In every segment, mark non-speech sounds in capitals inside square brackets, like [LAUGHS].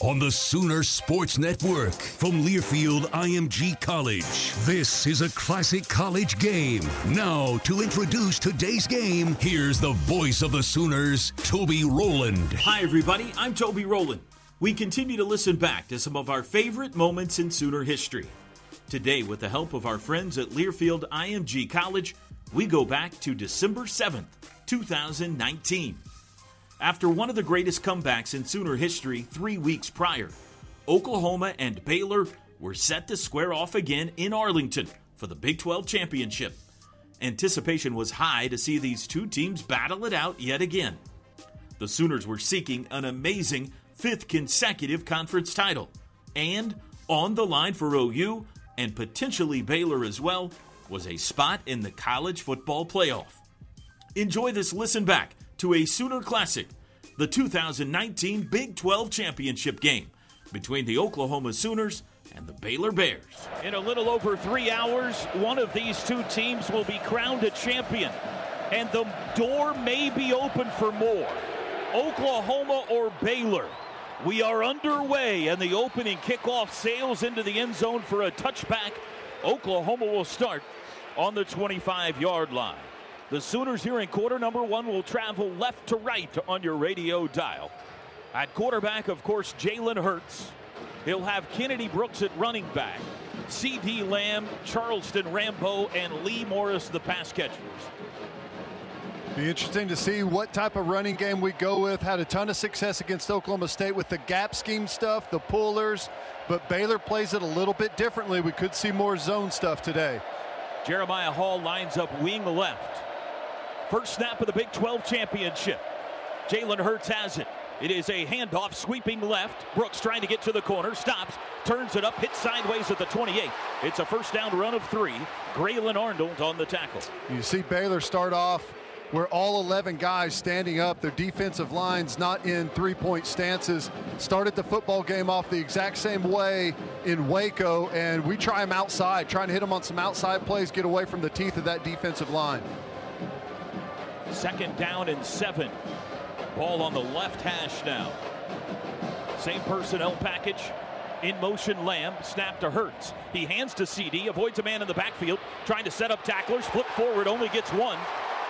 On the Sooner Sports Network from Learfield IMG College. This is a classic college game. Now, to introduce today's game, here's the voice of the Sooners, Toby Rowland. Hi, everybody. I'm Toby Rowland. We continue to listen back to some of our favorite moments in Sooner history. Today, with the help of our friends at Learfield IMG College, we go back to December 7th, 2019. After one of the greatest comebacks in Sooner history three weeks prior, Oklahoma and Baylor were set to square off again in Arlington for the Big 12 championship. Anticipation was high to see these two teams battle it out yet again. The Sooners were seeking an amazing fifth consecutive conference title. And on the line for OU and potentially Baylor as well was a spot in the college football playoff. Enjoy this listen back to a Sooner Classic, the 2019 Big 12 championship game between the Oklahoma Sooners and the Baylor Bears. In a little over three hours, one of these two teams will be crowned a champion, and the door may be open for more. Oklahoma or Baylor. We are underway, and the opening kickoff sails into the end zone for a touchback. Oklahoma will start on the 25 yard line. The Sooners here in quarter number one will travel left to right on your radio dial. At quarterback, of course, Jalen Hurts. He'll have Kennedy Brooks at running back, CeeDee Lamb, Charleston Rambo, and Lee Morris, the pass catchers. Be interesting to see what type of running game we go with. Had a ton of success against Oklahoma State with the gap scheme stuff, the pullers, but Baylor plays it a little bit differently. We could see more zone stuff today. Jeremiah Hall lines up wing left. First snap of the Big 12 championship. Jalen Hurts has it. It is a handoff sweeping left. Brooks trying to get to the corner, stops, turns it up, hits sideways at the 28. It's a first down run of three. Grayland Arnold on the tackle. You see Baylor start off where all 11 guys standing up, their defensive lines not in three-point stances, started the football game off the exact same way in Waco, and we try them outside, trying to hit them on some outside plays, get away from the teeth of that defensive line. Second down and seven. Ball on the left hash now. Same personnel package. In motion, Lamb. Snap to Hurts. He hands to CeeDee. Avoids a man in the backfield. Trying to set up tacklers. Flip forward. Only gets one.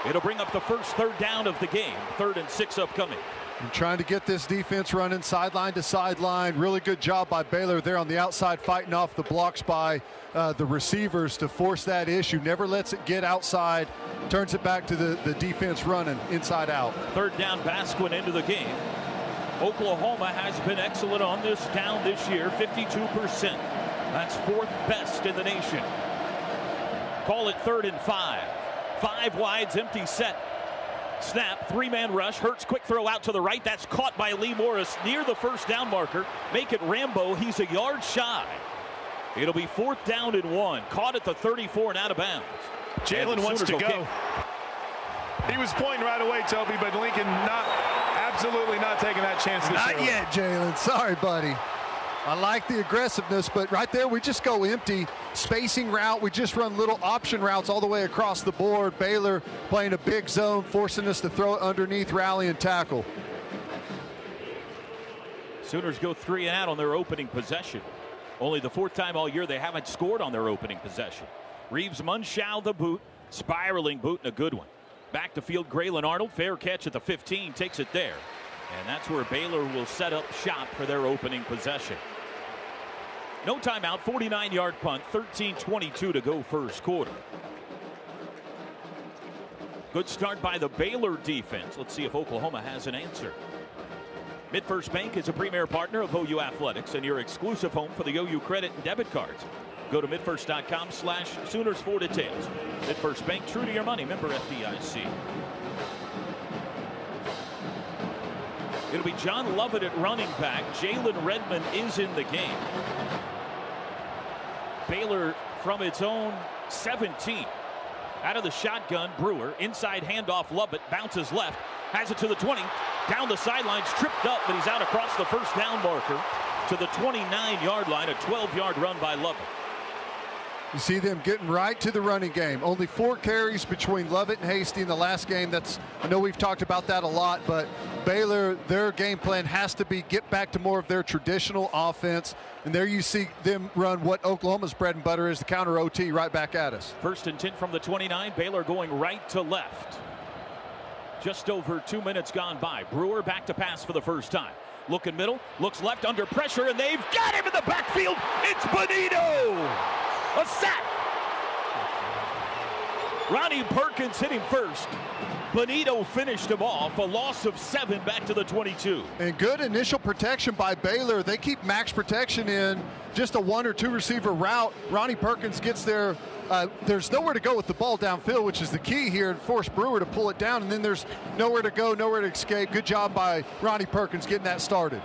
It'll bring up the first third down of the game. Third and six upcoming. And trying to get this defense running sideline to sideline. Really good job by Baylor there on the outside, fighting off the blocks by uh, the receivers to force that issue. Never lets it get outside. Turns it back to the, the defense running inside out. Third down, Basquin into the game. Oklahoma has been excellent on this down this year, 52%. That's fourth best in the nation. Call it third and five. Five wides, empty set. Snap, three man rush. Hurts quick throw out to the right. That's caught by Lee Morris near the first down marker. Make it Rambo. He's a yard shy. It'll be fourth down and one. Caught at the 34 and out of bounds. Jalen wants to go. Kick. He was pointing right away, Toby, but Lincoln not absolutely not taking that chance. not early. yet, Jalen. Sorry, buddy. I like the aggressiveness, but right there we just go empty. Spacing route, we just run little option routes all the way across the board. Baylor playing a big zone, forcing us to throw it underneath, rally, and tackle. Sooners go three and out on their opening possession. Only the fourth time all year they haven't scored on their opening possession. Reeves Mundschau the boot, spiraling boot and a good one. Back to field, Grayland Arnold, fair catch at the 15, takes it there. And that's where Baylor will set up shop for their opening possession. No timeout, 49 yard punt, 13 22 to go first quarter. Good start by the Baylor defense. Let's see if Oklahoma has an answer. MidFirst Bank is a premier partner of OU Athletics and your exclusive home for the OU credit and debit cards. Go to midfirst.com slash Sooners for details. MidFirst Bank, true to your money, member FDIC. It'll be John Lovett at running back. Jalen Redmond is in the game. Baylor from its own 17. Out of the shotgun, Brewer. Inside handoff, Lovett bounces left. Has it to the 20. Down the sidelines, tripped up, but he's out across the first down marker to the 29 yard line. A 12 yard run by Lovett. You see them getting right to the running game. Only four carries between Lovett and Hasty in the last game. That's I know we've talked about that a lot, but Baylor, their game plan has to be get back to more of their traditional offense. And there you see them run what Oklahoma's bread and butter is the counter OT right back at us. First and 10 from the 29. Baylor going right to left. Just over two minutes gone by. Brewer back to pass for the first time. Looking middle, looks left under pressure, and they've got him in the backfield. It's Bonitto. A sack. Ronnie Perkins hit him first. Bonitto finished him off. A loss of seven back to the 22. And good initial protection by Baylor. They keep max protection in just a one or two receiver route. Ronnie Perkins gets there. Uh, there's nowhere to go with the ball downfield, which is the key here, and force Brewer to pull it down. And then there's nowhere to go, nowhere to escape. Good job by Ronnie Perkins getting that started.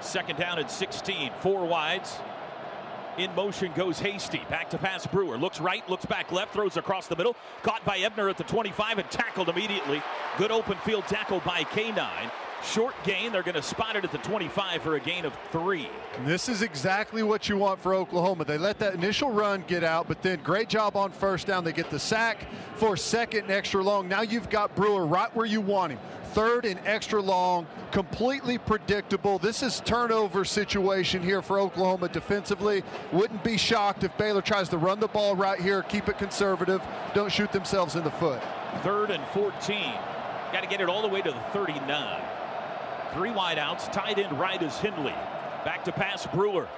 Second down at 16, four wides. In motion goes Hasty. Back to pass Brewer. Looks right, looks back left, throws across the middle. Caught by Ebner at the 25 and tackled immediately. Good open field tackle by K9. Short gain. They're going to spot it at the 25 for a gain of three. And this is exactly what you want for Oklahoma. They let that initial run get out, but then great job on first down. They get the sack for second and extra long. Now you've got Brewer right where you want him third and extra long, completely predictable. This is turnover situation here for Oklahoma defensively. Wouldn't be shocked if Baylor tries to run the ball right here, keep it conservative, don't shoot themselves in the foot. Third and 14. Got to get it all the way to the 39. Three wideouts, tied in right is Hindley. Back to pass Brewer.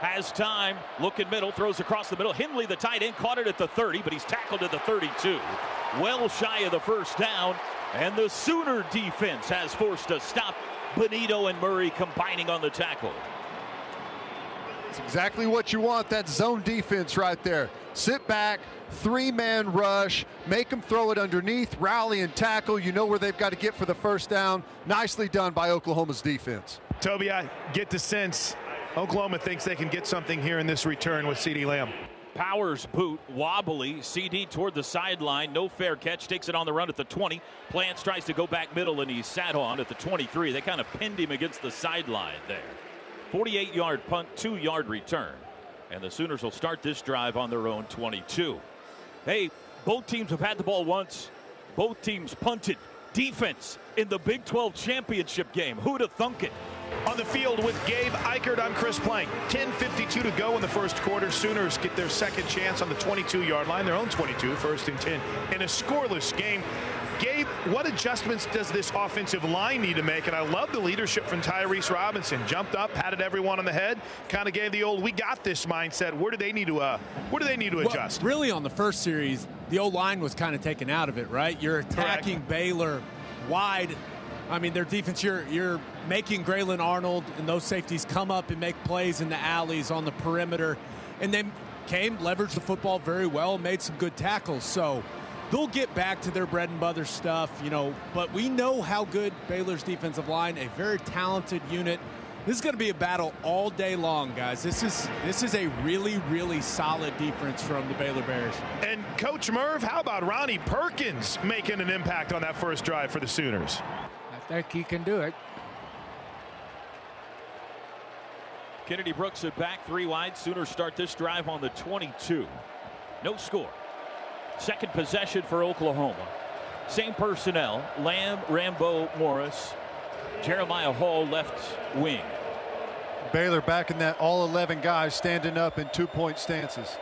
Has time, looking middle, throws across the middle. Hindley, the tight end, caught it at the 30, but he's tackled at the 32. Well shy of the first down. And the Sooner defense has forced a stop. Bonitto and Murray combining on the tackle. It's exactly what you want, that zone defense right there. Sit back, three-man rush, make them throw it underneath, rally and tackle. You know where they've got to get for the first down. Nicely done by Oklahoma's defense. Toby, I get the sense Oklahoma thinks they can get something here in this return with CeeDee Lamb. Powers boot, wobbly, CeeDee toward the sideline, no fair catch, takes it on the run at the 20. Plants tries to go back middle, and he sat on at the 23. They kind of pinned him against the sideline there. 48 yard punt, two yard return. And the Sooners will start this drive on their own 22. Hey, both teams have had the ball once. Both teams punted. Defense in the Big 12 championship game. Who'd have thunk it? On the field with Gabe Ikard, I'm Chris Plank. 10.52 to go in the first quarter. Sooners get their second chance on the 22-yard line, their own 22, first and 10, in a scoreless game. Gabe, what adjustments does this offensive line need to make? And I love the leadership from Tyrese Robinson. Jumped up, patted everyone on the head, kind of gave the old "we got this" mindset. Where do they need to? Uh, where do they need to adjust? Well, really, on the first series, the old line was kind of taken out of it, right? You're attacking Correct. Baylor wide I mean, their defense, you're, you're making Grayland Arnold and those safeties come up and make plays in the alleys on the perimeter. And then came, leveraged the football very well, made some good tackles. So they'll get back to their bread and butter stuff, you know, but we know how good Baylor's defensive line, a very talented unit. This is going to be a battle all day long, guys. This is this is a really, really solid defense from the Baylor Bears. And Coach Merv, how about Ronnie Perkins making an impact on that first drive for the Sooners? I think he can do it. Kennedy Brooks it back three wide. Sooners start this drive on the 22. No score. Second possession for Oklahoma. Same personnel. Lamb, Rambo, Morris, Jeremiah Hall left wing. Baylor back in that all 11 guys standing up in two point stances.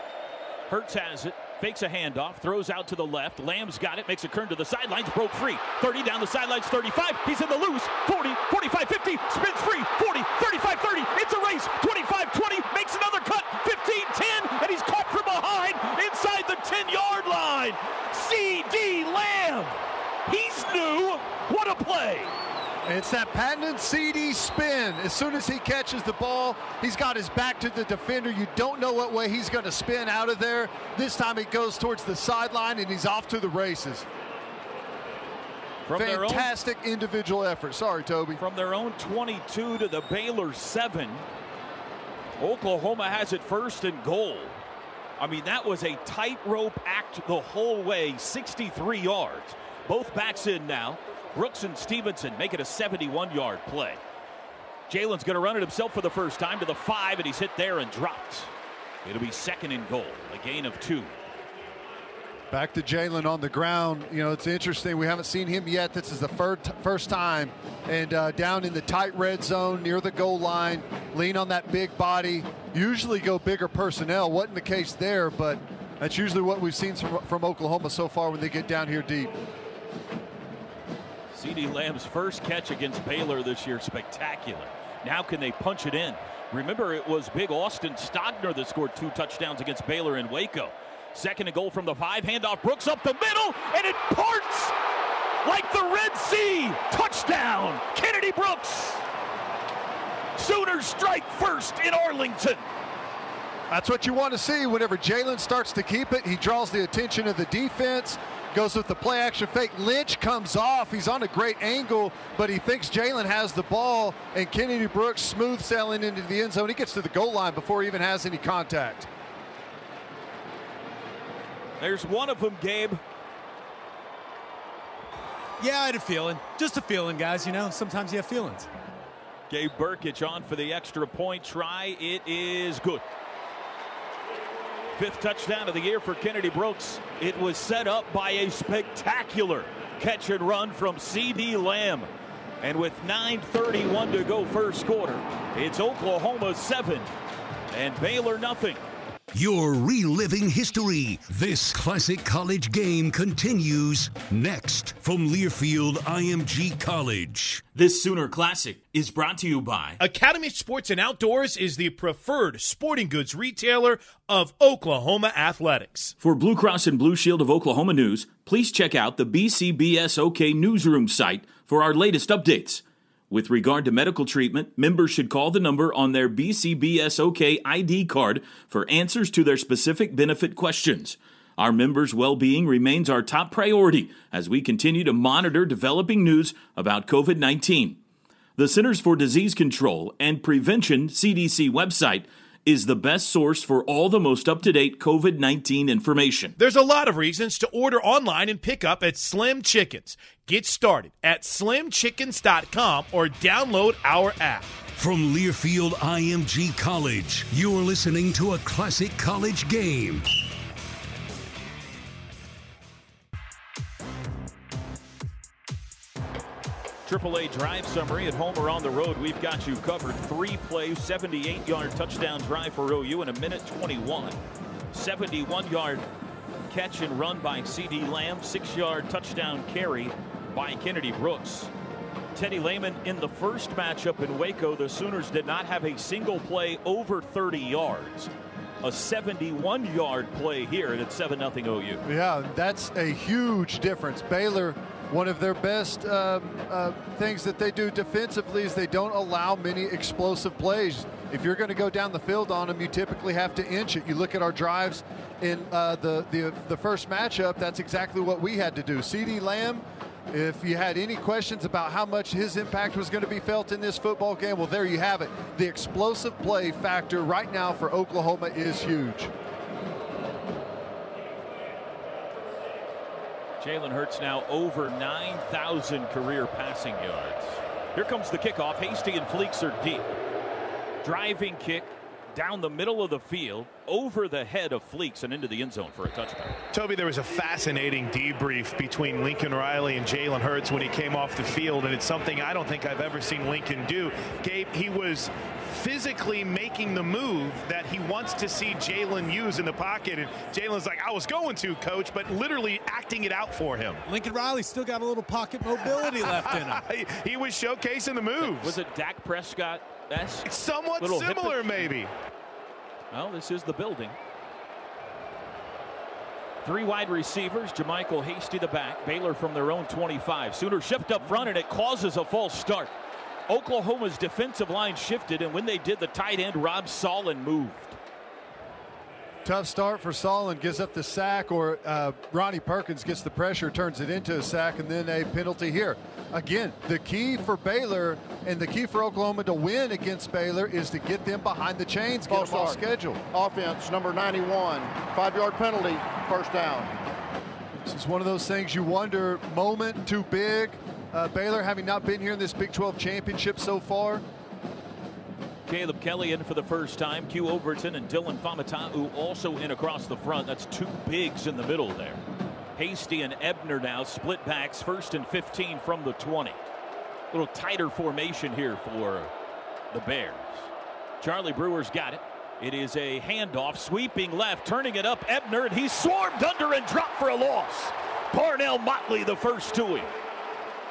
Hurts has it. Fakes a handoff, throws out to the left. Lamb's got it, makes a turn to the sidelines, broke free. 30 down the sidelines, 35. He's in the loose. 40, 45, 50, spins free. 40, 35, 30. It's a race. 25, 20, makes another cut. 15, Yard line. CeeDee Lamb. He's new. What a play. It's that patented CeeDee spin. As soon as he catches the ball, he's got his back to the defender. You don't know what way he's going to spin out of there. This time it goes towards the sideline, and he's off to the races. From Fantastic own, individual effort. Sorry, Toby. From their own 22 to the Baylor 7, Oklahoma has it first and goal. I mean, that was a tightrope act the whole way, 63 yards. Both backs in now. Brooks and Stevenson make it a 71 yard play. Jalen's going to run it himself for the first time to the five, and he's hit there and dropped. It'll be second and goal, a gain of two. Back to Jalen on the ground. You know, it's interesting. We haven't seen him yet. This is the first, first time. And uh, down in the tight red zone near the goal line, lean on that big body. Usually go bigger personnel. Wasn't the case there, but that's usually what we've seen from, from Oklahoma so far when they get down here deep. CeeDee Lamb's first catch against Baylor this year, spectacular. Now can they punch it in? Remember, it was big Austin Stogner that scored two touchdowns against Baylor in Waco. Second and goal from the five, handoff Brooks up the middle, and it parts like the Red Sea. Touchdown, Kennedy Brooks. Sooners strike first in Arlington. That's what you want to see whenever Jalen starts to keep it. He draws the attention of the defense goes with the play action fake. Lynch comes off. He's on a great angle, but he thinks Jalen has the ball, and Kennedy Brooks smooth sailing into the end zone. He gets to the goal line before he even has any contact. There's one of them, Gabe. Yeah, I had a feeling. Just a feeling, guys. You know, sometimes you have feelings. Gabe Brkic on for the extra point try. It is good. Fifth touchdown of the year for Kennedy Brooks. It was set up by a spectacular catch and run from CeeDee Lamb. And with 9.31 to go first quarter, it's Oklahoma 7 and Baylor nothing. You're reliving history. This classic college game continues next from Learfield IMG College. This Sooner Classic is brought to you by Academy Sports and Outdoors is the preferred sporting goods retailer of Oklahoma athletics. For Blue Cross and Blue Shield of Oklahoma news, please check out the BCBSOK newsroom site for our latest updates. With regard to medical treatment, members should call the number on their BCBSOK ID card for answers to their specific benefit questions. Our members' well being remains our top priority as we continue to monitor developing news about COVID 19. The Centers for Disease Control and Prevention CDC website is the best source for all the most up to date COVID 19 information. There's a lot of reasons to order online and pick up at Slim Chickens. Get started at slimchickens.com or download our app. From Learfield IMG College, you're listening to a classic college game. AAA drive summary at home or on the road. We've got you covered. Three plays, 78 yard touchdown drive for OU in a minute 21. 71 yard catch and run by CeeDee Lamb, six yard touchdown carry by Kennedy Brooks. Teddy Lehman in the first matchup in Waco, the Sooners did not have a single play over 30 yards. A 71 yard play here, it's 7 0 OU. Yeah, that's a huge difference. Baylor one of their best uh, uh, things that they do defensively is they don't allow many explosive plays. If you're going to go down the field on them, you typically have to inch it. You look at our drives in uh, the, the the first matchup. That's exactly what we had to do. CeeDee Lamb. If you had any questions about how much his impact was going to be felt in this football game, well, there you have it. The explosive play factor right now for Oklahoma is huge. Jalen Hurts now over 9,000 career passing yards. Here comes the kickoff. Hasty and Fleeks are deep. Driving kick down the middle of the field, over the head of Fleeks and into the end zone for a touchdown. Toby, there was a fascinating debrief between Lincoln Riley and Jalen Hurts when he came off the field, and it's something I don't think I've ever seen Lincoln do. Gabe, he was physically making the move that he wants to see Jalen use in the pocket. And Jalen's like, I was going to, coach, but literally acting it out for him. Lincoln Riley still got a little pocket mobility left in him. [LAUGHS] he was showcasing the moves. Was it Dak Prescott? That's somewhat similar, maybe. Well, this is the building. Three wide receivers, JaMycal Hasty the back, Baylor from their own 25. Sooner shift up front and it causes a false start. Oklahoma's defensive line shifted, and when they did, the tight end Rob Solin moved. Tough start for Solin, gives up the sack, or uh, Ronnie Perkins gets the pressure, turns it into a sack, and then a penalty here. Again, the key for Baylor and the key for Oklahoma to win against Baylor is to get them behind the chains, get them off schedule. Offense, number 91, five yard penalty, first down. This is one of those things you wonder moment too big, uh, Baylor having not been here in this Big 12 championship so far. Caleb Kelly in for the first time. Q Overton and Dillon Faamatau also in across the front. That's two bigs in the middle there. Hasty and Ebner now split backs first and 15 from the 20. A little tighter formation here for the Bears. Charlie Brewer's got it. It is a handoff, sweeping left, turning it up. Ebner, and he's swarmed under and dropped for a loss. Parnell Motley, the first to him.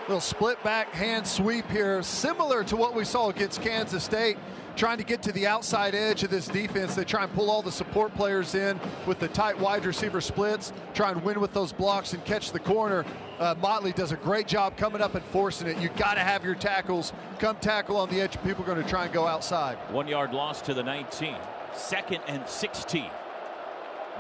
Little split back hand sweep here, similar to what we saw against Kansas State. Trying to get to the outside edge of this defense. They try and pull all the support players in with the tight wide receiver splits, try and win with those blocks and catch the corner. Uh, Motley does a great job coming up and forcing it. You got to have your tackles come tackle on the edge. People are going to try and go outside. One yard loss to the 19. Second and 16.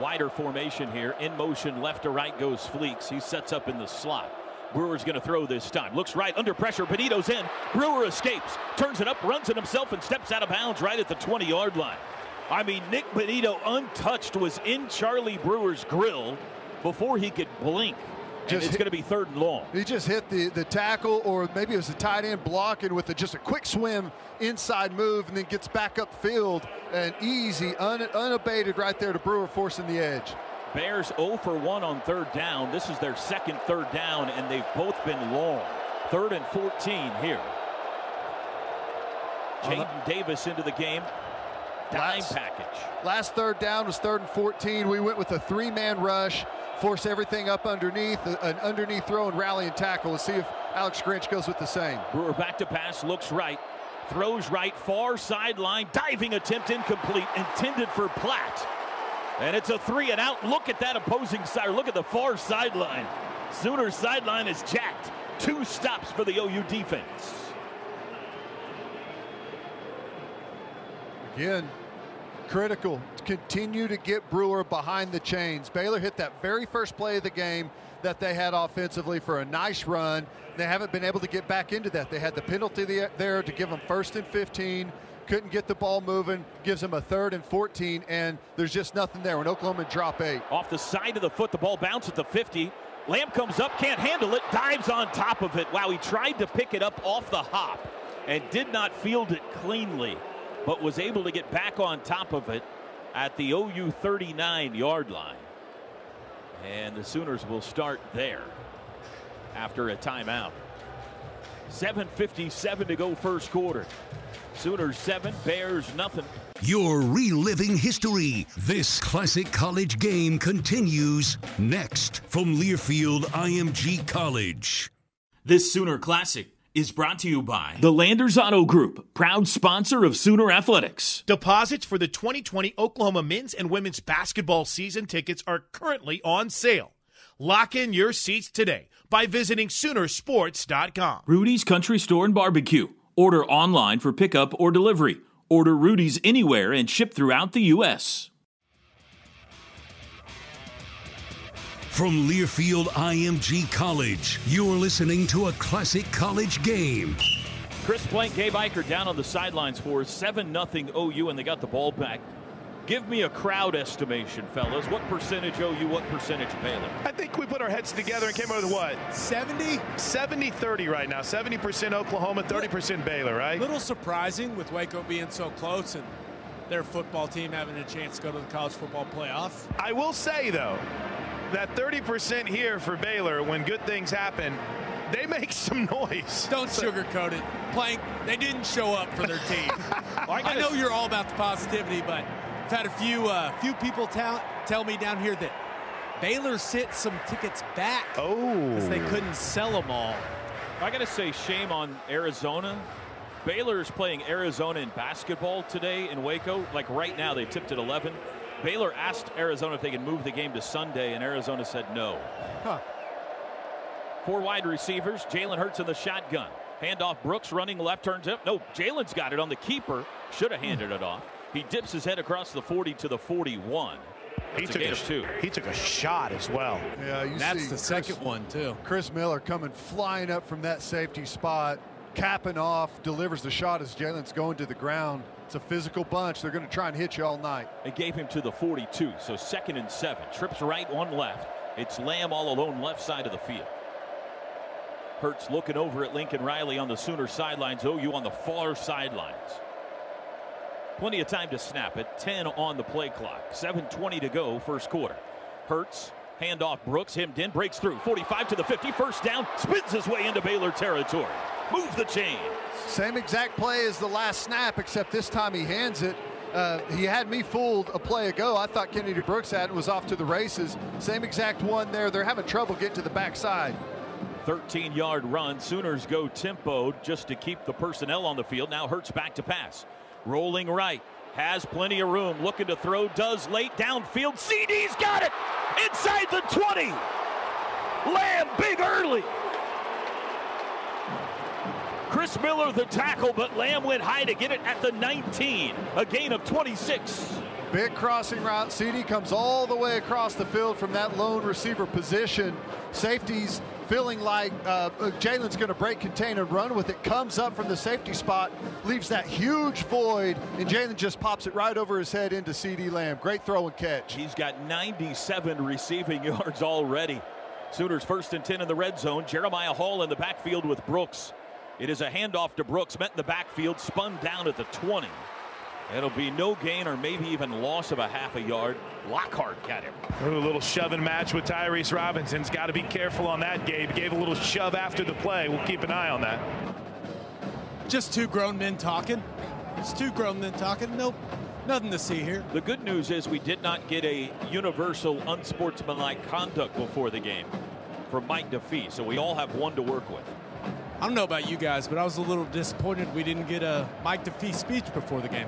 Wider formation here. In motion, left to right goes Fleeks. He sets up in the slot. Brewer's going to throw this time. Looks right under pressure. Bonitto's in. Brewer escapes, turns it up, runs it himself, and steps out of bounds right at the 20 yard line. I mean, Nik Bonitto, untouched, was in Charlie Brewer's grill before he could blink. Just it's going to be third and long. He just hit the, the tackle, or maybe it was the tight end blocking with a, just a quick swim inside move, and then gets back upfield and easy, un, unabated right there to Brewer, forcing the edge. Bears 0 for 1 on third down. This is their second third down, and they've both been long. Third and 14 here. Jaden Davis into the game. Dime last, package. Last third down was third and 14. We went with a three man rush, force everything up underneath, uh, an underneath throw and rally and tackle. Let's see if Alex Grinch goes with the same. Brewer back to pass, looks right, throws right, far sideline, diving attempt incomplete, intended for Platt. And it's a three and out. Look at that opposing side. Look at the far sideline. Sooners sideline is jacked. Two stops for the OU defense. Again, critical to continue to get Brewer behind the chains. Baylor hit that very first play of the game that they had offensively for a nice run. They haven't been able to get back into that. They had the penalty there to give them first and 15 couldn't get the ball moving, gives him a third and 14, and there's just nothing there when Oklahoma drop eight. Off the side of the foot, the ball bounces at the 50. Lamb comes up, can't handle it, dives on top of it. Wow, he tried to pick it up off the hop and did not field it cleanly, but was able to get back on top of it at the OU 39 yard line. And the Sooners will start there after a timeout. 7.57 to go first quarter. Sooners seven, Bears nothing. You're reliving history. This classic college game continues next from Learfield IMG College. This Sooner Classic is brought to you by the Landers Auto Group, proud sponsor of Sooner Athletics. Deposits for the 2020 Oklahoma men's and women's basketball season tickets are currently on sale. Lock in your seats today by visiting Soonersports.com. Rudy's Country Store and Barbecue Order online for pickup or delivery, Order Rudy's anywhere and ship throughout the U.S. From Learfield IMG College, you're listening to a classic college game. Chris Plank Gabe Ikard down on the sidelines for 7 0 OU, and they got the ball back. Give me a crowd estimation, fellas. What percentage OU, what percentage Baylor? I think we put our heads together and came up with what? 70? 70 30 right now. 70% Oklahoma, 30% Baylor, right? A little surprising with Waco being so close and their football team having a chance to go to the college football playoff. I will say, though, that 30% here for Baylor, when good things happen, they make [LAUGHS] some noise. Don't sugarcoat it. Plank, they didn't show up for their team. [LAUGHS] well, I, I know you're all about the positivity, but I've had a few uh, few people tell, tell me down here that Baylor sent some tickets back oh because they couldn't sell them all. I got to say, shame on Arizona. Baylor is playing Arizona in basketball today in Waco. Like right now, they tipped at 11. Baylor asked Arizona if they could move the game to Sunday, and Arizona said no. Huh. Four wide receivers. Jalen Hurts in the shotgun. Handoff Brooks running left, turns up. No, Jalen's got it on the keeper. Should have handed it off. He dips his head across the 40 to the 41. He took, a, two. he took a shot as well. Yeah, you That's see the Chris, second one, too. Chris Miller coming flying up from that safety spot, capping off, delivers the shot as Jalen's going to the ground. It's a physical bunch. They're going to try and hit you all night. They gave him to the 42, so second and seven. Trips right, one left. It's Lamb all alone left side of the field. Hurts looking over at Lincoln Riley on the Sooner sidelines. OU on the far sidelines. Plenty of time to snap it. 10 on the play clock. 7.20 to go, first quarter. Hurts, handoff Brooks, hemmed in, breaks through. 45 to the 50, first down, spins his way into Baylor territory. Move the chain. Same exact play as the last snap, except this time he hands it. Uh, he had me fooled a play ago. I thought Kennedy Brooks had it was off to the races. Same exact one there. They're having trouble getting to the backside. 13 yard run. Sooners go tempo just to keep the personnel on the field. Now Hurts back to pass. Rolling right. Has plenty of room. Looking to throw. Does late downfield. CeeDee's got it. Inside the 20. Lamb big early. Chris Miller the tackle, but Lamb went high to get it at the 19. A gain of 26. Big crossing route. CeeDee comes all the way across the field from that lone receiver position. Safeties feeling like uh, Jalen's going to break contain and run with it. Comes up from the safety spot, leaves that huge void, and Jalen just pops it right over his head into CeeDee Lamb. Great throw and catch. He's got 97 receiving [LAUGHS] yards already. Sooners first and 10 in the red zone. Jeremiah Hall in the backfield with Brooks. It is a handoff to Brooks, met in the backfield, spun down at the 20. It'll be no gain or maybe even loss of a half a yard. Lockhart got him. Ooh, a little shoving match with Tyrese Robinson's got to be careful on that, Gabe. Gave a little shove after the play. We'll keep an eye on that. Just two grown men talking. Just two grown men talking. Nope. Nothing to see here. The good news is we did not get a universal unsportsmanlike conduct before the game for Mike DeFee, so we all have one to work with. I don't know about you guys, but I was a little disappointed we didn't get a Mike DeFee speech before the game.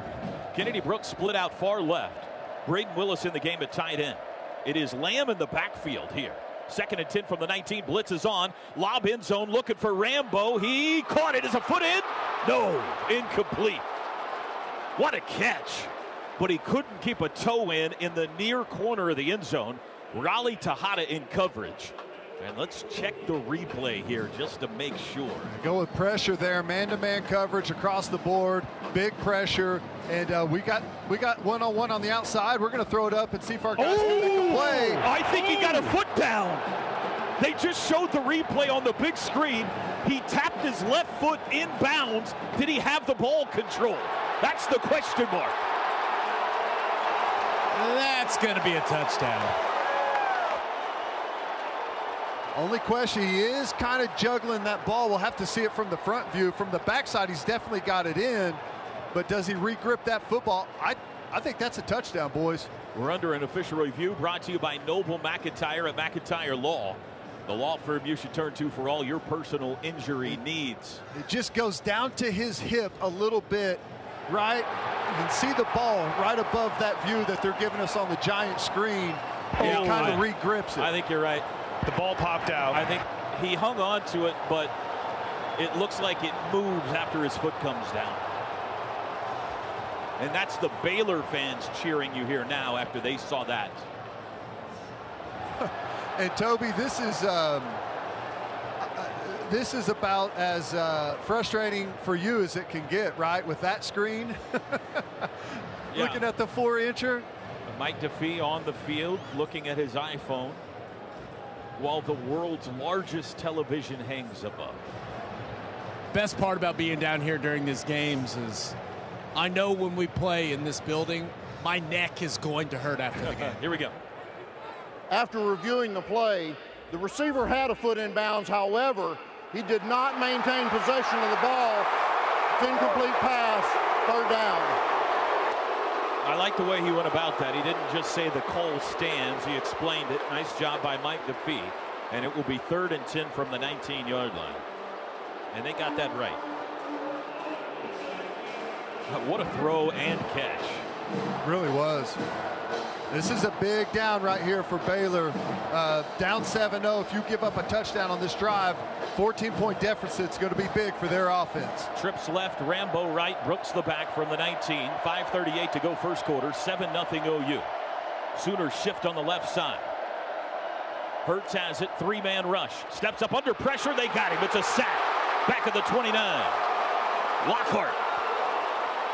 Kennedy Brooks split out far left. Brayden Willis in the game at tight end. It is Lamb in the backfield here. Second and 10 from the 19. Blitz is on. Lob in zone looking for Rambo. He caught it. Is a foot in? No. Incomplete. What a catch. But he couldn't keep a toe in in the near corner of the end zone. Raleigh Texada in coverage. And let's check the replay here just to make sure. Go with pressure there, man-to-man coverage across the board, big pressure, and uh, we got we got one-on-one on the outside. We're going to throw it up and see if our guys oh, can make a play. I think he got a foot down. They just showed the replay on the big screen. He tapped his left foot inbounds. Did he have the ball control? That's the question mark. That's going to be a touchdown. Only question, he is kind of juggling that ball. We'll have to see it from the front view. From the backside, he's definitely got it in. But does he regrip that football? I, I think that's a touchdown, boys. We're under an official review brought to you by Noble McIntyre at McIntyre Law. The law firm you should turn to for all your personal injury needs. It just goes down to his hip a little bit, right? You can see the ball right above that view that they're giving us on the giant screen. Yeah, it kind of regrips it. I think you're right. The ball popped out. I think he hung on to it, but it looks like it moves after his foot comes down. And that's the Baylor fans cheering you here now after they saw that. [LAUGHS] and Toby, this is um, uh, this is about as uh, frustrating for you as it can get, right? With that screen, [LAUGHS] yeah. looking at the four-incher. Mike DeFee on the field, looking at his iPhone, while the world's largest television hangs above. Best part about being down here during these games is I know when we play in this building, my neck is going to hurt after the game. [LAUGHS] Here we go. After reviewing the play, the receiver had a foot in bounds. However, he did not maintain possession of the ball. It's incomplete pass, third down. I like the way he went about that. He didn't just say the call stands. He explained it. Nice job by Mike DeFee. And it will be third and 10 from the 19-yard line. And they got that right. Uh, what a throw and catch. Really was. This is a big down right here for Baylor. Uh, down 7-0. If you give up a touchdown on this drive, 14-point deficit is going to be big for their offense. Trips left, Rambo right, Brooks the back from the 19. 5.38 to go first quarter, 7-0 OU. Sooners shift on the left side. Hurts has it, three-man rush. Steps up under pressure, they got him. It's a sack. Back at the 29. Lockhart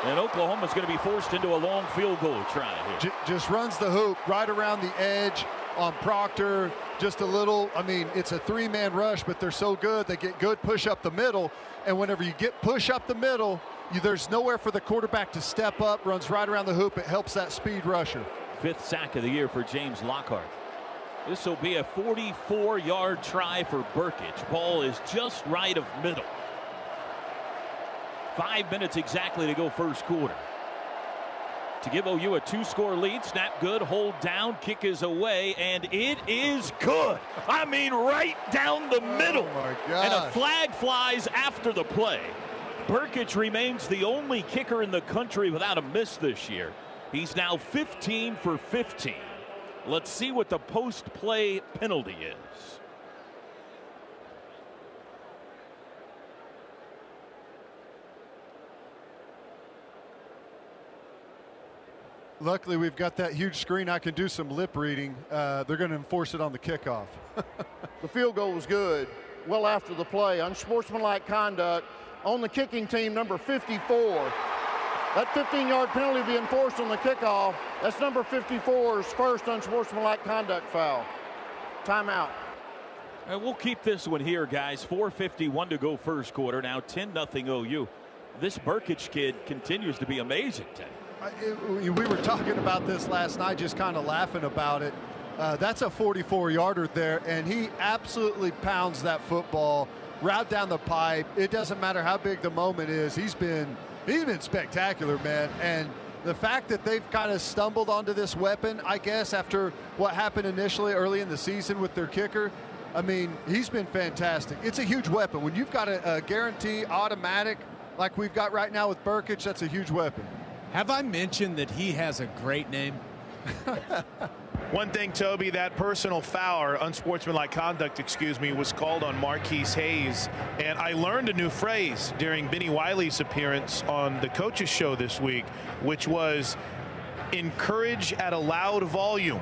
and Oklahoma's going to be forced into a long field goal try here. Just runs the hoop right around the edge on Proctor. Just a little, I mean, it's a three man rush, but they're so good. They get good push up the middle. And whenever you get push up the middle, you, there's nowhere for the quarterback to step up, runs right around the hoop. It helps that speed rusher. Fifth sack of the year for James Lockhart. This will be a 44 yard try for Brkic. Ball is just right of middle. Five minutes exactly to go first quarter. To give OU a two-score lead, snap good, hold down, kick is away, and it is good. I mean, right down the middle. Oh and a flag flies after the play. Brkic remains the only kicker in the country without a miss this year. He's now 15 for 15. Let's see what the post-play penalty is. Luckily, we've got that huge screen. I can do some lip reading. Uh, they're going to enforce it on the kickoff. [LAUGHS] the field goal was good. Well after the play, unsportsmanlike conduct on the kicking team, number 54. That 15-yard penalty will be enforced on the kickoff. That's number 54's first unsportsmanlike conduct foul. Timeout. And we'll keep this one here, guys. 4.51 to go first quarter. Now 10 0 OU. This Brkic kid continues to be amazing, Teddy. We were talking about this last night, just kind of laughing about it. Uh, that's a 44 yarder there, and he absolutely pounds that football right down the pipe. It doesn't matter how big the moment is. He's been he's been spectacular, man. And the fact that they've kind of stumbled onto this weapon, I guess, after what happened initially early in the season with their kicker, I mean, he's been fantastic. It's a huge weapon. When you've got a, a guarantee automatic like we've got right now with Brkic, that's a huge weapon. Have I mentioned that he has a great name? [LAUGHS] One thing, Toby, that personal foul or unsportsmanlike conduct, excuse me, was called on Marquis Hayes. And I learned a new phrase during Benny Wiley's appearance on the coaches show this week, which was encourage at a loud volume.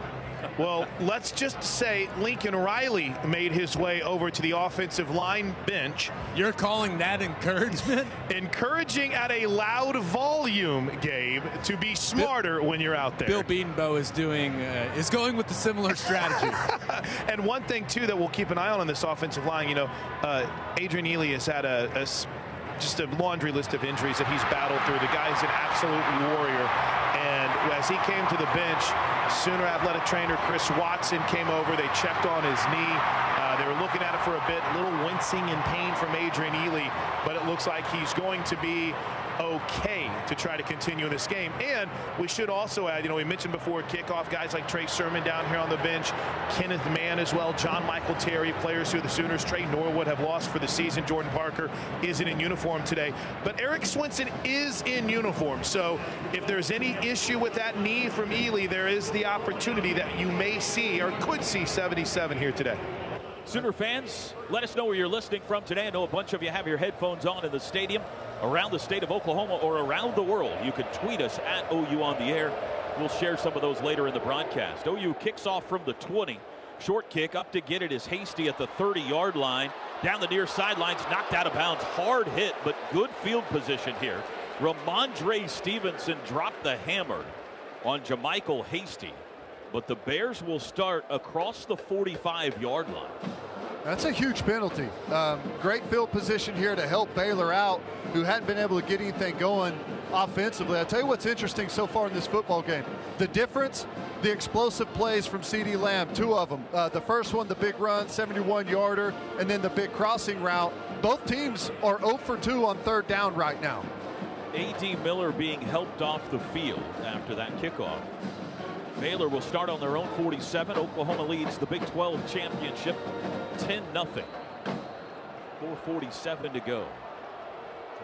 Well, let's just say Lincoln Riley made his way over to the offensive line bench. You're calling that encouragement? [LAUGHS] Encouraging at a loud volume, Gabe, to be smarter Bill, when you're out there. Bill Bedenbaugh is doing uh, is going with the similar strategy. [LAUGHS] and one thing too that we'll keep an eye on in this offensive line, you know, uh, Adrian Ealy has had a, a just a laundry list of injuries that he's battled through. The guy's an absolute warrior. And as he came to the bench, Sooner athletic trainer Chris Watson came over. They checked on his knee. Uh, they were looking at it for a bit, a little wincing in pain from Adrian Ealy, but it looks like he's going to be okay to try to continue in this game. And we should also add, you know, we mentioned before kickoff guys like Trey Sermon down here on the bench, Kenneth Mann as well, John Michael Terry, players who the Sooners, Tre Norwood have lost for the season. Jordan Parker isn't in uniform today. But Erik Swenson is in uniform. So if there's any issue with that knee from Ealy, there is the opportunity that you may see or could see 77 here today. Sooner fans, let us know where you're listening from today. I know a bunch of you have your headphones on in the stadium around the state of Oklahoma or around the world, you can tweet us at OU on the air. We'll share some of those later in the broadcast. OU kicks off from the 20. Short kick up to get it is Hasty at the 30 yard line. Down the near sidelines, knocked out of bounds. Hard hit, but good field position here. Rhamondre Stevenson dropped the hammer on JaMycal Hasty. But the Bears will start across the 45 yard line. That's a huge penalty. Um, great field position here to help Baylor out, who hadn't been able to get anything going offensively. I'll tell you what's interesting so far in this football game. The difference, the explosive plays from CeeDee Lamb, two of them. Uh, the first one, the big run, 71 yarder, and then the big crossing route. Both teams are 0 for 2 on third down right now. A.D. Miller being helped off the field after that kickoff. Baylor will start on their own 47. Oklahoma leads the Big 12 championship 10 0. 447 to go.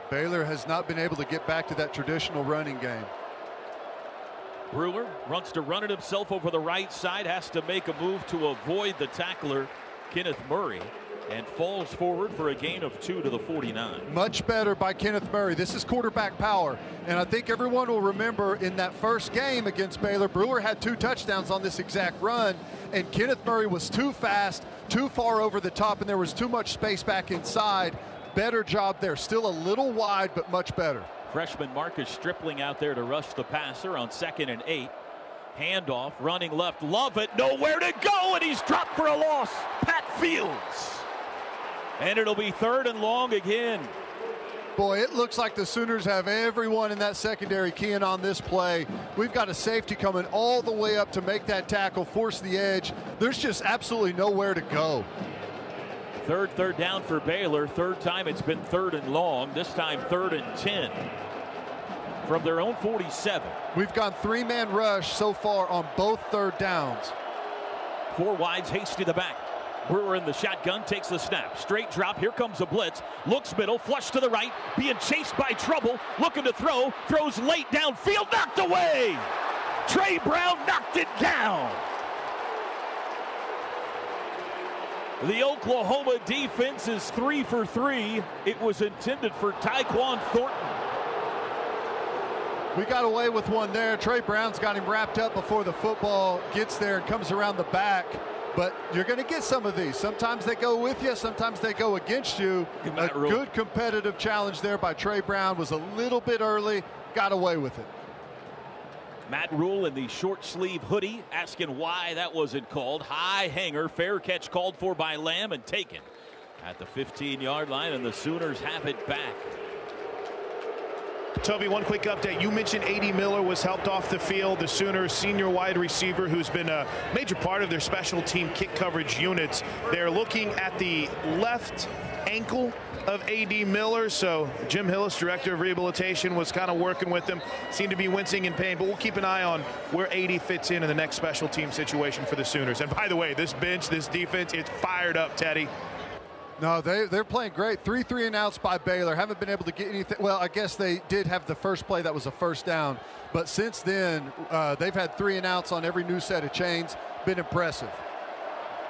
Baylor has not been able to get back to that traditional running game. Brewer wants to run it himself over the right side, has to make a move to avoid the tackler, Kenneth Murray, and falls forward for a gain of two to the 49. Much better by Kenneth Murray. This is quarterback power. And I think everyone will remember in that first game against Baylor, Brewer had two touchdowns on this exact run, and Kenneth Murray was too fast, too far over the top, and there was too much space back inside. Better job there. Still a little wide, but much better. Freshman Marcus Stripling out there to rush the passer on second and eight. Handoff, running left, love it, nowhere to go, and he's dropped for a loss. Pat Fields. And it'll be third and long again. Boy, it looks like the Sooners have everyone in that secondary keying on this play. We've got a safety coming all the way up to make that tackle, force the edge. There's just absolutely nowhere to go. Third, third down for Baylor. Third time it's been third and long. This time third and 10 from their own 47. We've gone three man rush so far on both third downs. Four wides, hasty to the back. Brewer in the shotgun takes the snap. Straight drop. Here comes a blitz. Looks middle. Flush to the right. Being chased by trouble. Looking to throw. Throws late downfield. Knocked away. Trey Brown knocked it down. The Oklahoma defense is three for three. It was intended for Tyquan Thornton. We got away with one there. Trey Brown's got him wrapped up before the football gets there and comes around the back. But you're going to get some of these. Sometimes they go with you, sometimes they go against you. A good competitive challenge there by Trey Brown was a little bit early, got away with it. Matt Rhule in the short sleeve hoodie asking why that wasn't called. High hanger, fair catch called for by Lamb and taken at the 15 yard line, and the Sooners have it back. Toby, one quick update. You mentioned A.D. Miller was helped off the field, the Sooners senior wide receiver who's been a major part of their special team kick coverage units. They're looking at the left ankle of A.D. Miller. So Jim Hillis, director of rehabilitation, was kind of working with him. Seemed to be wincing in pain, but we'll keep an eye on where A.D. fits in in the next special team situation for the Sooners. And by the way, this bench, this defense, it's fired up, Teddy. No, they, they're playing great. Three three and outs by Baylor. Haven't been able to get anything. Well, I guess they did have the first play that was a first down. But since then, uh, they've had three and outs on every new set of chains. Been impressive.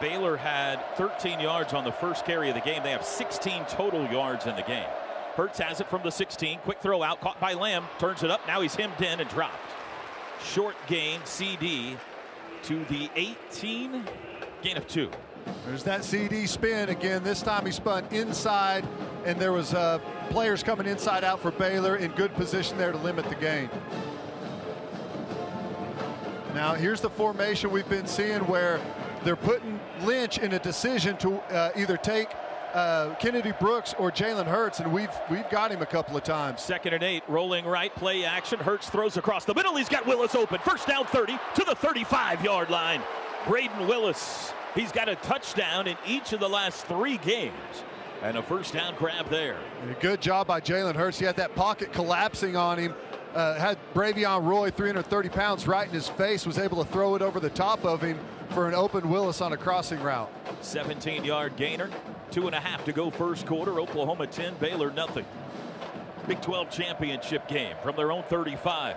Baylor had 13 yards on the first carry of the game. They have 16 total yards in the game. Hurts has it from the 16. Quick throw out, caught by Lamb. Turns it up. Now he's hemmed in and dropped. Short gain, CeeDee to the 18. Gain of two. There's that CeeDee spin again. This time he spun inside, and there was uh, players coming inside out for Baylor in good position there to limit the gain. Now here's the formation we've been seeing where they're putting Lynch in a decision to uh, either take uh, Kennedy Brooks or Jalen Hurts, and we've we've got him a couple of times. Second and eight, rolling right, play action. Hurts throws across the middle. He's got Willis open. First down 30 to the 35 yard line. Brayden Willis He's got a touchdown in each of the last three games. And a first down grab there. Good job by Jalen Hurts. He had that pocket collapsing on him. Uh, had Bravion Roy, 330 pounds, right in his face, was able to throw it over the top of him for an open Willis on a crossing route. 17 yard gainer. Two and a half to go first quarter. Oklahoma 10, Baylor nothing. Big 12 championship game from their own 35.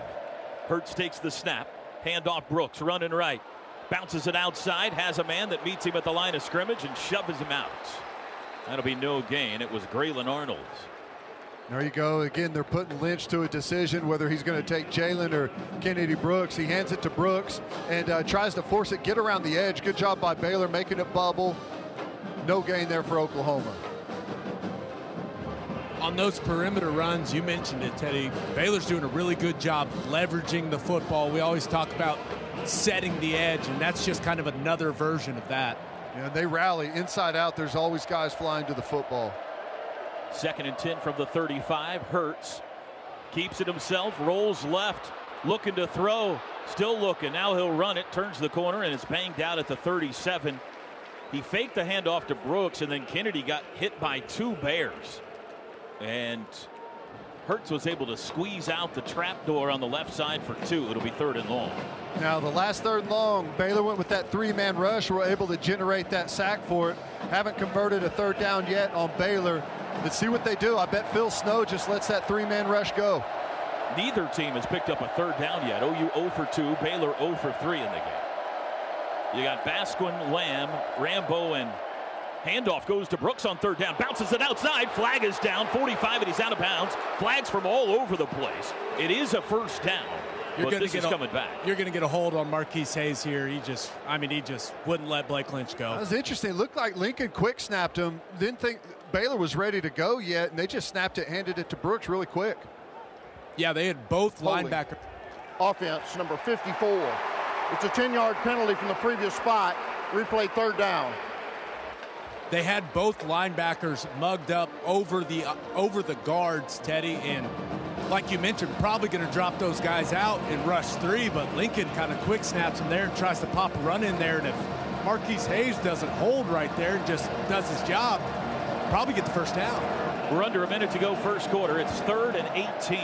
Hurts takes the snap. Handoff Brooks running right. Bounces it outside, has a man that meets him at the line of scrimmage and shoves him out. That'll be no gain. It was Grayland Arnold. There you go. Again, they're putting Lynch to a decision whether he's going to take Jalen or Kennedy Brooks. He hands it to Brooks and uh, tries to force it, get around the edge. Good job by Baylor making it bubble. No gain there for Oklahoma. On those perimeter runs, you mentioned it, Teddy. Baylor's doing a really good job leveraging the football. We always talk about setting the edge, and that's just kind of another version of that. Yeah, they rally inside out. There's always guys flying to the football. Second and 10 from the 35. Hurts keeps it himself, rolls left, looking to throw, still looking. Now he'll run it, turns the corner, and it's banged out at the 37. He faked the handoff to Brooks, and then Kennedy got hit by two Bears. And Hurts was able to squeeze out the trap door on the left side for two. It'll be third and long. Now, the last third and long, Baylor went with that three man rush. We're able to generate that sack for it. Haven't converted a third down yet on Baylor. Let's see what they do. I bet Phil Snow just lets that three man rush go. Neither team has picked up a third down yet. OU 0 for 2, Baylor 0 for 3 in the game. You got Basquin, Lamb, Rambo, and handoff goes to Brooks on third down. Bounces it outside. Flag is down. 45, and he's out of bounds. Flags from all over the place. It is a first down. You're going to get a, coming back. You're going to get a hold on Marquis Hayes here. He just, I mean, he just wouldn't let Blake Lynch go. That was interesting. It looked like Lincoln quick snapped him. Didn't think Baylor was ready to go yet, and they just snapped it, handed it to Brooks really quick. Yeah, they had both linebacker Offense number 54. It's a 10-yard penalty from the previous spot. Replay third down. They had both linebackers mugged up over the uh, over the guards, Teddy, and like you mentioned, probably going to drop those guys out in rush three. But Lincoln kind of quick snaps him there and tries to pop a run in there. And if Marquis Hayes doesn't hold right there and just does his job, probably get the first down. We're under a minute to go, first quarter. It's third and 18.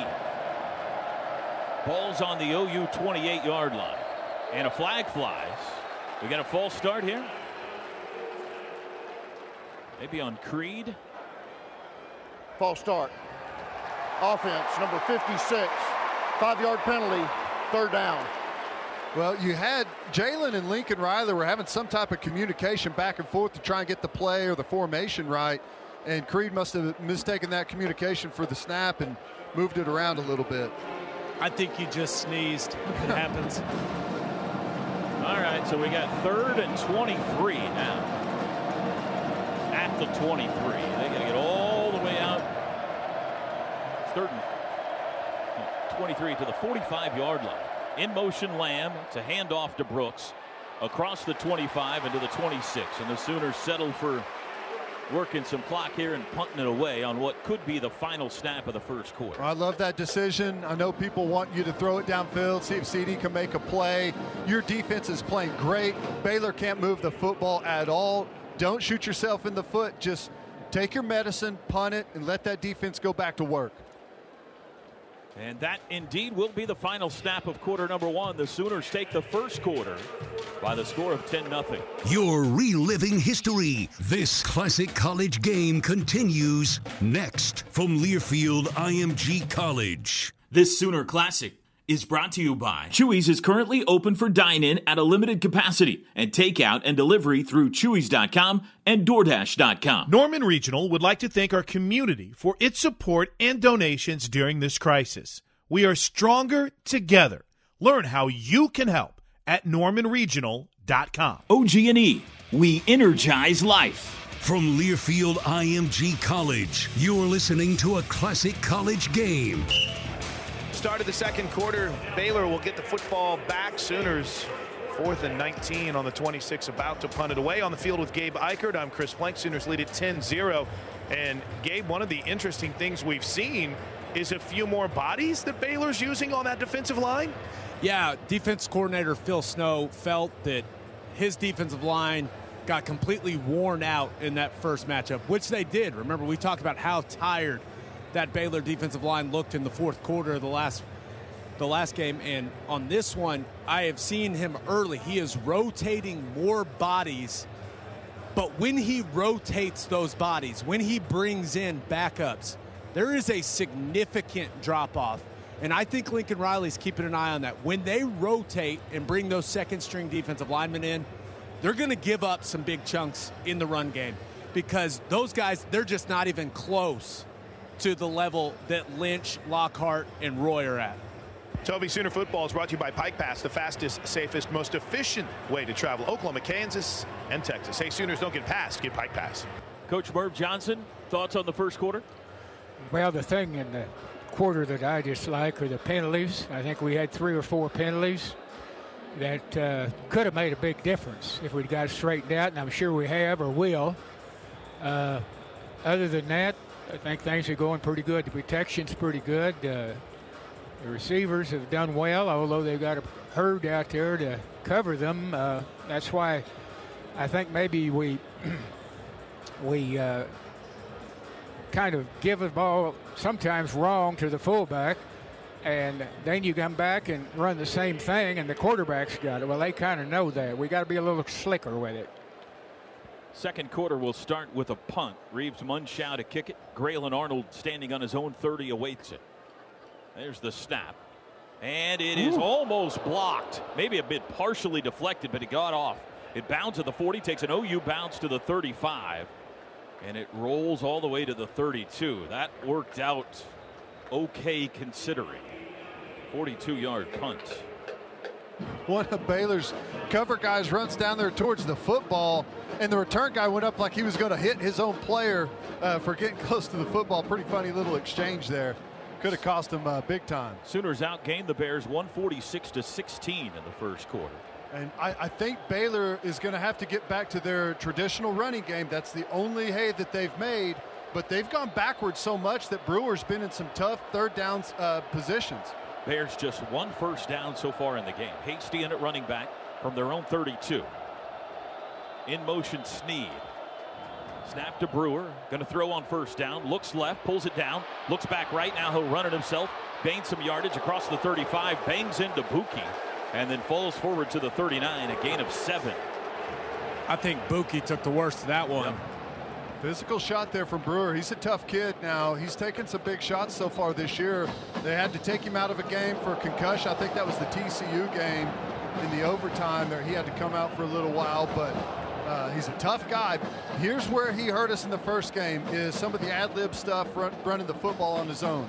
Ball's on the OU 28 yard line. And a flag flies. We got a false start here. Maybe on Creed. False start. Offense, number 56. Five yard penalty, third down. Well, you had Jalen and Lincoln Riley were having some type of communication back and forth to try and get the play or the formation right. And Creed must have mistaken that communication for the snap and moved it around a little bit. I think he just sneezed. It happens. [LAUGHS] All right, so we got third and 23 now at the 23. They got to get all the way out. Third and 23 to the 45 yard line. In motion, Lamb. to a handoff to Brooks across the 25 into the 26. And the Sooners settle for working some clock here and punting it away on what could be the final snap of the first quarter. I love that decision. I know people want you to throw it downfield, see if CeeDee can make a play. Your defense is playing great. Baylor can't move the football at all don't shoot yourself in the foot. Just take your medicine, punt it, and let that defense go back to work. And that indeed will be the final snap of quarter number one. The Sooners take the first quarter by the score of 10 0. You're reliving history. This classic college game continues next from Learfield IMG College. This Sooner Classic is brought to you by Chuy's is currently open for dine-in at a limited capacity and takeout and delivery through Chuy's.com and DoorDash.com. Norman Regional would like to thank our community for its support and donations during this crisis. We are stronger together. Learn how you can help at normanregional.com. OG&E, we energize life. From Learfield IMG College, you're listening to a classic college game start of the second quarter. Baylor will get the football back. Sooners fourth and 19 on the 26, about to punt it away on the field with Gabe Ikard. I'm Chris Plank. Sooners lead at 10-0. And Gabe, one of the interesting things we've seen is a few more bodies that Baylor's using on that defensive line. Yeah, defense coordinator Phil Snow felt that his defensive line got completely worn out in that first matchup, which they did. Remember, we talked about how tired that Baylor defensive line looked in the fourth quarter of the last the last game. And on this one I have seen him early. He is rotating more bodies. But when he rotates those bodies when he brings in backups there is a significant drop off and I think Lincoln Riley's keeping an eye on that. When they rotate and bring those second string defensive linemen in they're going to give up some big chunks in the run game because those guys they're just not even close to the level that Lynch, Lockhart, and Roy are at. Toby Sooner Football is brought to you by Pike Pass, the fastest, safest, most efficient way to travel Oklahoma, Kansas, and Texas. Hey, Sooners, don't get past, get Pike Pass. Coach Merv Johnson, thoughts on the first quarter? Well, the thing in the quarter that I dislike are the penalties. I think we had three or four penalties that uh, could have made a big difference if we'd got straightened out, and I'm sure we have or will. Uh, other than that, I think things are going pretty good. The protection's pretty good. Uh, the receivers have done well, although they've got a herd out there to cover them. Uh, that's why I think maybe we [CLEARS THROAT] we uh, kind of give the ball sometimes wrong to the fullback, and then you come back and run the same thing, and the quarterback's got it. Well, they kind of know that. We got to be a little slicker with it. Second quarter will start with a punt. Reeves Mundschau to kick it. Grayland Arnold standing on his own 30 awaits it. There's the snap. And it is Ooh. almost blocked. Maybe a bit partially deflected, but it got off. It bounds at the 40, takes an OU bounce to the 35, and it rolls all the way to the 32. That worked out okay considering. 42 yard punt. One of Baylor's cover guys runs down there towards the football, and the return guy went up like he was going to hit his own player uh, for getting [LAUGHS] close to the football. Pretty funny little exchange there. Could have cost him uh, big time. Sooners outgained the Bears 146 to 16 in the first quarter. And I, I think Baylor is going to have to get back to their traditional running game. That's the only hay that they've made. But they've gone backwards so much that Brewer's been in some tough third down uh, positions. Bears just one first down so far in the game. Hasty in at running back from their own 32. In motion, Sneed. Snap to Brewer. Going to throw on first down. Looks left, pulls it down. Looks back right. Now he'll run it himself. Gains some yardage across the 35. Bangs into Buki. And then falls forward to the 39. A gain of seven. I think Buki took the worst of that one. Yep. Physical shot there from Brewer. He's a tough kid now. He's taken some big shots so far this year. They had to take him out of a game for concussion. I think that was the TCU game in the overtime there. He had to come out for a little while, but uh, he's a tough guy. Here's where he hurt us in the first game is some of the ad-lib stuff run, running the football on his own.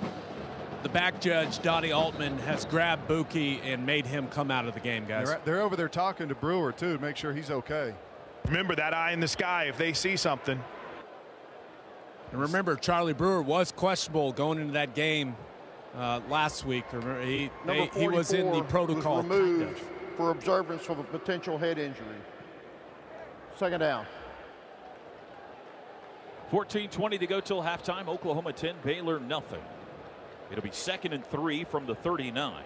The back judge, Dottie Altman, has grabbed Buki and made him come out of the game, guys. They're, they're over there talking to Brewer, too, to make sure he's okay. Remember that eye in the sky if they see something. And remember, Charlie Brewer was questionable going into that game uh, last week. Remember, He, they, he was in the protocol. Was removed for observance of a potential head injury. Second down. 14-20 to go till halftime. Oklahoma 10, Baylor nothing. It'll be second and three from the 39.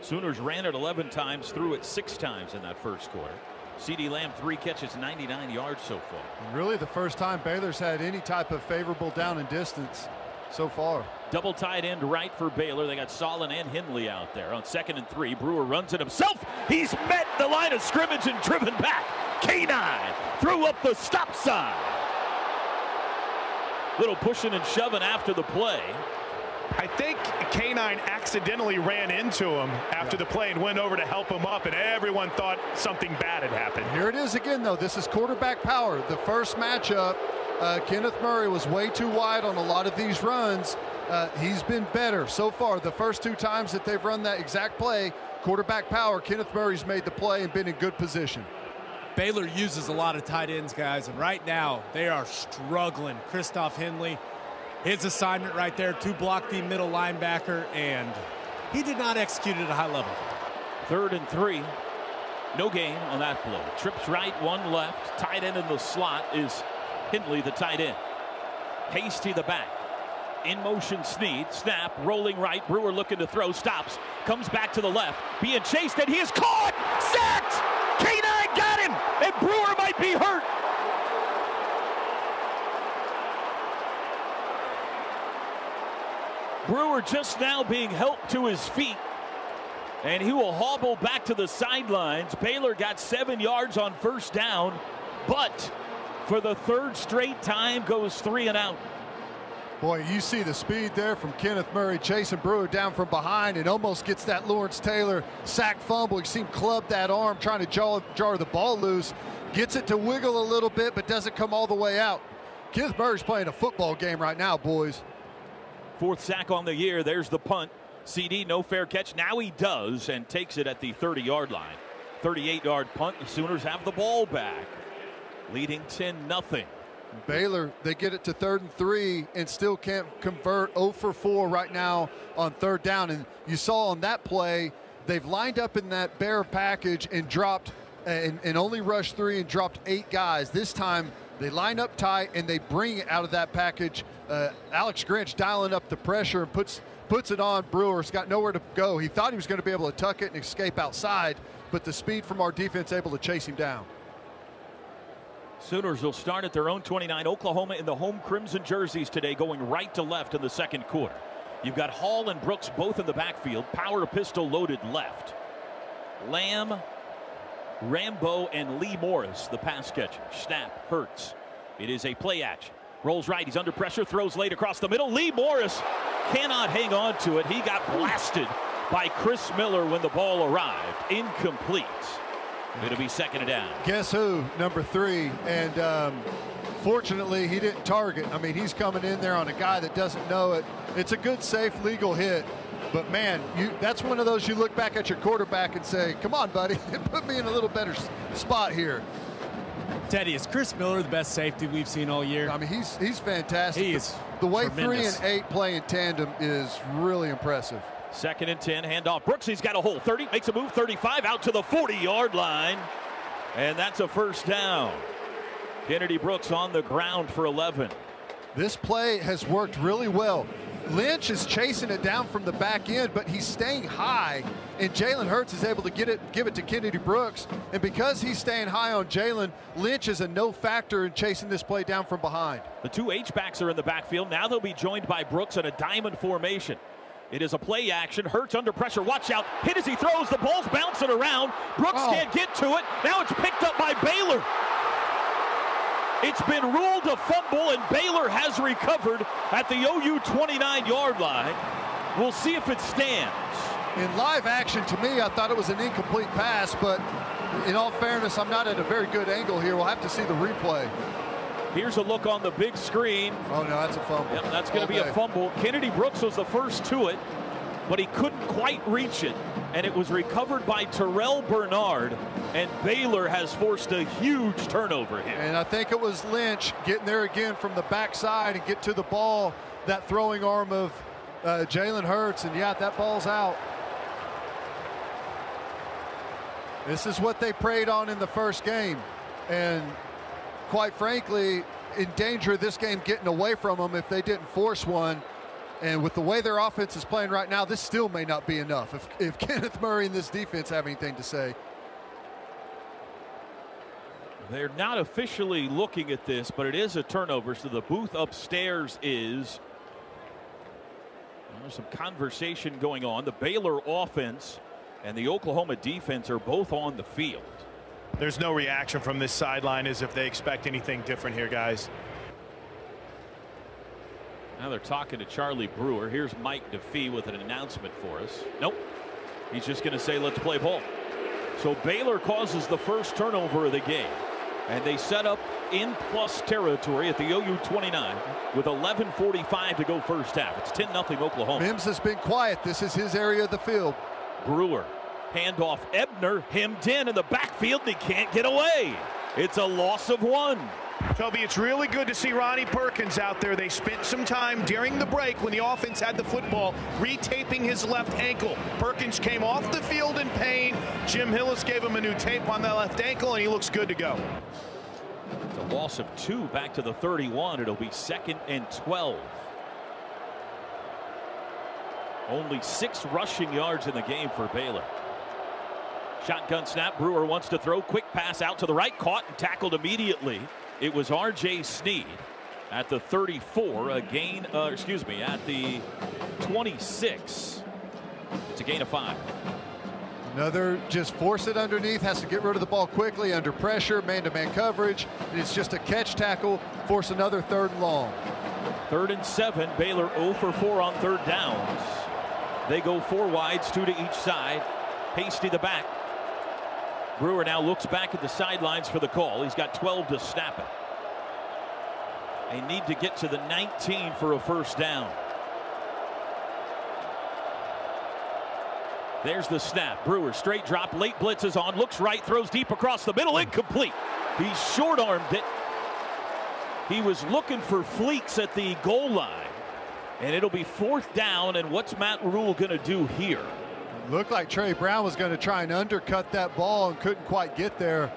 Sooners ran it 11 times, threw it six times in that first quarter. CeeDee Lamb, three catches, 99 yards so far. And really the first time Baylor's had any type of favorable down and distance so far. Double tight end right for Baylor. They got Solon and Henley out there on second and three. Brewer runs it himself. He's met the line of scrimmage and driven back. K9 threw up the stop sign. Little pushing and shoving after the play. I think K9 accidentally ran into him after the play and went over to help him up, and everyone thought something bad had happened. Here it is again, though. This is quarterback power. The first matchup, uh, Kenneth Murray was way too wide on a lot of these runs. Uh, he's been better so far. The first two times that they've run that exact play, quarterback power, Kenneth Murray's made the play and been in good position. Baylor uses a lot of tight ends, guys, and right now they are struggling. Christoph Henle, his assignment right there to block the middle linebacker, and he did not execute at a high level. Third and three. No gain on that play. Trips right, one left. Tight end in the slot is Henle, the tight end. Hasty the back. In motion, Sneed. Snap, rolling right. Brewer looking to throw. Stops. Comes back to the left. Being chased, and he is caught! Sacked! K9 got him! And Brewer might be hurt. Brewer just now being helped to his feet. And he will hobble back to the sidelines. Baylor got seven yards on first down, but for the third straight time goes three and out. Boy, you see the speed there from Kenneth Murray chasing Brewer down from behind and almost gets that Lawrence Taylor sack fumble. You see him club that arm trying to jar, jar the ball loose. Gets it to wiggle a little bit, but doesn't come all the way out. Kenneth Murray's playing a football game right now, boys. Fourth sack on the year. There's the punt. CeeDee, no fair catch. Now he does and takes it at the 30 yard line. 38 yard punt. The Sooners have the ball back, leading 10 0. Baylor, they get it to third and three and still can't convert 0 for 4 right now on third down. And you saw on that play, they've lined up in that bear package and dropped and, and only rushed three and dropped eight guys. This time they line up tight and they bring it out of that package. Uh, Alex Grinch dialing up the pressure and puts puts it on. Brewer. He's got nowhere to go. He thought he was going to be able to tuck it and escape outside, but the speed from our defense able to chase him down. Sooners will start at their own 29. Oklahoma in the home crimson jerseys today, going right to left in the second quarter. You've got Hall and Brooks both in the backfield, power pistol loaded left. Lamb, Rambo, and Lee Morris, the pass catcher. Snap, Hurts. It is a play action. Rolls right, he's under pressure, throws late across the middle. Lee Morris cannot hang on to it. He got blasted by Chris Miller when the ball arrived. Incomplete. It'll be second and down. Guess who? Number three. And um, fortunately, he didn't target. I mean, he's coming in there on a guy that doesn't know it. It's a good, safe, legal hit. But man, you, that's one of those you look back at your quarterback and say, come on, buddy, [LAUGHS] put me in a little better spot here. Teddy, is Chris Miller the best safety we've seen all year? I mean, he's he's fantastic. He is the way tremendous. three and eight play in tandem is really impressive. Second and 10, handoff. Brooks, he's got a hole. 30, makes a move, 35, out to the 40 yard line. And that's a first down. Kennedy Brooks on the ground for 11. This play has worked really well. Lynch is chasing it down from the back end, but he's staying high, and Jalen Hurts is able to get it, give it to Kennedy Brooks. And because he's staying high on Jalen, Lynch is a no factor in chasing this play down from behind. The two H-backs are in the backfield. Now they'll be joined by Brooks in a diamond formation. It is a play action. Hurts under pressure. Watch out. Hit as he throws. The ball's bouncing around. Brooks Oh. can't get to it. Now it's picked up by Baylor. It's been ruled a fumble, and Baylor has recovered at the OU 29 yard line. We'll see if it stands. In live action, to me, I thought it was an incomplete pass, but in all fairness, I'm not at a very good angle here. We'll have to see the replay. Here's a look on the big screen. Oh, no, that's a fumble. Yep, that's going to be a fumble. Kennedy Brooks was the first to it, but he couldn't quite reach it, and it was recovered by Terrell Bernard, and Baylor has forced a huge turnover here. And I think it was Lynch getting there again from the backside and get to the ball, that throwing arm of uh, Jalen Hurts. And yeah, that ball's out. This is what they preyed on in the first game. And quite frankly, in danger of this game getting away from them if they didn't force one. And with the way their offense is playing right now, this still may not be enough. If, if [LAUGHS] Kenneth Murray and this defense have anything to say. They're not officially looking at this, but it is a turnover, so the booth upstairs is. There's some conversation going on. The Baylor offense and the Oklahoma defense are both on the field. There's no reaction from this sideline as if they expect anything different here, guys. Now they're talking to Charlie Brewer. Here's Mike DeFee with an announcement for us. Nope. He's just going to say, let's play ball. So Baylor causes the first turnover of the game. And they set up in plus territory at the OU 29 with 11.45 to go first half. It's 10 0 Oklahoma. Mims has been quiet. This is his area of the field. Brewer. Handoff Ebner hemmed in in the backfield and he can't get away. It's a loss of one. Toby, it's really good to see Ronnie Perkins out there. They spent some time during the break when the offense had the football retaping his left ankle. Perkins came off the field in pain. Jim Hillis gave him a new tape on that left ankle, and he looks good to go. It's a loss of two back to the 31. It'll be second and 12. Only six rushing yards in the game for Baylor. Shotgun snap. Brewer wants to throw. Quick pass out to the right. Caught and tackled immediately. It was R.J. Sneed at the 34. A gain, uh, excuse me, at the 26. It's a gain of five. Another just force it underneath, has to get rid of the ball quickly under pressure, man to man coverage. And it's just a catch tackle, force another third and long. Third and seven. Baylor 0 for 4 on third downs. They go four wides, two to each side. Hasty the back. Brewer now looks back at the sidelines for the call. He's got 12 to snap it. They need to get to the 19 for a first down. There's the snap. Brewer straight drop, late blitzes on, looks right, throws deep across the middle, incomplete. He short armed it. He was looking for fleeks at the goal line. And it'll be fourth down. And what's Matt Rhule going to do here? Looked like Trey Brown was going to try and undercut that ball and couldn't quite get there.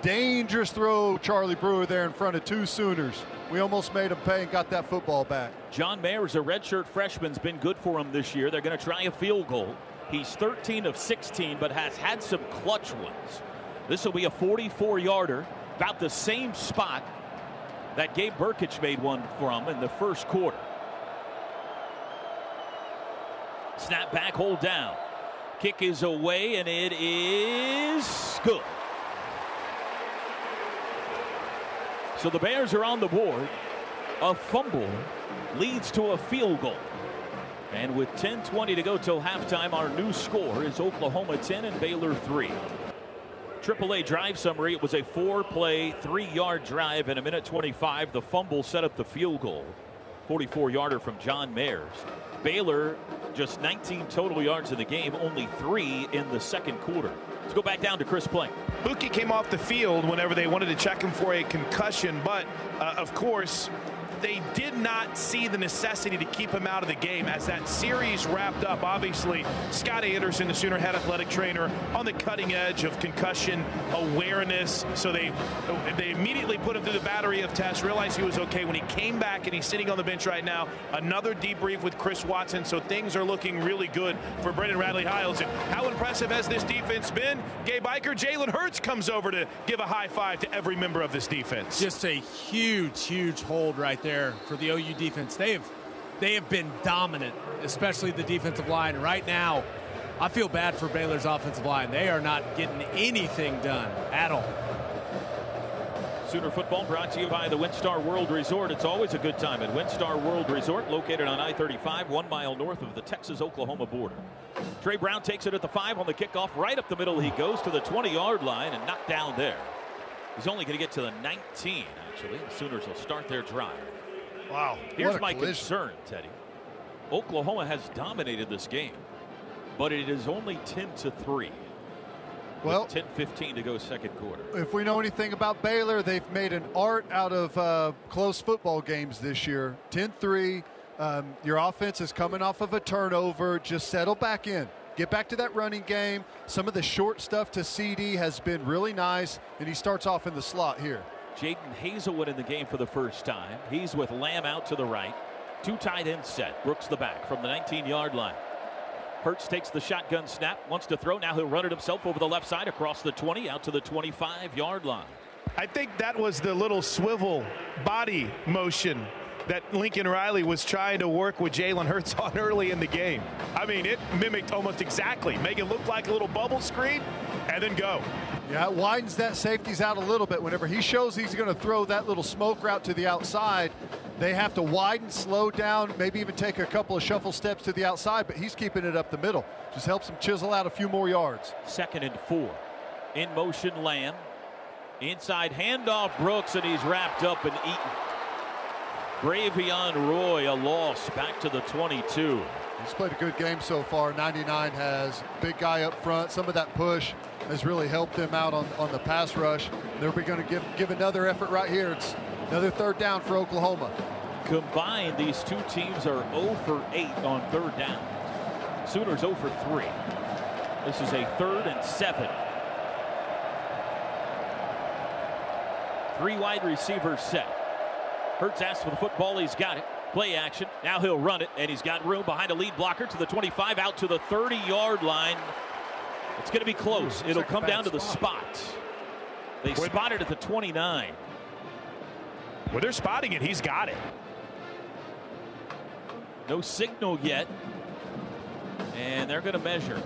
Dangerous throw, Charlie Brewer, there in front of two Sooners. We almost made him pay and got that football back. John Mayers a redshirt freshman, has been good for him this year. They're going to try a field goal. He's 13 of 16, but has had some clutch ones. This will be a 44 yarder, about the same spot that Gabe Brkic made one from in the first quarter. Snap back, hold down. Kick is away, and it is good. So the Bears are on the board. A fumble leads to a field goal. And with 10:20 to go till halftime, our new score is Oklahoma 10 and Baylor 3. AAA drive summary. It was a four-play, three-yard drive in a minute 25. The fumble set up the field goal. 44-yarder from John Mayers. Baylor just 19 total yards in the game, only three in the second quarter. Let's go back down to Chris Plank. Buki came off the field whenever they wanted to check him for a concussion, but uh, of course, they did not see the necessity to keep him out of the game as that series wrapped up. Obviously, Scott Anderson, the Sooner head athletic trainer, on the cutting edge of concussion awareness. So they they immediately put him through the battery of tests, realized he was okay. When he came back and he's sitting on the bench right now, another debrief with Chris Watson. So things are looking really good for Brendan Radley Hiles. And how impressive has this defense been? Gabe Ikard, Jalen Hurts comes over to give a high five to every member of this defense. Just a huge, huge hold right there for the OU defense. They have they have been dominant, especially the defensive line. Right now, I feel bad for Baylor's offensive line. They are not getting anything done at all. Sooner football brought to you by the WinStar World Resort. It's always a good time at WinStar World Resort, located on I-35, one mile north of the Texas-Oklahoma border. Trey Brown takes it at the five on the kickoff. Right up the middle, he goes to the 20-yard line and knocked down there. He's only going to get to the 19, actually. The Sooners will start their drive. Wow. Here's my collision. concern, Teddy. Oklahoma has dominated this game, but it is only 10 to 3. Well, 10 15 to go second quarter. If we know anything about Baylor, they've made an art out of uh, close football games this year. 10 3. Um, your offense is coming off of a turnover. Just settle back in. Get back to that running game. Some of the short stuff to CeeDee has been really nice, and he starts off in the slot here. Jadon Haselwood in the game for the first time. He's with Lamb out to the right. Two tight end set. Brooks the back from the 19 yard line. Hurts takes the shotgun snap, wants to throw. Now he'll run it himself over the left side across the 20 out to the 25 yard line. I think that was the little swivel body motion that Lincoln Riley was trying to work with Jalen Hurts [LAUGHS] on early in the game. I mean, it mimicked almost exactly. Make it look like a little bubble screen and then go. Yeah, it widens that safeties out a little bit. Whenever he shows he's going to throw that little smoke route to the outside, they have to widen, slow down, maybe even take a couple of shuffle steps to the outside, but he's keeping it up the middle. Just helps him chisel out a few more yards. Second and four. In motion, Lamb. Inside handoff, Brooks, and he's wrapped up and eaten. Bravion Roy, a loss back to the 22. He's played a good game so far. 99 has. Big guy up front. Some of that push has really helped them out on, on the pass rush. They're going to give, give another effort right here. It's another third down for Oklahoma. Combined, these two teams are 0 for 8 on third down. Sooners 0 for 3. This is a third and seven. Three wide receivers set. Hurts asks for the football. He's got it. Play action. Now he'll run it, and he's got room behind a lead blocker to the 25, out to the 30 yard line. It's going to be close. Hmm, It'll come down to the spot. They spotted at the 29. Well, they're spotting it. He's got it. No signal yet. And they're going to measure.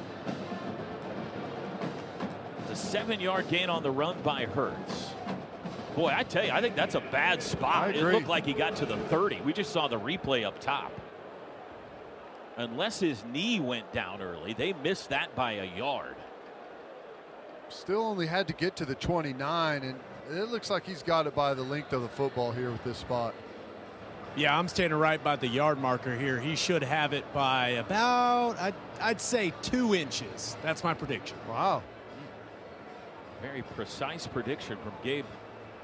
It's a seven yard gain on the run by Hurts. Boy, I tell you, I think that's a bad spot. It looked like he got to the 30. We just saw the replay up top. Unless his knee went down early, they missed that by a yard. Still only had to get to the 29, and it looks like he's got it by the length of the football here with this spot. Yeah, I'm standing right by the yard marker here. He should have it by about, I'd, I'd say, two inches. That's my prediction. Wow. Very precise prediction from Gabe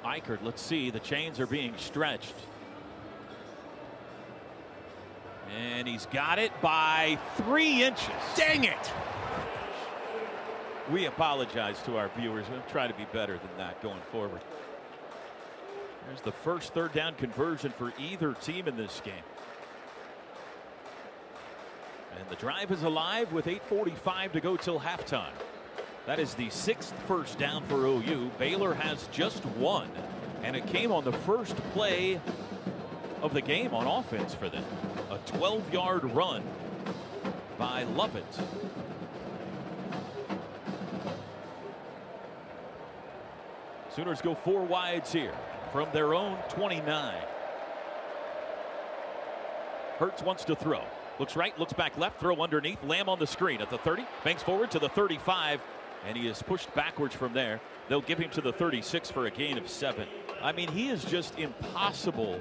Ikard. Let's see. The chains are being stretched. And he's got it by three inches. Dang it! We apologize to our viewers. We'll try to be better than that going forward. There's the first third down conversion for either team in this game. And the drive is alive with 8.45 to go till halftime. That is the sixth first down for OU. Baylor has just one, and it came on the first play of the game on offense for them. A 12 yard run by Lovett. Sooners go four wides here from their own 29. Hurts wants to throw. Looks right, looks back left, throw underneath. Lamb on the screen at the 30. Banks forward to the 35, and he is pushed backwards from there. They'll give him to the 36 for a gain of seven. I mean, he is just impossible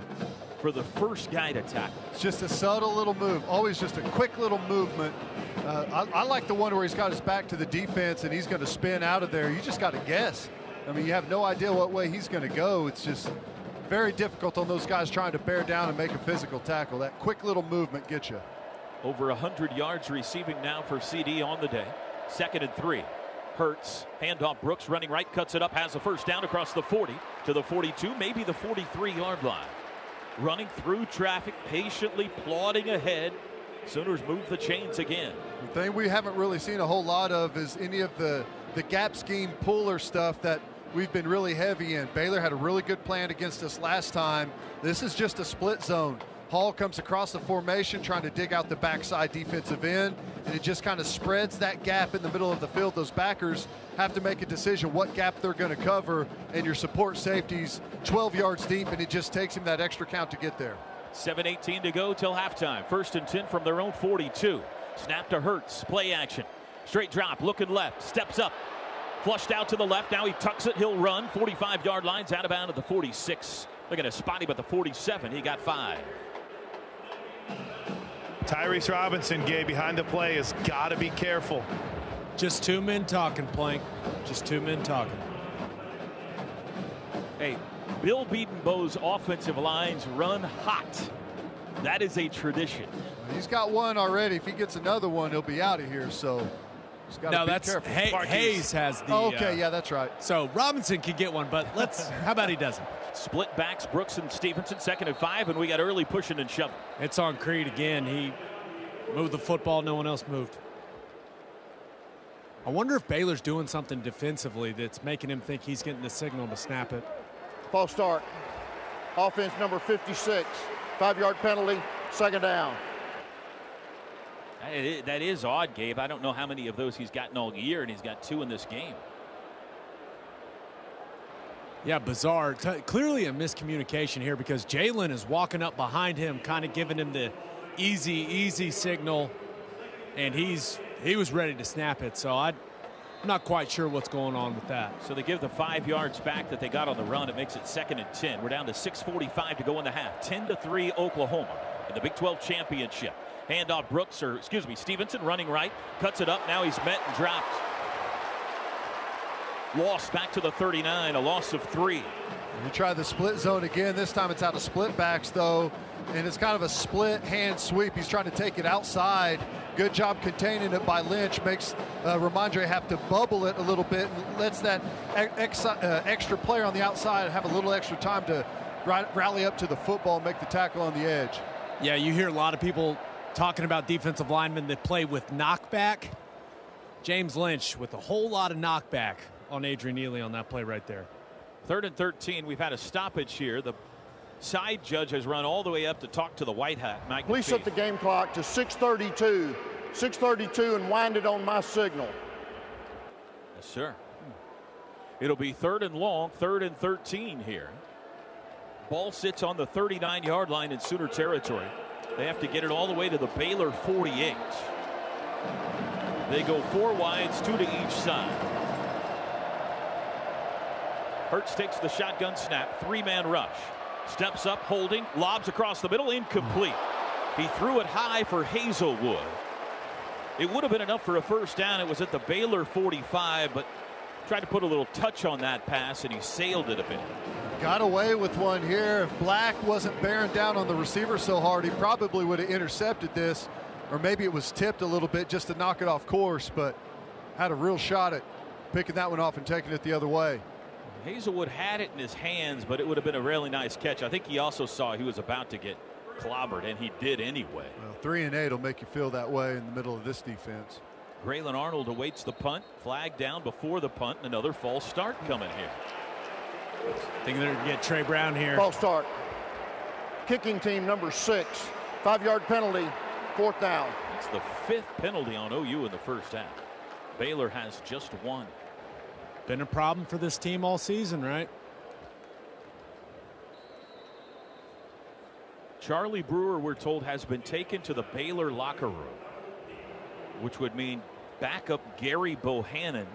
for the first guy to tackle. It's just a subtle little move, always just a quick little movement. Uh, I, I like the one where he's got his back to the defense and he's going to spin out of there. You just got to guess. I mean, you have no idea what way he's going to go. It's just very difficult on those guys trying to bear down and make a physical tackle. That quick little movement gets you. Over 100 yards receiving now for CeeDee on the day. Second and three. Hurts, handoff Brooks running right, cuts it up, has a first down across the 40 to the 42, maybe the 43 yard line. Running through traffic, patiently plodding ahead. Sooners move the chains again. The thing we haven't really seen a whole lot of is any of the, the gap scheme puller stuff that we've been really heavy in. Baylor had a really good plan against us last time. This is just a split zone. Hall comes across the formation trying to dig out the backside defensive end, and it just kind of spreads that gap in the middle of the field. Those backers have to make a decision what gap they're going to cover, and your support safety's 12 yards deep, and it just takes him that extra count to get there. 7.18 to go till halftime. First and 10 from their own 42. Snap to Hurts. Play action. Straight drop, looking left, steps up, flushed out to the left. Now he tucks it. He'll run. 45 yard lines out of bounds at the 46. Look at a spotty, but the 47. He got five. Tyrese Robinson, Gay, behind the play has got to be careful. Just two men talking, Plank. Just two men talking. Hey, Bill Bedenbaugh's offensive lines run hot. That is a tradition. He's got one already. If he gets another one, he'll be out of here. So he's got to no, be that's careful. Hay- Hayes has the. Oh, okay, uh, yeah, that's right. So Robinson could get one, but let's. [LAUGHS] how about he doesn't? Split backs, Brooks and Stevenson, second and five, and we got early pushing and shoving. It's on Creed again. He moved the football. No one else moved. I wonder if Baylor's doing something defensively that's making him think he's getting the signal to snap it. False start. Offense number 56. Five yard penalty, second down. That is, that is odd, Gabe. I don't know how many of those he's gotten all year, and he's got two in this game. Yeah, bizarre. T- clearly a miscommunication here because Jalen is walking up behind him, kind of giving him the easy, easy signal, and he's he was ready to snap it. So I, I'm not quite sure what's going on with that. So they give the five yards back that they got on the run. It makes it second and 10. We're down to 6.45 to go in the half. 10 to 3 Oklahoma in the Big 12 championship. Handoff Brooks, or excuse me, Stevenson running right, cuts it up. Now he's met and dropped. Lost back to the 39, a loss of three. You try the split zone again. This time it's out of split backs, though, and it's kind of a split hand sweep. He's trying to take it outside. Good job containing it by Lynch. Makes uh, Rhamondre have to bubble it a little bit and lets that ex- uh, extra player on the outside have a little extra time to rally up to the football and make the tackle on the edge. Yeah, you hear a lot of people talking about defensive linemen that play with knockback. James Lynch with a whole lot of knockback on Adrian Ealy on that play right there. Third and 13. We've had a stoppage here. The side judge has run all the way up to talk to the white hat. Mike Please set the game clock to 6:32. 6:32 and wind it on my signal. Yes, sir. Hmm. It'll be third and long, third and 13 here. Ball sits on the 39 yard line in Sooner territory. They have to get it all the way to the Baylor 48. They go four wides, two to each side. Hurts takes the shotgun snap, three man rush. Steps up, holding, lobs across the middle, incomplete. He threw it high for Haselwood. It would have been enough for a first down. It was at the Baylor 45, but tried to put a little touch on that pass, and he sailed it a bit. Got away with one here. If Black wasn't bearing down on the receiver so hard, he probably would have intercepted this, or maybe it was tipped a little bit just to knock it off course, but had a real shot at picking that one off and taking it the other way. Haselwood had it in his hands, but it would have been a really nice catch. I think he also saw he was about to get clobbered, and he did anyway. Well, three and eight will make you feel that way in the middle of this defense. Grayland Arnold awaits the punt, flag down before the punt, and another false start coming here. Thinking they're going to get Trey Brown here. False start. Kicking team number six. Five yard penalty, fourth down. It's the fifth penalty on OU in the first half. Baylor has just one. Been a problem for this team all season, right? Charlie Brewer, we're told, has been taken to the Baylor locker room, which would mean backup Gary Bohanon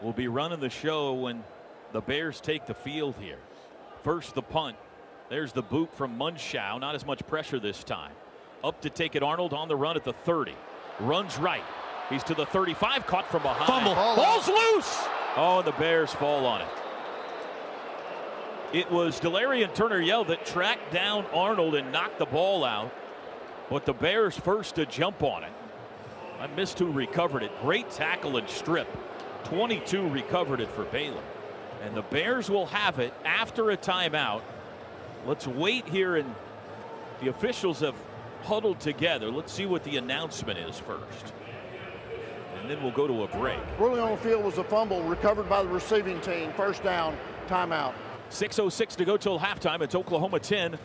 will be running the show when the Bears take the field here. First, the punt. There's the boot from Mundschau. Not as much pressure this time. Up to take it, Arnold on the run at the 30. Runs right. He's to the 35, caught from behind. Fumble. Ball's loose. Oh, the Bears fall on it. It was Delarrion Turner Yell that tracked down Arnold and knocked the ball out. But the Bears first to jump on it. I missed who recovered it. Great tackle and strip. 22 recovered it for Baylor. And the Bears will have it after a timeout. Let's wait here and the officials have huddled together. Let's see what the announcement is first. And then we'll go to a break. Ruling on the field was a fumble recovered by the receiving team. First down, timeout. 6.06 to go till halftime. It's Oklahoma 10,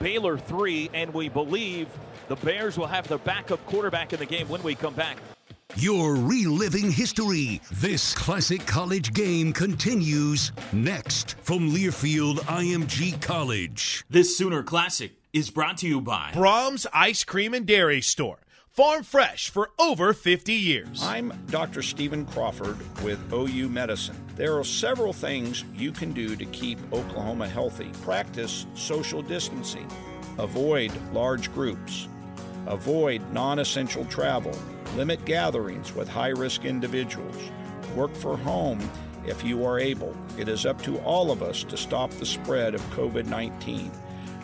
Baylor 3, and we believe the Bears will have the backup quarterback in the game when we come back. You're reliving history. This classic college game continues next from Learfield IMG College. This Sooner Classic is brought to you by Braum's Ice Cream and Dairy Store. Farm fresh for over 50 years. I'm Dr. Stephen Crawford with OU Medicine. There are several things you can do to keep Oklahoma healthy. Practice social distancing, avoid large groups, avoid non essential travel, limit gatherings with high risk individuals, work from home if you are able. It is up to all of us to stop the spread of COVID 19.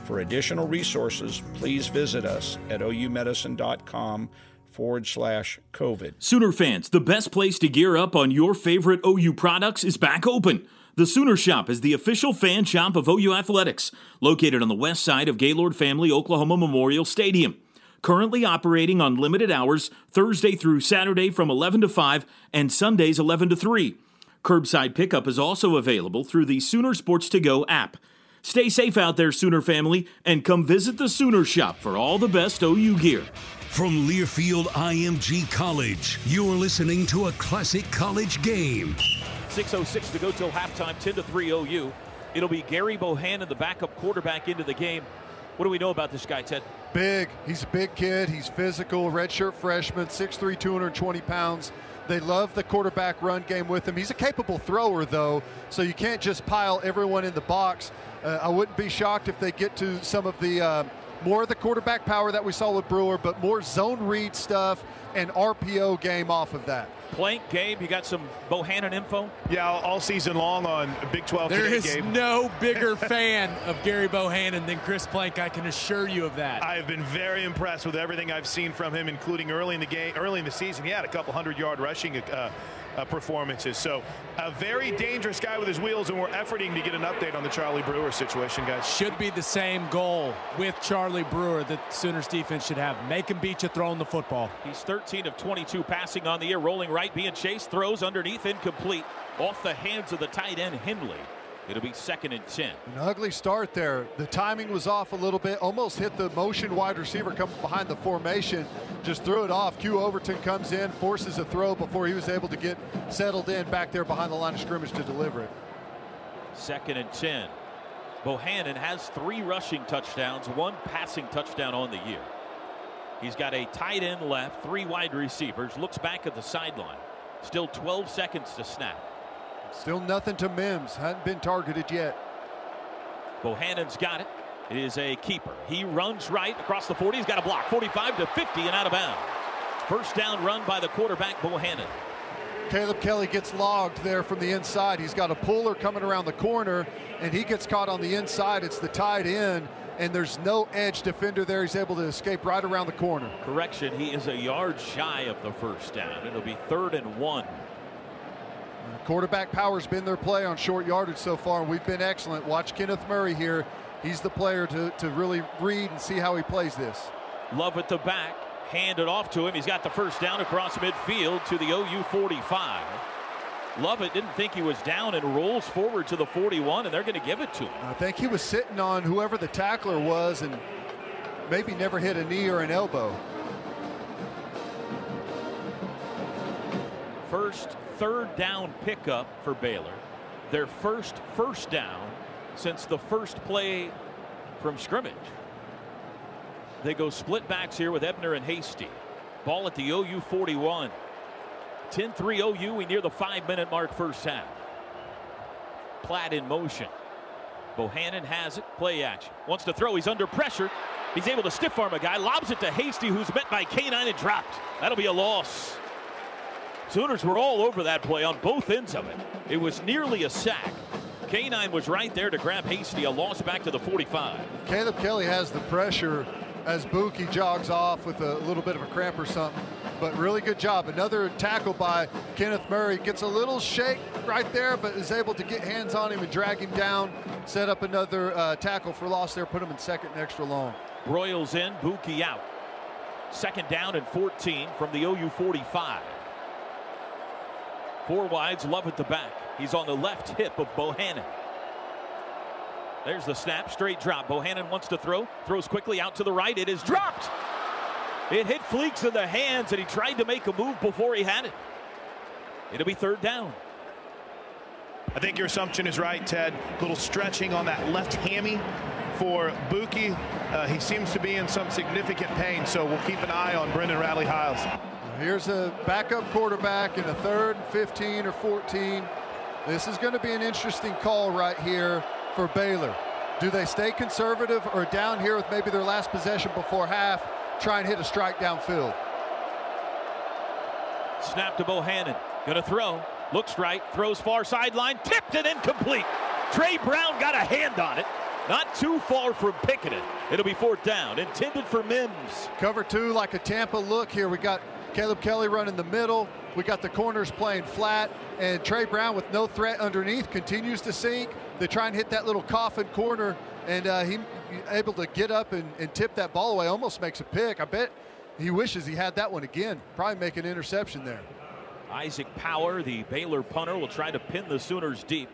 For additional resources, please visit us at oumedicine.com forward slash COVID. Sooner fans, the best place to gear up on your favorite OU products is back open. The Sooner Shop is the official fan shop of OU Athletics, located on the west side of Gaylord Family Oklahoma Memorial Stadium. Currently operating on limited hours Thursday through Saturday from 11 to 5 and Sundays 11 to 3. Curbside pickup is also available through the Sooner Sports to Go app. Stay safe out there, Sooner family, and come visit the Sooner Shop for all the best OU gear. From Learfield IMG College, you're listening to a classic college game. 6.06 to go till halftime, 10 to 3 OU. It'll be Gary Bohanon, the backup quarterback, into the game. What do we know about this guy, Ted? Big. He's a big kid. He's physical, redshirt freshman, 6'3, 220 pounds. They love the quarterback run game with him. He's a capable thrower, though, so you can't just pile everyone in the box. Uh, I wouldn't be shocked if they get to some of the uh, more of the quarterback power that we saw with Brewer, but more zone read stuff and RPO game off of that. Plank, Gabe, you got some Bohanon info? Yeah, all season long on Big 12 There today, is Gabe. no [LAUGHS] bigger fan of Gary Bohanon than Chris Plank. I can assure you of that. I have been very impressed with everything I've seen from him, including early in the game, early in the season. He had a couple hundred yard rushing uh, uh, performances. So a very dangerous guy with his wheels, and we're efforting to get an update on the Charlie Brewer situation, guys. Should be the same goal with Charlie Brewer that Sooners defense should have. Make him beat you throwing the football. He's 13 of 22 passing on the year, rolling right, being chased, throws underneath, incomplete, off the hands of the tight end Henle. It'll be second and 10. An ugly start there. The timing was off a little bit, almost hit the motion wide receiver coming behind the formation. Just threw it off. Q Overton comes in, forces a throw before he was able to get settled in back there behind the line of scrimmage to deliver it. Second and 10. Bohanon has three rushing touchdowns, one passing touchdown on the year. He's got a tight end left, three wide receivers, looks back at the sideline. Still 12 seconds to snap. Still nothing to Mims. Hadn't been targeted yet. Bohanon's got it. It is a keeper. He runs right across the 40. He's got a block. 45 to 50 and out of bounds. First down run by the quarterback, Bohanon. Caleb Kelly gets logged there from the inside. He's got a puller coming around the corner, and he gets caught on the inside. It's the tight end, and there's no edge defender there. He's able to escape right around the corner. Correction, he is a yard shy of the first down. It'll be third and one. Quarterback power's been their play on short yardage so far, and we've been excellent. Watch Kenneth Murray here. He's the player to, to really read and see how he plays this. Lovett the back. Hand it off to him. He's got the first down across midfield to the OU 45. Lovett didn't think he was down and rolls forward to the 41, and they're going to give it to him. I think he was sitting on whoever the tackler was and maybe never hit a knee or an elbow. First third down pickup for Baylor. Their first first down since the first play from scrimmage. They go split backs here with Ebner and Hasty. Ball at the OU 41. 10-3 OU. We near the five-minute mark first half. Platt in motion. Bohanon has it. Play action. Wants to throw. He's under pressure. He's able to stiff arm a guy. Lobs it to Hasty, who's met by K9 and dropped. That'll be a loss. Sooners were all over that play on both ends of it. It was nearly a sack. K9 was right there to grab Hasty, a loss back to the 45. Caleb Kelly has the pressure as Buki jogs off with a little bit of a cramp or something. But really good job. Another tackle by Kenneth Murray. Gets a little shake right there, but is able to get hands on him and drag him down. Set up another uh, tackle for loss there. Put him in second and extra long. Broyles in, Buki out. Second down and 14 from the OU 45. Four wides, Lovett the back. He's on the left hip of Bohanon. There's the snap, straight drop. Bohanon wants to throw, throws quickly out to the right. It is dropped. It hit Fleeks in the hands, and he tried to make a move before he had it. It'll be third down. I think your assumption is right, Ted. A little stretching on that left hammy for Buki. Uh, he seems to be in some significant pain, so we'll keep an eye on Brendan Radley Hiles. Here's a backup quarterback in a third, 15 or 14. This is going to be an interesting call right here for Baylor. Do they stay conservative or down here with maybe their last possession before half, try and hit a strike downfield? Snap to Bohanon. Gonna throw. Looks right. Throws far sideline. Tipped and incomplete. Trey Brown got a hand on it. Not too far from picking it. It'll be fourth down. Intended for Mims. Cover two like a Tampa look here. We got Caleb Kelly running the middle. We got the corners playing flat. And Trey Brown with no threat underneath continues to sink. They try and hit that little coffin corner. And uh, he able to get up and, and tip that ball away. Almost makes a pick. I bet he wishes he had that one again. Probably make an interception there. Isaac Power, the Baylor punter, will try to pin the Sooners deep.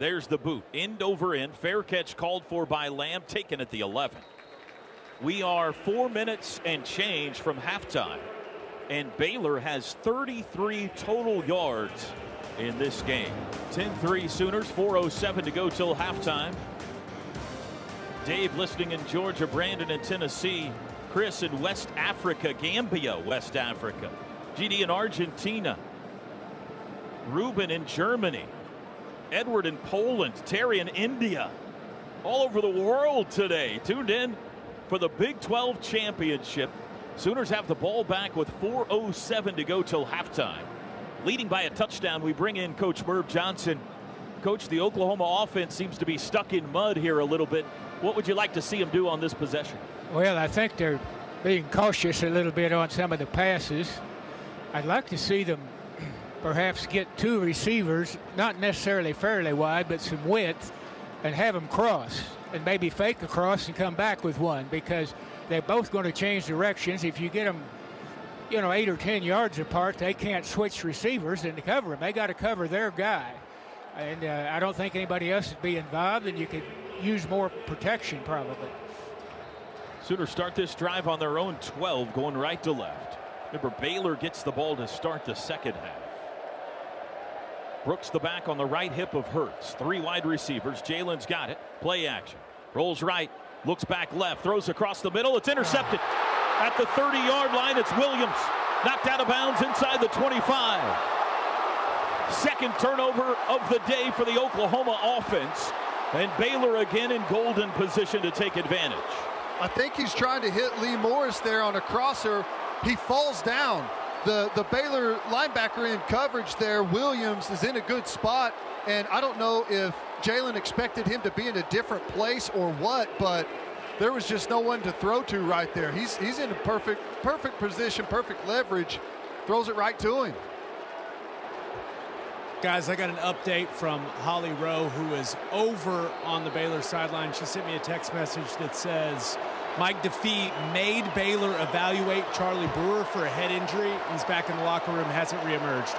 There's the boot. End over end. Fair catch called for by Lamb, taken at the 11. We are four minutes and change from halftime. And Baylor has 33 total yards in this game. 10 3 Sooners, 4.07 to go till halftime. Dave listening in Georgia, Brandon in Tennessee, Chris in West Africa, Gambia, West Africa, GD in Argentina, Ruben in Germany, Edward in Poland, Terry in India, all over the world today. Tuned in for the Big 12 championship. Sooners have the ball back with 4.07 to go till halftime. Leading by a touchdown, we bring in Coach Merv Johnson. Coach, the Oklahoma offense seems to be stuck in mud here a little bit. What would you like to see them do on this possession? Well, I think they're being cautious a little bit on some of the passes. I'd like to see them [CLEARS THROAT] perhaps get two receivers, not necessarily fairly wide, but some width, and have them cross and maybe fake a cross and come back with one because they're both going to change directions. If you get them, you know, eight or ten yards apart, they can't switch receivers and cover them. They got to cover their guy, and uh, I don't think anybody else would be involved, and you could use more protection probably. Sooners start this drive on their own 12, going right to left. Remember, Baylor gets the ball to start the second half. Brooks the back on the right hip of Hurts. Three wide receivers. Jalen's got it. Play action. Rolls right. Looks back left. Throws across the middle. It's intercepted. At the 30 yard line, it's Williams. Knocked out of bounds inside the 25. Second turnover of the day for the Oklahoma offense. And Baylor again in golden position to take advantage. I think he's trying to hit Lee Morris there on a crosser. He falls down. The, the Baylor linebacker in coverage there, Williams, is in a good spot. And I don't know if Jalen expected him to be in a different place or what, but there was just no one to throw to right there. He's, he's in a perfect, perfect position, perfect leverage, throws it right to him. Guys, I got an update from Holly Rowe, who is over on the Baylor sideline. She sent me a text message that says Mike Defee made Baylor evaluate Charlie Brewer for a head injury. He's back in the locker room, hasn't reemerged.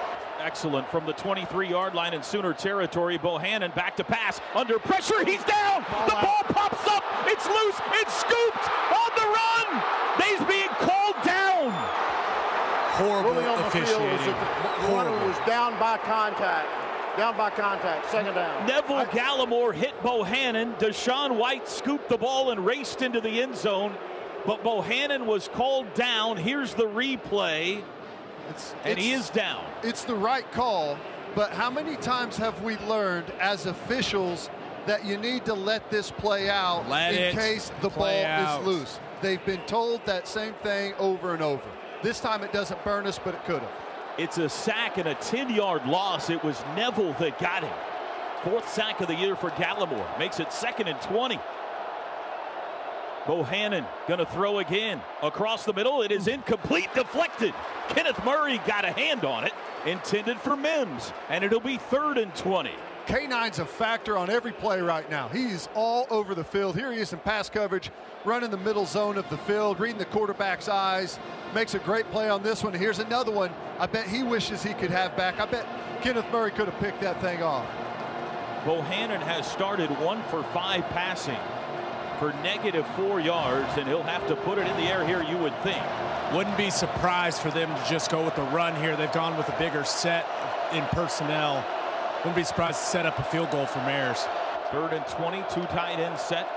Excellent from the 23-yard line in Sooner territory. Bohanon back to pass. Under pressure, he's down. The oh, ball pops up. It's loose. It's scooped on the run. He's being called down. Horrible Ruling on the field officiating. is that the one was down by contact. Down by contact. Second down. Neville Gallimore hit Bohanon. DaShaun White scooped the ball and raced into the end zone. But Bohanon was called down. Here's the replay. It's, and he is down. It's the right call, but how many times have we learned as officials that you need to let this play out Let in case the ball out. is loose? They've been told that same thing over and over. This time it doesn't burn us, but it could have. It's a sack and a 10-yard loss. It was Neville that got him. Fourth sack of the year for Gallimore. Makes it second and 20. Bohanon going to throw again. Across the middle, it is incomplete, deflected. Kenneth Murray got a hand on it, intended for Mims, and it'll be third and 20. K9's a factor on every play right now. He's all over the field. Here he is in pass coverage, running the middle zone of the field, reading the quarterback's eyes. Makes a great play on this one. Here's another one. I bet he wishes he could have back. I bet Kenneth Murray could have picked that thing off. Bohanon has started one for five passing for negative four yards, and he'll have to put it in the air here, you would think. Wouldn't be surprised for them to just go with the run here. They've gone with a bigger set in personnel. Wouldn't be surprised to set up a field goal for Mayers. Third and 20, two tight end set.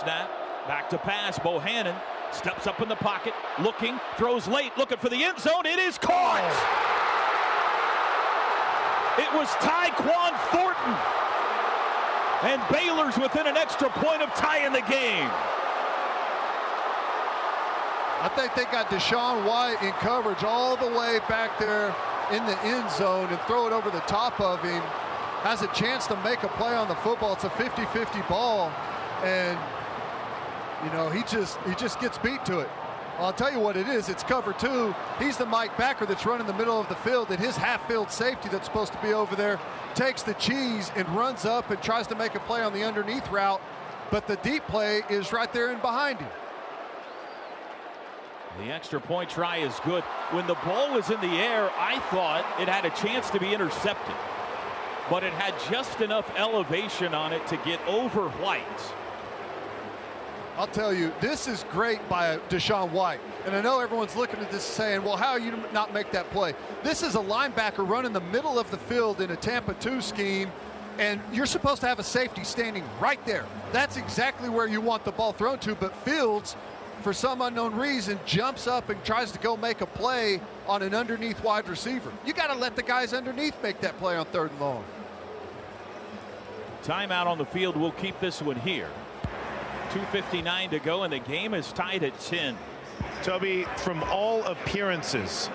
Snap, back to pass. Bohanon steps up in the pocket, looking, throws late, looking for the end zone. It is caught. Oh. It was Tyquan Thornton. And Baylor's within an extra point of tying the game. I think they got DaShaun White in coverage all the way back there in the end zone and throw it over the top of him. Has a chance to make a play on the football. It's a 50-50 ball. And, you know, he just he just gets beat to it. I'll tell you what it is. It's cover two. He's the Mike Backer that's running the middle of the field, and his half-field safety that's supposed to be over there takes the cheese and runs up and tries to make a play on the underneath route. But the deep play is right there and behind him. The extra point try is good. When the ball was in the air, I thought it had a chance to be intercepted. But it had just enough elevation on it to get over White. I'll tell you, this is great by DaShaun White. And I know everyone's looking at this saying, well, how are you not make that play? This is a linebacker running the middle of the field in a Tampa 2 scheme, and you're supposed to have a safety standing right there. That's exactly where you want the ball thrown to, but Fields, for some unknown reason, jumps up and tries to go make a play on an underneath wide receiver. You got to let the guys underneath make that play on third and long. Timeout on the field. We'll keep this one here. 2.59 to go, and the game is tied at 10. Toby, from all appearances,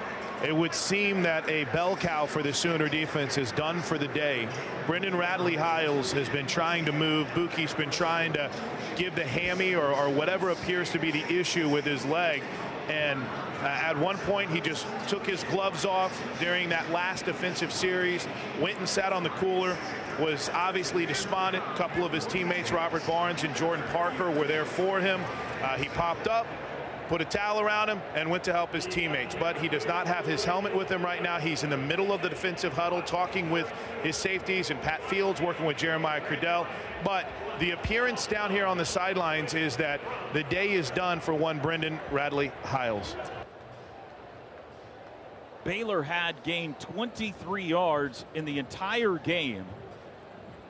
it would seem that a bell cow for the Sooner defense is done for the day. Brendan Radley Hiles has been trying to move. Buki's been trying to give the hammy or, or whatever appears to be the issue with his leg. And uh, at one point, he just took his gloves off during that last defensive series, went and sat on the cooler, was obviously despondent. A couple of his teammates, Robert Barnes and Jordan Parker, were there for him. Uh, he popped up, put a towel around him, and went to help his teammates. But he does not have his helmet with him right now. He's in the middle of the defensive huddle talking with his safeties and Pat Fields working with Jeremiah Criddell. But the appearance down here on the sidelines is that the day is done for one Brendan Radley Hiles. Baylor had gained 23 yards in the entire game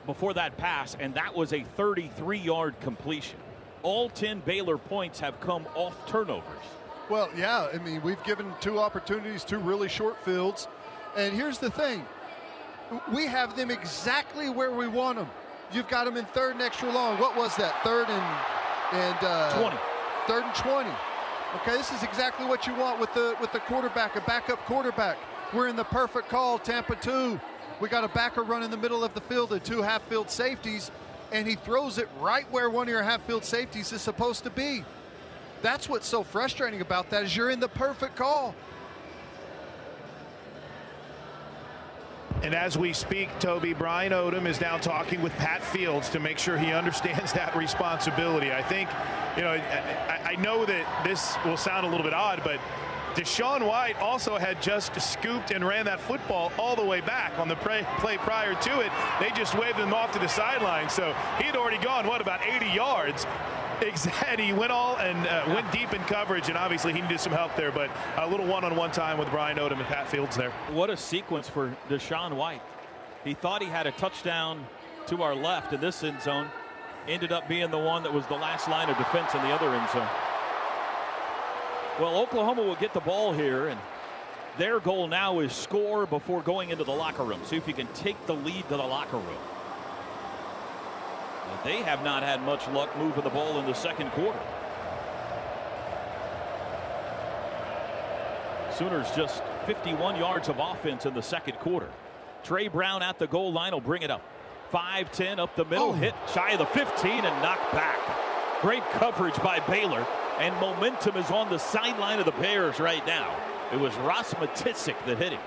before that pass, and that was a 33 yard completion. All 10 Baylor points have come off turnovers. Well, yeah, I mean, we've given two opportunities, two really short fields. And here's the thing we have them exactly where we want them. You've got them in third and extra long. What was that? Third and and uh, 20. Third and 20. Okay, this is exactly what you want with the with the quarterback, a backup quarterback. We're in the perfect call, Tampa 2. We got a backer run in the middle of the field and two half-field safeties, and he throws it right where one of your half-field safeties is supposed to be. That's what's so frustrating about that is you're in the perfect call. And as we speak, Toby, Brian Odom is now talking with Pat Fields to make sure he [LAUGHS] understands that responsibility. I think, you know, I, I know that this will sound a little bit odd, but DaShaun White also had just scooped and ran that football all the way back on the play, prior to it. They just waved him off to the sideline. So he had already gone, what, about 80 yards? [LAUGHS] Exactly. He went all and uh, went deep in coverage, and obviously he needed some help there. But a little one-on-one time with Brian Odom and Pat Fields there. What a sequence for DaShaun White. He thought he had a touchdown to our left in this end zone. Ended up being the one that was the last line of defense in the other end zone. Well, Oklahoma will get the ball here, and their goal now is score before going into the locker room. See if you can take the lead to the locker room. They have not had much luck moving the ball in the second quarter. Sooners just 51 yards of offense in the second quarter. Trey Brown at the goal line will bring it up. 5-10 up the middle, oh. hit shy of the 15 and knocked back. Great coverage by Baylor, and momentum is on the sideline of the Bears right now. It was Ross Matiscik that hit him.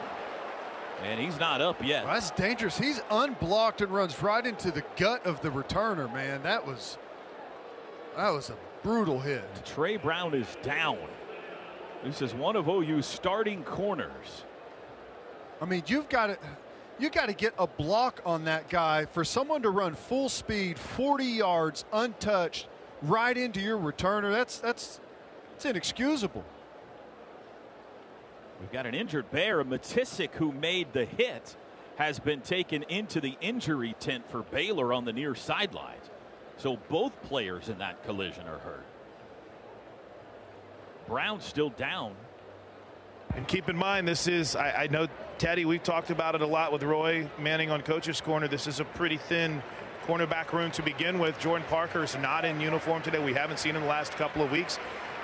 And he's not up yet. Well, that's dangerous. He's unblocked and runs right into the gut of the returner, man. That was that was a brutal hit. Trey Brown is down. This is one of OU's starting corners. I mean, you've got to you got to get a block on that guy for someone to run full speed, 40 yards untouched, right into your returner. That's that's it's inexcusable. We've got an injured bear. Matiscik, who made the hit, has been taken into the injury tent for Baylor on the near sidelines. So both players in that collision are hurt. Brown still down. And keep in mind, this is, I, I, know, Teddy, we've talked about it a lot with Roy Manning on Coach's Corner. This is a pretty thin cornerback room to begin with. Jordan Parker is not in uniform today. We haven't seen him the last couple of weeks.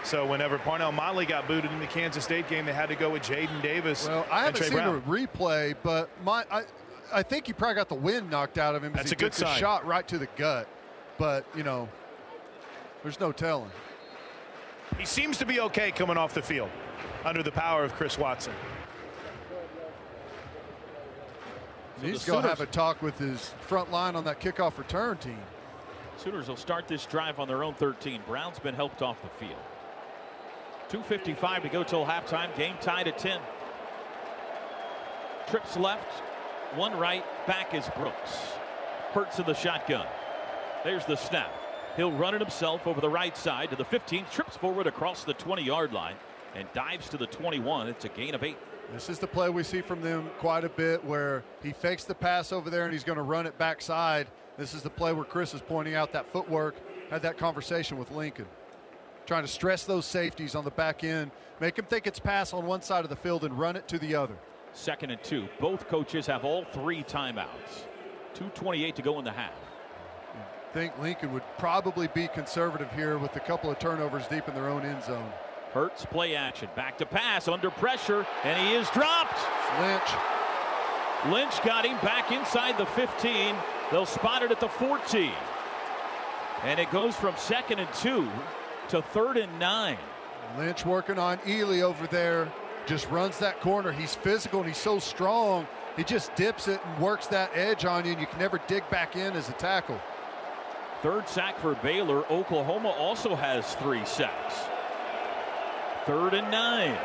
So whenever Parnell Motley got booted in the Kansas State game, they had to go with Jaden Davis. Well, I haven't seen Brown. a replay, but my I, I think he probably got the wind knocked out of him. That's a good sign. shot right to the gut, but you know, there's no telling. He seems to be okay coming off the field under the power of Chris Watson. So He's going to have a talk with his front line on that kickoff return team. Sooners will start this drive on their own 13. Brown's been helped off the field. 2.55 to go till halftime. Game tied at 10. Trips left, one right, back is Brooks. Hurts in the shotgun. There's the snap. He'll run it himself over the right side to the 15, trips forward across the 20 yard line, and dives to the 21. It's a gain of eight. This is the play we see from them quite a bit where he fakes the pass over there and he's going to run it backside. This is the play where Chris is pointing out that footwork, had that conversation with Lincoln trying to stress those safeties on the back end, make them think it's pass on one side of the field and run it to the other. Second and two. Both coaches have all three timeouts. 2.28 to go in the half. I think Lincoln would probably be conservative here with a couple of turnovers deep in their own end zone. Hurts play action. Back to pass under pressure, and he is dropped. Lynch. Lynch got him back inside the 15. They'll spot it at the 14. And it goes from second and two to third and nine. Lynch working on Ealy over there. Just runs that corner. He's physical and he's so strong. He just dips it and works that edge on you, and you can never dig back in as a tackle. Third sack for Baylor. Oklahoma also has three sacks. Third and nine.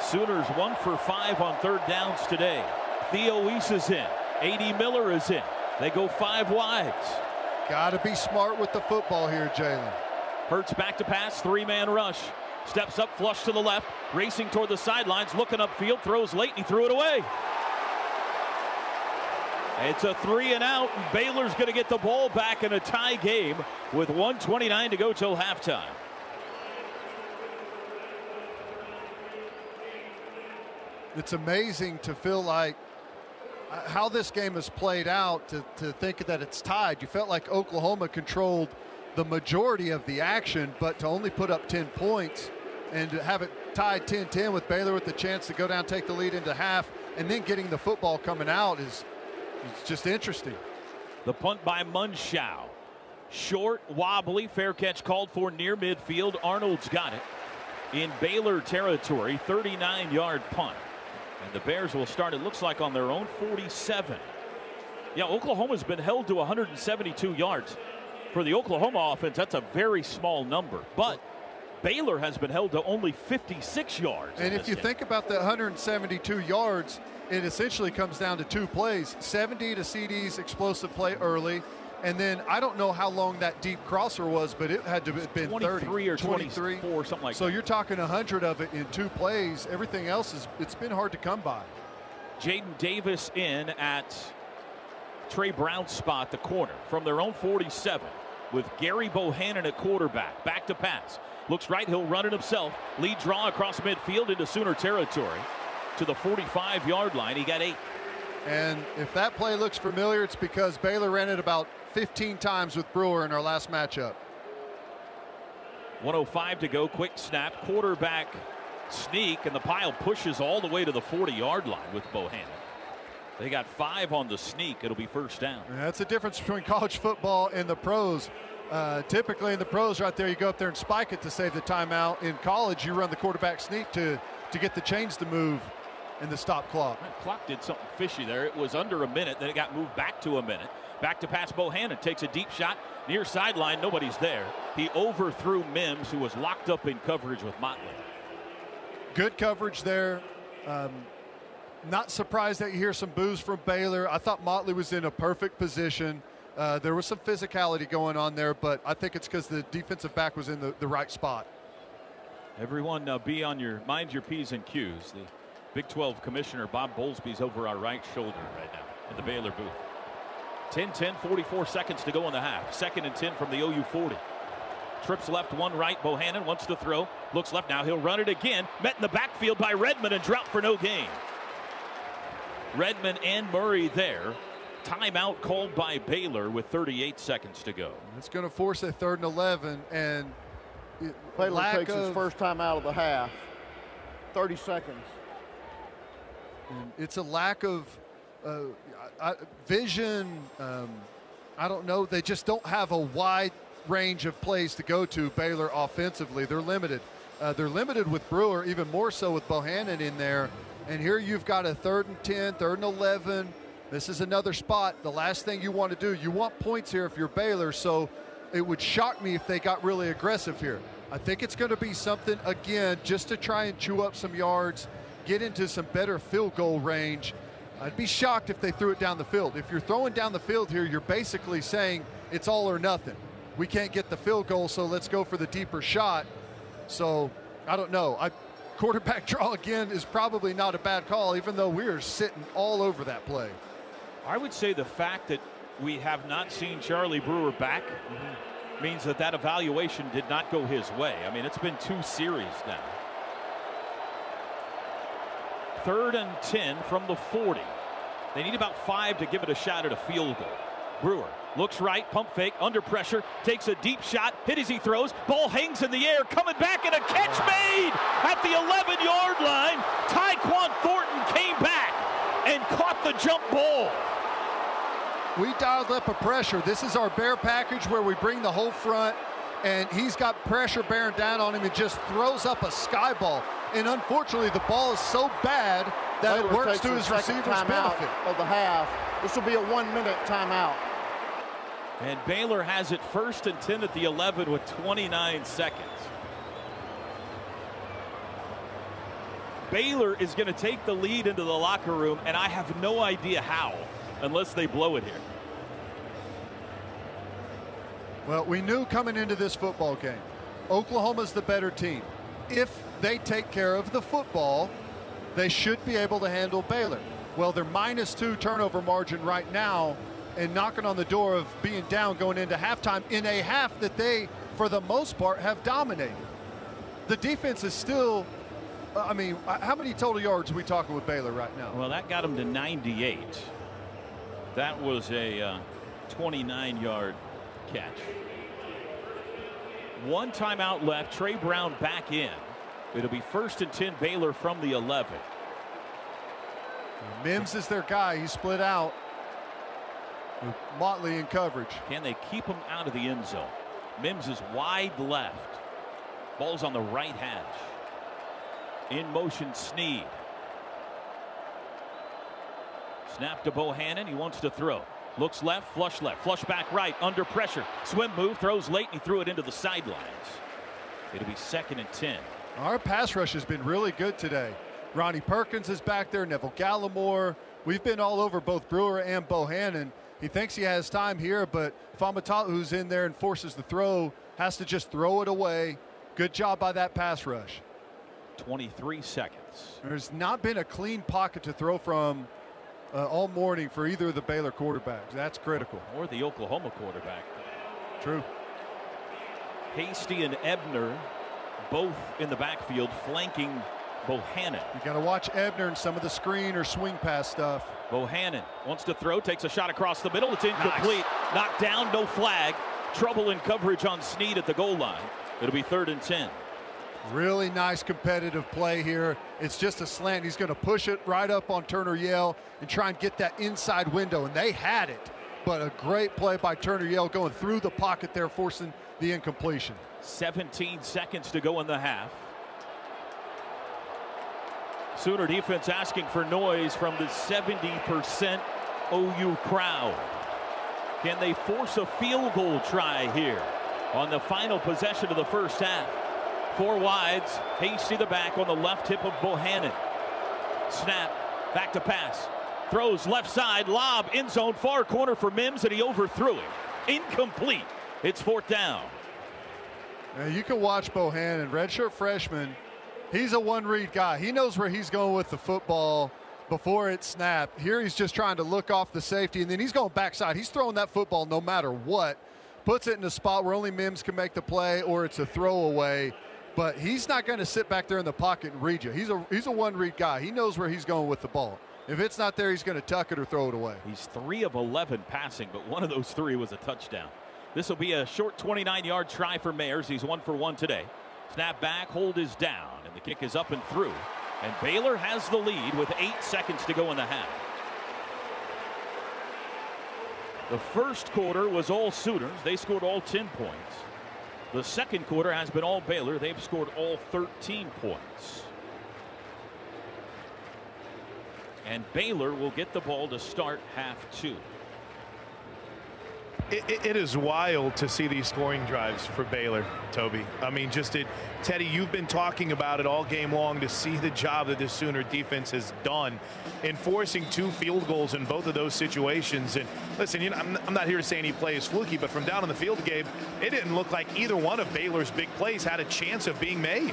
Sooners one for five on third downs today. Theo Wease is in. A.D. Miller is in. They go five wides. Got to be smart with the football here, Jalen. Hurts back to pass, three man rush. Steps up, flush to the left, racing toward the sidelines, looking upfield, throws late, and he threw it away. It's a three and out, and Baylor's going to get the ball back in a tie game with 129 to go till halftime. It's amazing to feel like uh, how this game has played out to, to think that it's tied. You felt like Oklahoma controlled the majority of the action, but to only put up 10 points and to have it tied 10 10 with Baylor with the chance to go down, take the lead into half, and then getting the football coming out is, is just interesting. The punt by Mundschau. Short, wobbly, fair catch called for near midfield. Arnold's got it in Baylor territory, 39 yard punt. And the Bears will start, it looks like, on their own 47. Yeah, Oklahoma's been held to 172 yards. For the Oklahoma offense, that's a very small number. But Baylor has been held to only 56 yards. And if you game. think about the 172 yards, it essentially comes down to two plays 70 to CeeDee's explosive play early. And then I don't know how long that deep crosser was, but it had to have been 23 30 or 23 24, something like so that. So you're talking 100 of it in two plays. Everything else is it's been hard to come by. Jaden Davis in at Trey Brown's spot, the corner, from their own 47, with Gary Bohanon at quarterback. Back to pass. Looks right, he'll run it himself. Lead draw across midfield into Sooner territory to the 45 yard line. He got eight. And if that play looks familiar, it's because Baylor ran it about 15 times with Brewer in our last matchup. 105 to go. Quick snap. Quarterback sneak, and the pile pushes all the way to the 40 yard line with Bohanon. They got five on the sneak. It'll be first down. And that's the difference between college football and the pros. Uh, typically in the pros, right there, you go up there and spike it to save the timeout. In college, you run the quarterback sneak to to get the chains to move and the stop clock. That clock did something fishy there. It was under a minute, then it got moved back to a minute. Back to pass Bohanon takes a deep shot near sideline. Nobody's there. He overthrew Mims, who was locked up in coverage with Motley. Good coverage there. Um, not surprised that you hear some boos from Baylor. I thought Motley was in a perfect position. Uh, there was some physicality going on there, but I think it's because the defensive back was in the, the right spot. Everyone, uh, be on your mind your p's and q's. The Big 12 Commissioner Bob Bowlesby's over our right shoulder right now in the Baylor booth. 10-10, 44 seconds to go in the half. Second and 10 from the OU 40. Trips left, one right. Bohanon wants to throw. Looks left now. He'll run it again. Met in the backfield by Redmond and dropped for no gain. Redmond and Murray there. Timeout called by Baylor with 38 seconds to go. It's going to force a third and 11, and Baylor lack takes his first time out of the half. 30 seconds. And it's a lack of uh, I, vision. Um, I don't know. They just don't have a wide range of plays to go to. Baylor offensively, they're limited. Uh, they're limited with Brewer, even more so with Bohanon in there. And here you've got a third and 10, third and 11. This is another spot. The last thing you want to do, you want points here if you're Baylor. So it would shock me if they got really aggressive here. I think it's going to be something, again, just to try and chew up some yards, get into some better field goal range. I'd be shocked if they threw it down the field. If you're throwing down the field here, you're basically saying it's all or nothing. We can't get the field goal, so let's go for the deeper shot. So I don't know. I, quarterback [LAUGHS] draw again is probably not a bad call, even though we are sitting all over that play. I would say the fact that we have not seen Charlie Brewer back mm-hmm. means that that evaluation did not go his way. I mean, it's been two series now. Third and 10 from the 40. They need about five to give it a shot at a field goal. Brewer looks right, pump fake, under pressure, takes a deep shot, hit as he throws, ball hangs in the air, coming back, and a catch made at the 11 yard line. Tyquan Thornton came back and caught the jump ball. We dialed up a pressure. This is our bear package where we bring the whole front, and he's got pressure bearing down on him and just throws up a sky ball. And unfortunately, the ball is so bad that it works to his receiver's benefit. of the half. This will be a one-minute timeout. And Baylor has it first and 10 at the 11 with 29 seconds. Baylor is going to take the lead into the locker room, and I have no idea how, unless they blow it here. Well, we knew coming into this football game, Oklahoma's the better team. If they take care of the football, they should be able to handle Baylor. Well, they're minus two turnover margin right now and knocking on the door of being down going into halftime in a half that they, for the most part, have dominated. The defense is still, I mean, how many total yards are we talking with Baylor right now? Well, that got them to 98. That was a uh, 29 yard catch. One timeout left. Trey Brown back in. It'll be first and 10 Baylor from the 11. Mims is their guy. He split out. Motley in coverage. Can they keep him out of the end zone? Mims is wide left. Ball's on the right hash. In motion, Sneed. Snap to Bohanon. He wants to throw. Looks left, flush left, flush back right, under pressure. Swim move, throws late, and he threw it into the sidelines. It'll be second and 10. Our pass rush has been really good today. Ronnie Perkins is back there, Neville Gallimore. We've been all over both Brewer and Bohanon. He thinks he has time here, but Faamatau, who's in there and forces the throw, has to just throw it away. Good job by that pass rush. 23 seconds. There's not been a clean pocket to throw from uh, all morning for either of the Baylor quarterbacks. That's critical. Or the Oklahoma quarterback. True. Hasty and Ebner both in the backfield flanking Bohanon. You got to watch Ebner and some of the screen or swing pass stuff. Bohanon wants to throw, takes a shot across the middle. It's incomplete. Nice. Knocked down, no flag. Trouble in coverage on Sneed at the goal line. It'll be third and 10. Really nice competitive play here. It's just a slant. He's going to push it right up on Turner Yell and try and get that inside window. And they had it. But a great play by Turner Yell going through the pocket there, forcing the incompletion. 17 seconds to go in the half. Sooner defense asking for noise from the 70% OU crowd. Can they force a field goal try here on the final possession of the first half? Four wides. Hasty the back on the left hip of Bohanon. Snap. Back to pass. Throws left side. Lob. End zone. Far corner for Mims, and he overthrew it. Incomplete. It's fourth down. Now you can watch Bohanon, redshirt freshman. He's a one read guy. He knows where he's going with the football before it snapped. Here he's just trying to look off the safety, and then he's going backside. He's throwing that football no matter what. Puts it in a spot where only Mims can make the play, or it's a throwaway but he's not going to sit back there in the pocket and read you. He's a he's a one read guy. He knows where he's going with the ball. If it's not there, he's going to tuck it or throw it away. He's three of 11 passing, but one of those three was a touchdown. This will be a short 29 yard try for Mayers. He's one for one today. Snap back, hold is down, and the kick is up and through. And Baylor has the lead with eight seconds to go in the half. The first quarter was all Sooners. They scored all 10 points. The second quarter has been all Baylor. They've scored all 13 points. And Baylor will get the ball to start half two. It, it, is wild to see these scoring drives for Baylor, Toby. I mean, just it, Teddy, you've been talking about it all game long to see the job that the Sooner defense has done in forcing two field goals in both of those situations. And listen, you know, I'm, I'm not here to say any play is fluky, but from down on the field, Gabe, it didn't look like either one of Baylor's big plays had a chance of being made.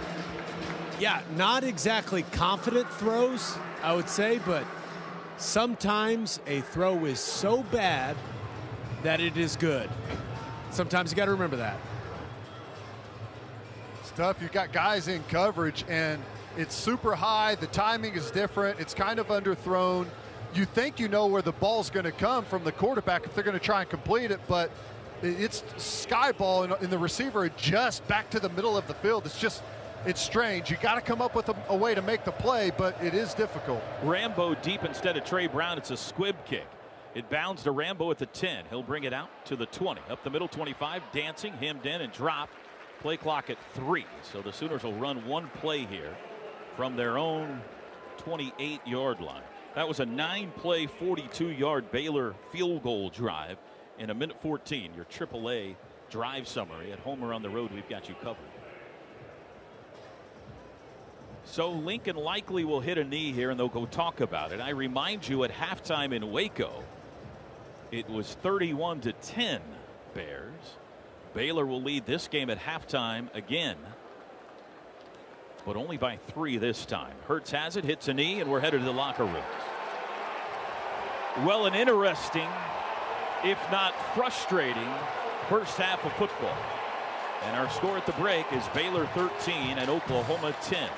Yeah, not exactly confident throws, I would say, but sometimes a throw is so bad that it is good. Sometimes you got to remember that. It's tough. You've got guys in coverage, and it's super high. The timing is different. It's kind of underthrown. You think you know where the ball's going to come from the quarterback if they're going to try and complete it, but it's sky ball, and the receiver adjusts back to the middle of the field. It's just it's strange. You got to come up with a, a, way to make the play, but it is difficult. Rambo deep instead of Trey Brown. It's a squib kick. It bounds to Rambo at the 10. He'll bring it out to the 20. Up the middle 25. Dancing, hemmed in, and drop. Play clock at three. So the Sooners will run one play here from their own 28 yard line. That was a nine play, 42 yard Baylor field goal drive in a minute 14. Your AAA drive summary at home or on the road. We've got you covered. So Lincoln likely will hit a knee here and they'll go talk about it. I remind you at halftime in Waco, it was 31 to 10 Bears. Baylor will lead this game at halftime again, but only by three this time. Hurts has it, hits a knee, and we're headed to the locker room. Well, an interesting, if not frustrating, first half of football. And our score at the break is Baylor 13 and Oklahoma 10.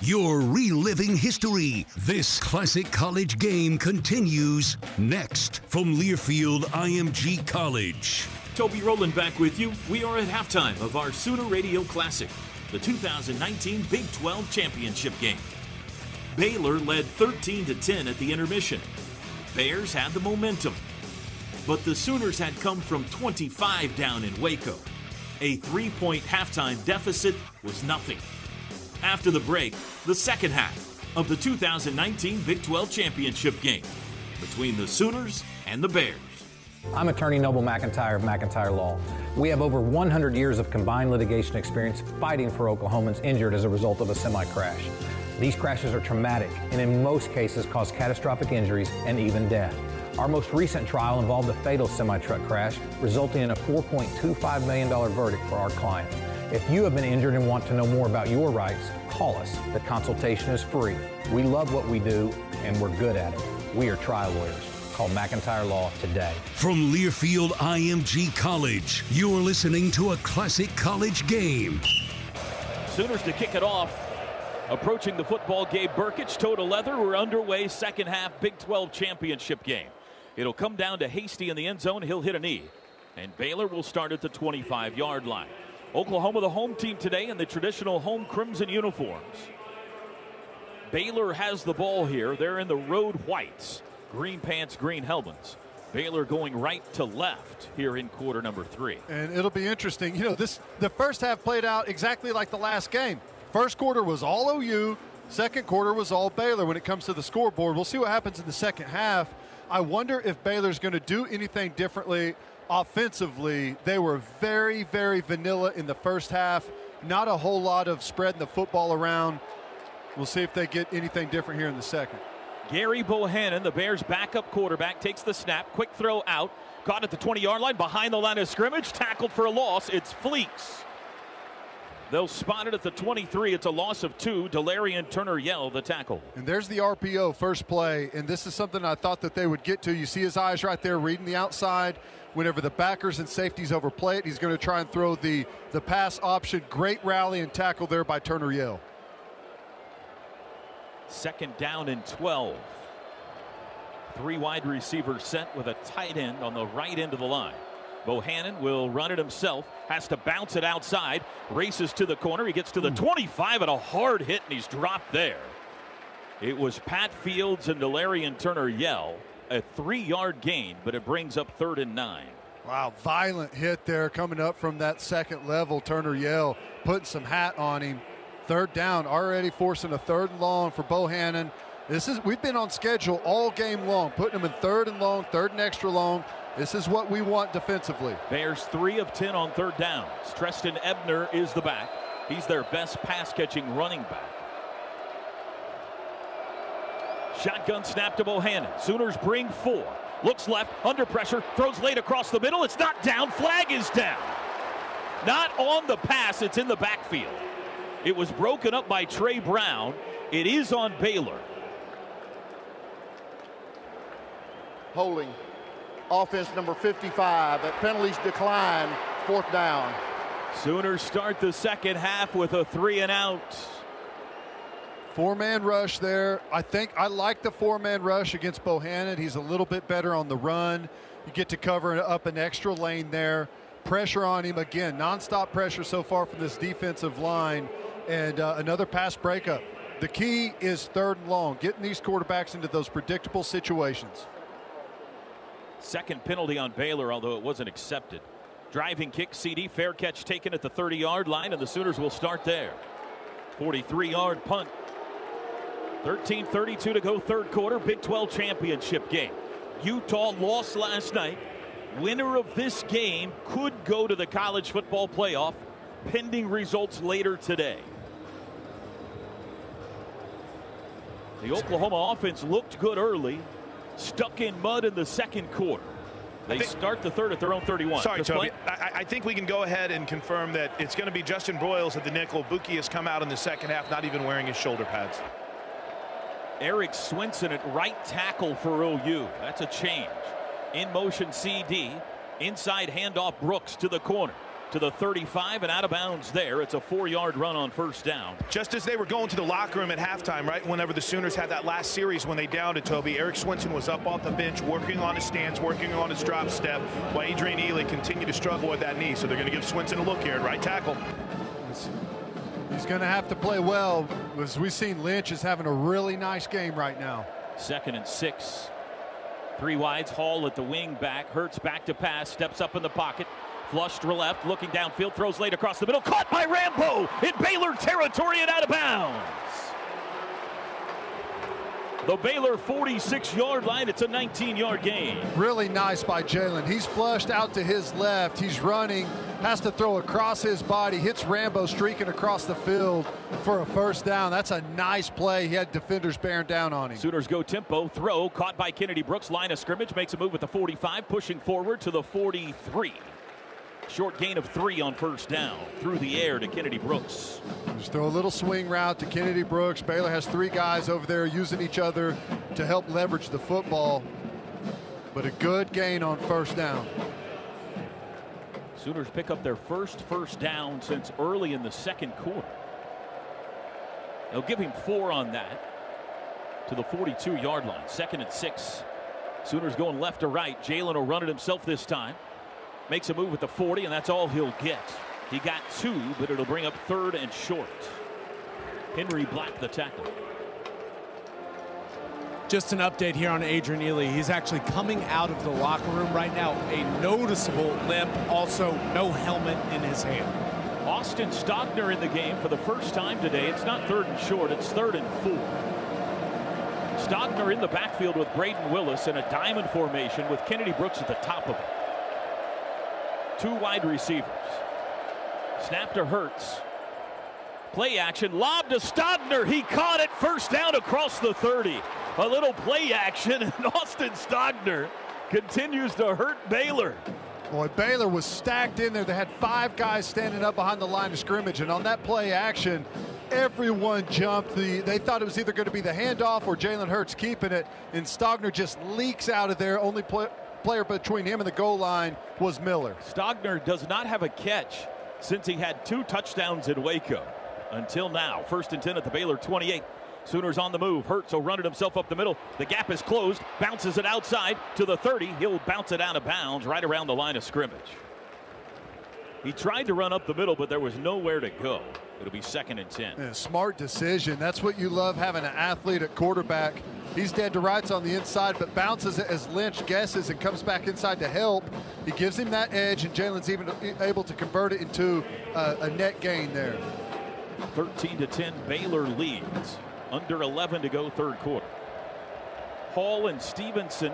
You're reliving history. This classic college game continues next from Learfield IMG College. Toby Rowland back with you. We are at halftime of our Sooner Radio Classic, the 2019 Big 12 Championship game. Baylor led 13 to 10 at the intermission. Bears had the momentum, but the Sooners had come from 25 down in Waco. A three point halftime deficit was nothing. After the break, the second half of the 2019 Big 12 Championship game between the Sooners and the Bears. I'm attorney Noble McIntyre of McIntyre Law. We have over 100 years of combined litigation experience fighting for Oklahomans injured as a result of a semi crash. These crashes are traumatic and in most cases cause catastrophic injuries and even death. Our most recent trial involved a fatal semi truck crash, resulting in a $4.25 million verdict for our client. If you have been injured and want to know more about your rights, call us. The consultation is free. We love what we do and we're good at it. We are trial lawyers. Call McIntyre Law today. From Learfield IMG College, you're listening to a classic college game. Sooners to kick it off. Approaching the football, Gabe Brkic, toe to leather. We're underway, second half Big 12 championship game. It'll come down to Hasty in the end zone. He'll hit a knee. And Baylor will start at the 25 yard line. Oklahoma, the home team today in the traditional home crimson uniforms. Baylor has the ball here. They're in the road whites, green pants, green helmets. Baylor going right to left here in quarter number three. And it'll be interesting. You know, this the first half played out exactly like the last game. First quarter was all OU. Second quarter was all Baylor when it comes to the scoreboard. We'll see what happens in the second half. I wonder if Baylor's going to do anything differently offensively. They were very, very vanilla in the first half. Not a whole lot of spreading the football around. We'll see if they get anything different here in the second. Gary Bohanon, the Bears' backup quarterback, takes the snap. Quick throw out. Caught at the 20 yard line behind the line of scrimmage. Tackled for a loss. It's Fleeks. They'll spot it at the 23. It's a loss of two. Delarrion Turner Yell, the tackle. And there's the RPO first play. And this is something I thought that they would get to. You see his eyes right there reading the outside. Whenever the backers and safeties overplay it, he's going to try and throw the, the pass option. Great rally and tackle there by Turner Yell. Second down and 12. Three wide receivers set with a tight end on the right end of the line. Bohanon will run it himself, has to bounce it outside, races to the corner. He gets to the hmm. 25 at a hard hit, and he's dropped there. It was Pat Fields and Delarrion Turner Yell. A three yard gain, but it brings up third and nine. Wow, violent hit there coming up from that second level. Turner Yell putting some hat on him. Third down, already forcing a third and long for Bohanon. This is we've been on schedule all game long, putting them in third and long, third and extra long. This is what we want defensively. Bears three of ten on third downs. Trestan Ebner is the back. He's their best pass catching running back. Shotgun snap to Bohanon. Sooners bring four. Looks left, under pressure, throws late across the middle. It's not down. Flag is down. Not on the pass, it's in the backfield. It was broken up by Trey Brown. It is on Baylor. Holding. Offense number 55. At penalties decline. Fourth down. Sooners start the second half with a three and out. Four man rush there. I think I like the four man rush against Bohanon. He's a little bit better on the run. You get to cover up an extra lane there. Pressure on him again. Nonstop pressure so far from this defensive line. And uh, another pass breakup. The key is third and long, getting these quarterbacks into those predictable situations. Second penalty on Baylor, although it wasn't accepted. Driving kick, CeeDee, fair catch taken at the 30 yard line, and the Sooners will start there. 43 yard punt. 13 32 to go, third quarter, Big 12 championship game. Utah lost last night. Winner of this game could go to the college football playoff, pending results later today. The Oklahoma offense looked good early, stuck in mud in the second quarter. They think, start the third at their own 31. Sorry, Toby. I, I, think we can go ahead and confirm that it's going to be Justin Broiles at the nickel. Buki has come out in the second half, not even wearing his shoulder pads. Erik Swenson at right tackle for OU. That's a change. In motion CeeDee. Inside handoff Brooks to the corner. to the 35 and out of bounds there. It's a four yard run on first down. Just as they were going to the locker room at halftime, right, whenever the Sooners had that last series when they downed it, Toby, Erik Swenson was up off the bench working on his stance, working on his drop step, while Adrian Ealy continued to struggle with that knee. So they're going to give Swenson a look here at right tackle. He's going to have to play well, as we've seen Lynch is having a really nice game right now. Second and six. Three wides, Hall at the wing back. Hurts back to pass, steps up in the pocket. Flushed to left, looking downfield, throws late across the middle. Caught by Rambo in Baylor territory and out of bounds. The Baylor 46 yard line. It's a 19 yard gain. Really nice by Jalen. He's flushed out to his left. He's running, has to throw across his body, hits Rambo streaking across the field for a first down. That's a nice play. He had defenders bearing down on him. Sooners go tempo, throw, caught by Kennedy Brooks. Line of scrimmage makes a move at the 45, pushing forward to the 43. Short gain of three on first down through the air to Kennedy Brooks. Just throw a little swing route to Kennedy Brooks. Baylor has three guys over there using each other to help leverage the football. But a good gain on first down. Sooners pick up their first first down since early in the second quarter. They'll give him four on that to the 42 yard line. Second and six. Sooners going left to right. Jalen will run it himself this time. Makes a move at the 40, and that's all he'll get. He got two, but it'll bring up third and short. Henry Black, the tackle. Just an update here on Adrian Ealy. He's actually coming out of the locker room right now. A noticeable limp, also no helmet in his hand. Austin Stogner in the game for the first time today. It's not third and short, it's third and four. Stogner in the backfield with Brayden Willis in a diamond formation with Kennedy Brooks at the top of it. Two wide receivers. Snap to Hurts. Play action. Lob to Stogner. He caught it first down across the 30. A little play action, [LAUGHS] and Austin Stogner continues to hurt Baylor. Boy, Baylor was stacked in there. They had five guys standing up behind the line of scrimmage, and on that play action, everyone jumped. The, they thought it was either going to be the handoff or Jalen Hurts keeping it, and Stogner just leaks out of there. Only play, player between him and the goal line was Miller. Stogner does not have a catch since he had two touchdowns in Waco until now. First and 10 at the Baylor 28. Sooners on the move. Hurts will run it himself up the middle. The gap is closed. Bounces it outside to the 30. He'll bounce it out of bounds right around the line of scrimmage. He tried to run up the middle, but there was nowhere to go. It'll be second and 10. Yeah, smart decision. That's what you love having an athlete at quarterback. He's dead to rights on the inside, but bounces it as Lynch guesses and comes back inside to help. He gives him that edge, and Jalen's even able to convert it into a, a net gain there. 13 to 10, Baylor leads. Under 11 to go, third quarter. Hall and Stevenson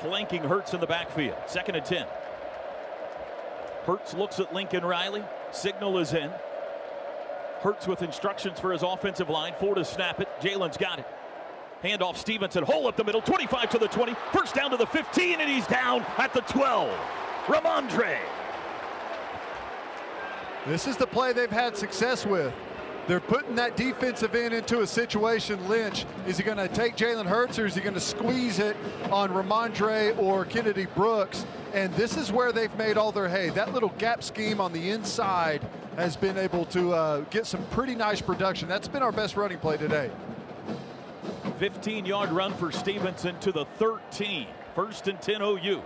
flanking Hurts in the backfield. Second and 10. Hurts looks at Lincoln Riley. Signal is in. Hurts with instructions for his offensive line. Four to snap it. Jalen's got it. Handoff Stevenson. Hole up the middle. 25 to the 20. First down to the 15, and he's down at the 12. Rhamondre. This is the play they've had success with. They're putting that defensive end into a situation. Lynch, is he going to take Jalen Hurts or is he going to squeeze it on Rhamondre or Kennedy Brooks? And this is where they've made all their hay. That little gap scheme on the inside has been able to uh, get some pretty nice production. That's been our best running play today. 15 yard run for Stevenson to the 13. First and 10 OU.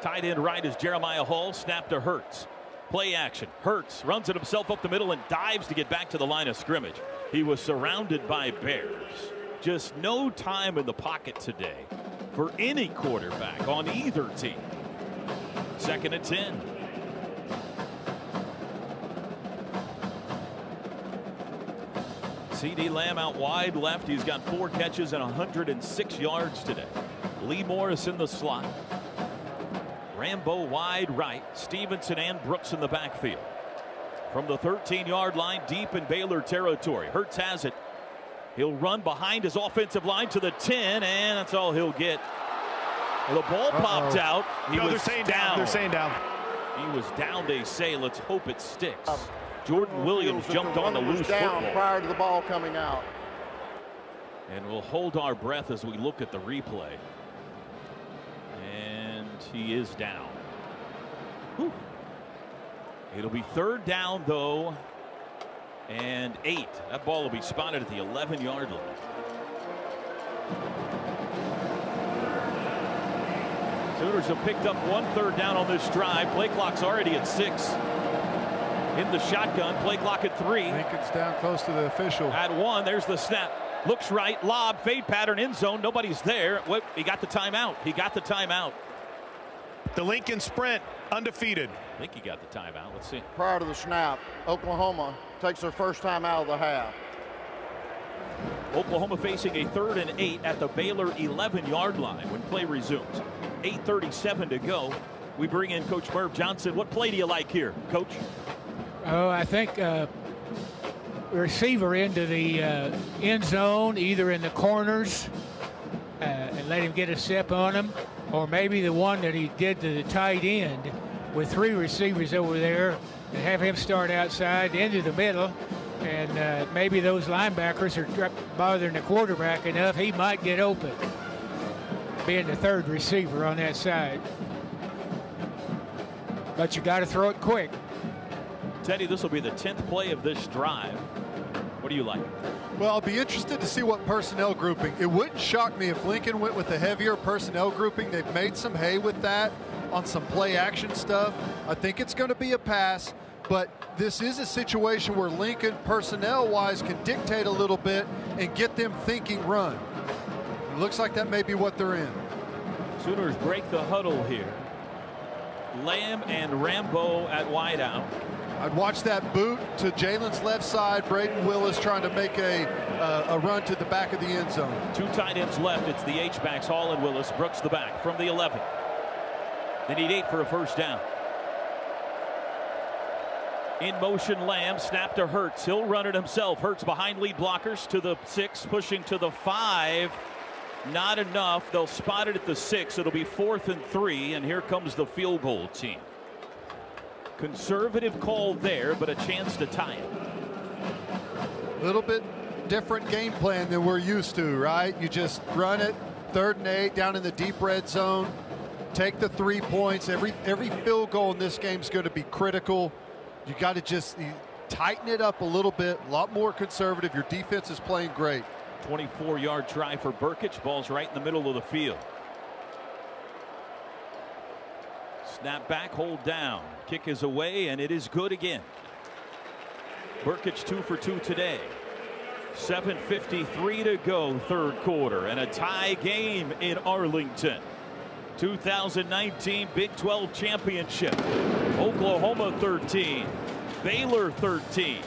Tight end right is Jeremiah Hall. Snap to Hurts. Play action. Hurts runs it himself up the middle and dives to get back to the line of scrimmage. He was surrounded by Bears. Just no time in the pocket today for any quarterback on either team. Second and 10. CeeDee Lamb out wide left. He's got four catches and 106 yards today. Lee Morris in the slot. Rambo wide right. Stevenson and Brooks in the backfield. From the 13 yard line, deep in Baylor territory. Hurts has it. He'll run behind his offensive line to the 10, and that's all he'll get. Well, the ball Uh-oh. popped out. He no, was they're saying down. down. They're saying down. He was down, they say. Let's hope it sticks. Um, Jordan Williams jumped on the loose down football. prior to the ball coming out. And we'll hold our breath as we look at the replay. And he is down. Whew. It'll be third down, though, and eight. That ball will be spotted at the 11 yard line. Sooners have picked up one third down on this drive. Play clock's already at six. In the shotgun, play clock at three. Lincoln's down close to the official. At one, there's the snap. Looks right, lob, fade pattern, end zone. Nobody's there. What? He got the timeout. He got the timeout. The Lincoln sprint undefeated. I think he got the timeout. Let's see. Prior to the snap, Oklahoma takes their first time out of the half. Oklahoma facing a third and eight at the Baylor 11 yard line when play resumes. 8.37 to go. We bring in Coach Merv Johnson. What play do you like here, Coach? Oh, I think uh, receiver into the uh, end zone, either in the corners, uh, and let him get a step on him, or maybe the one that he did to the tight end with three receivers over there, and have him start outside into the middle, and uh, maybe those linebackers are bothering the quarterback enough he might get open, being the third receiver on that side. But you got to throw it quick. Teddy, this will be the 10th play of this drive. What do you like? Well, I'll be interested to see what personnel grouping. It wouldn't shock me if Lincoln went with a heavier personnel grouping. They've made some hay with that on some play action stuff. I think it's going to be a pass, but this is a situation where Lincoln, personnel wise, can dictate a little bit and get them thinking run. It looks like that may be what they're in. Sooners break the huddle here. Lamb and Rambo at wideout. I'd watch that boot to Jalen's left side. Brayden Willis trying to make a uh, a run to the back of the end zone. Two tight ends left. It's the H-backs, Hall and Willis. Brooks the back from the 11. They need eight for a first down. In motion, Lamb snap to Hurts. He'll run it himself. Hurts behind lead blockers to the six, pushing to the five. Not enough. They'll spot it at the six. It'll be fourth and three, and here comes the field goal team. Conservative call there, but a chance to tie it. A little bit different game plan than we're used to, right? You just run it, third and eight, down in the deep red zone. Take the three points. Every every field goal in this game is going to be critical. You got to just tighten it up a little bit, a lot more conservative. Your defense is playing great. 24 yard try for Brkic. Ball's right in the middle of the field. Snap back, hold down. Kick is away, and it is good again. Brkic two for two today. 7.53 to go, third quarter, and a tie game in Arlington. 2019 Big 12 Championship. Oklahoma 13, Baylor 13.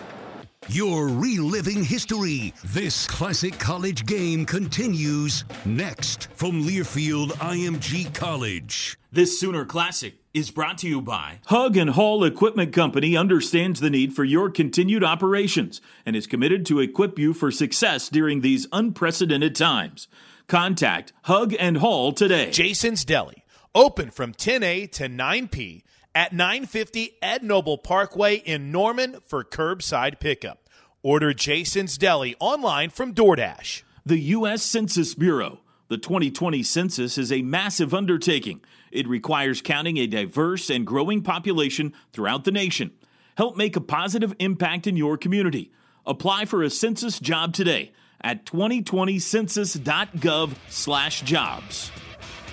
You're reliving history. This classic college game continues next from Learfield IMG College. This Sooner Classic is brought to you by Hugg and Hall Equipment Company understands the need for your continued operations and is committed to equip you for success during these unprecedented times. Contact Hugg and Hall today. Jason's Deli, open from 10A to 9P at 950 Ed Noble Parkway in Norman for curbside pickup. Order Jason's Deli online from DoorDash. The U.S. Census Bureau. The 2020 census is a massive undertaking. It requires counting a diverse and growing population throughout the nation. Help make a positive impact in your community. Apply for a census job today at 2020census.gov/jobs.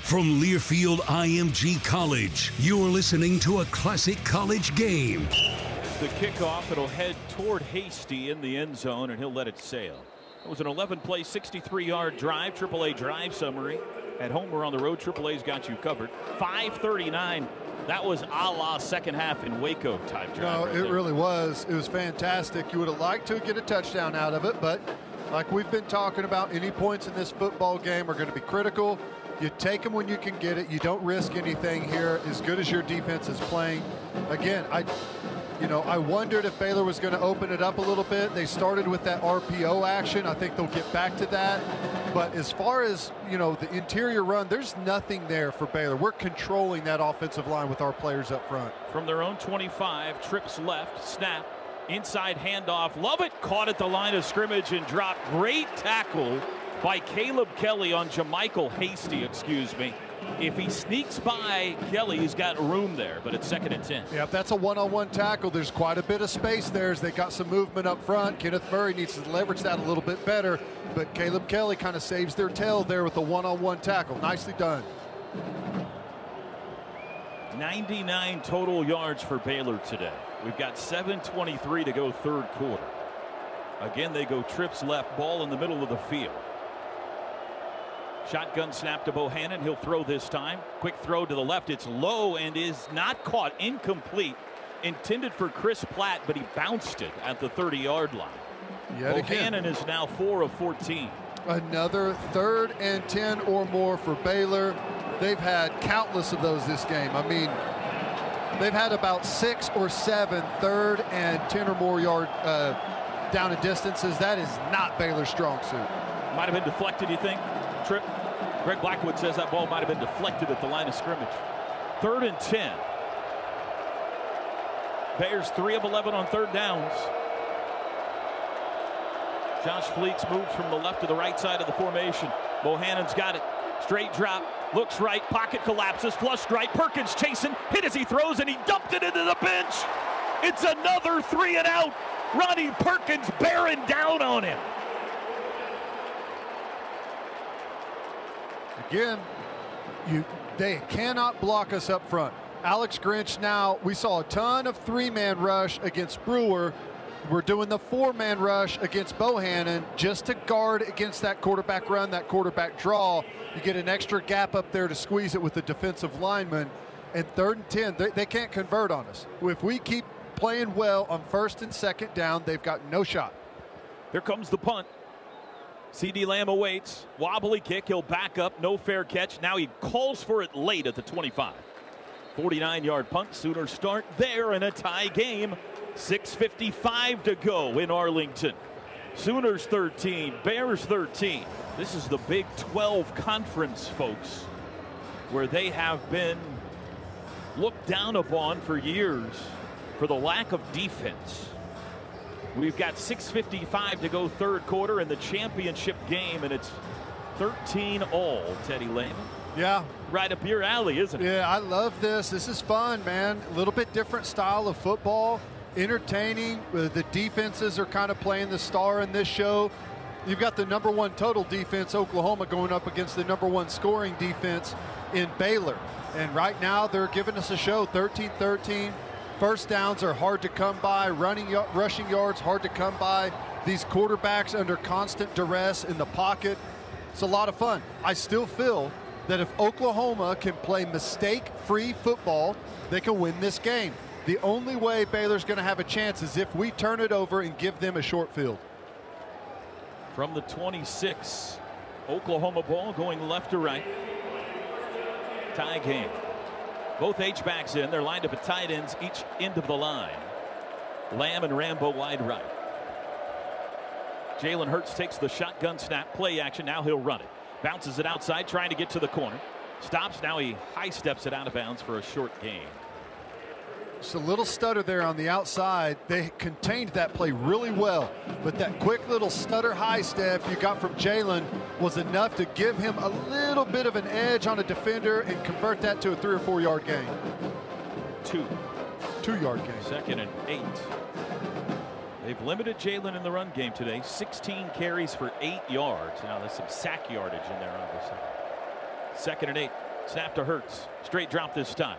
From Learfield IMG College, you're listening to a classic college game. The kickoff, it'll head toward Hasty in the end zone, and he'll let it sail. It was an 11 play, 63 yard drive, AAA drive summary. At home or on the road, AAA's got you covered. 539. That was a la second half in Waco type drive. No, right it there. really was. It was fantastic. You would have liked to get a touchdown out of it, but like we've been talking about, any points in this football game are going to be critical. You take them when you can get it. You don't risk anything here. As good as your defense is playing, again, I, you know, I wondered if Baylor was going to open it up a little bit. They started with that RPO action. I think they'll get back to that. But as far as you know, the interior run, there's nothing there for Baylor. We're controlling that offensive line with our players up front. From their own 25, trips left, snap, inside handoff. Love it. Caught at the line of scrimmage and dropped. Great tackle by Caleb Kelly on JaMycal Hasty, excuse me. If he sneaks by Kelly, he's got room there, but it's second and 10. Yeah, if that's a one-on-one tackle, there's quite a bit of space there as they got some movement up front. Kenneth Murray needs to leverage that a little bit better, but Caleb Kelly kind of saves their tail there with a one-on-one tackle. Nicely done. 99 total yards for Baylor today. We've got 7.23 to go third quarter. Again, they go trips left, ball in the middle of the field. Shotgun snap to Bohanon. He'll throw this time. Quick throw to the left. It's low and is not caught. Incomplete. Intended for Chris Platt, but he bounced it at the 30 yard line. Yet Bohanon again. is now 4 of 14. Another third and 10 or more for Baylor. They've had countless of those this game. I mean, they've had about six or seven third and 10 or more yard uh, down and distances. That is not Baylor's strong suit. Might have been deflected, you think? Trip. Greg Blackwood says that ball might have been deflected at the line of scrimmage. Third and 10. Bears 3 of 11 on third downs. Josh Fleeks moves from the left to the right side of the formation. Bohanon's got it. Straight drop. Looks right. Pocket collapses. Flush right. Perkins chasing. Hit as he throws, and he dumped it into the bench. It's another three and out. Ronnie Perkins bearing down on him. Again, you they cannot block us up front. Alex Grinch now, we saw a ton of three-man rush against Brewer. We're doing the four-man rush against Bohanon just to guard against that quarterback run, that quarterback draw. You get an extra gap up there to squeeze it with the defensive lineman. And third and 10, they, they can't convert on us. If we keep playing well on first and second down, they've got no shot. Here comes the punt. CeeDee Lamb awaits. Wobbly kick. He'll back up. No fair catch. Now he calls for it late at the 25. 49 yard punt. Sooners start there in a tie game. 6.55 to go in Arlington. Sooners 13, Bears 13. This is the Big 12 conference, folks, where they have been looked down upon for years for the lack of defense. We've got 6.55 to go third quarter in the championship game, and it's 13 all, Teddy Lehman. Yeah. Right up your alley, isn't it? Yeah, I love this. This is fun, man. A little bit different style of football, entertaining. Uh, The defenses are kind of playing the star in this show. You've got the number one total defense, Oklahoma, going up against the number one scoring defense in Baylor. And right now, they're giving us a show 13 13. First downs are hard to come by, running, rushing yards hard to come by. These quarterbacks under constant duress in the pocket. It's a lot of fun. I still feel that if Oklahoma can play mistake free football, they can win this game. The only way Baylor's going to have a chance is if we turn it over and give them a short field. From the 26, Oklahoma ball going left to right. Tie game. Both H-backs in. They're lined up at tight ends, each end of the line. Lamb and Rambo wide right. Jalen Hurts takes the shotgun snap, play action. Now he'll run it. Bounces it outside, trying to get to the corner. Stops. Now he high steps it out of bounds for a short gain. Just a little stutter there on the outside. They contained that play really well, but that quick little stutter high step you got from Jalen was enough to give him a little bit of an edge on a defender and convert that to a three or four yard gain. Two. Two yard gain. Second and eight. They've limited Jalen in the run game today. 16 carries for eight yards. Now there's some sack yardage in there, obviously. Second and eight. Snap to Hurts. Straight drop this time.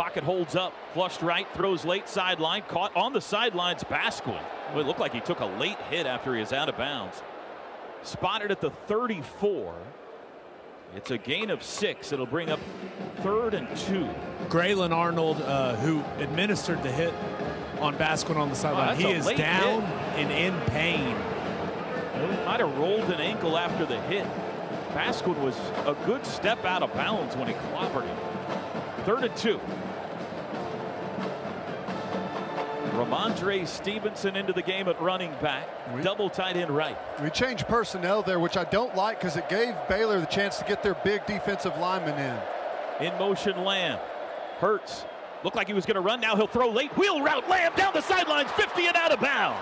Pocket holds up. Flushed right. Throws late sideline. Caught on the sidelines. Basquin. It looked like he took a late hit after he was out of bounds. Spotted at the 34. It's a gain of six. It'll bring up third and two. Grayland Arnold, uh, who administered the hit on Basquin on the sideline, that's he is down hit. and in pain. He might have rolled an ankle after the hit. Basquin was a good step out of bounds when he clobbered him. Third and two. Rhamondre Stevenson into the game at running back. Double tight end right. We changed personnel there, which I don't like because it gave Baylor the chance to get their big defensive lineman in. In motion, Lamb. Hurts. Looked like he was going to run. Now he'll throw late. Wheel route. Lamb down the sidelines. 50 and out of bounds.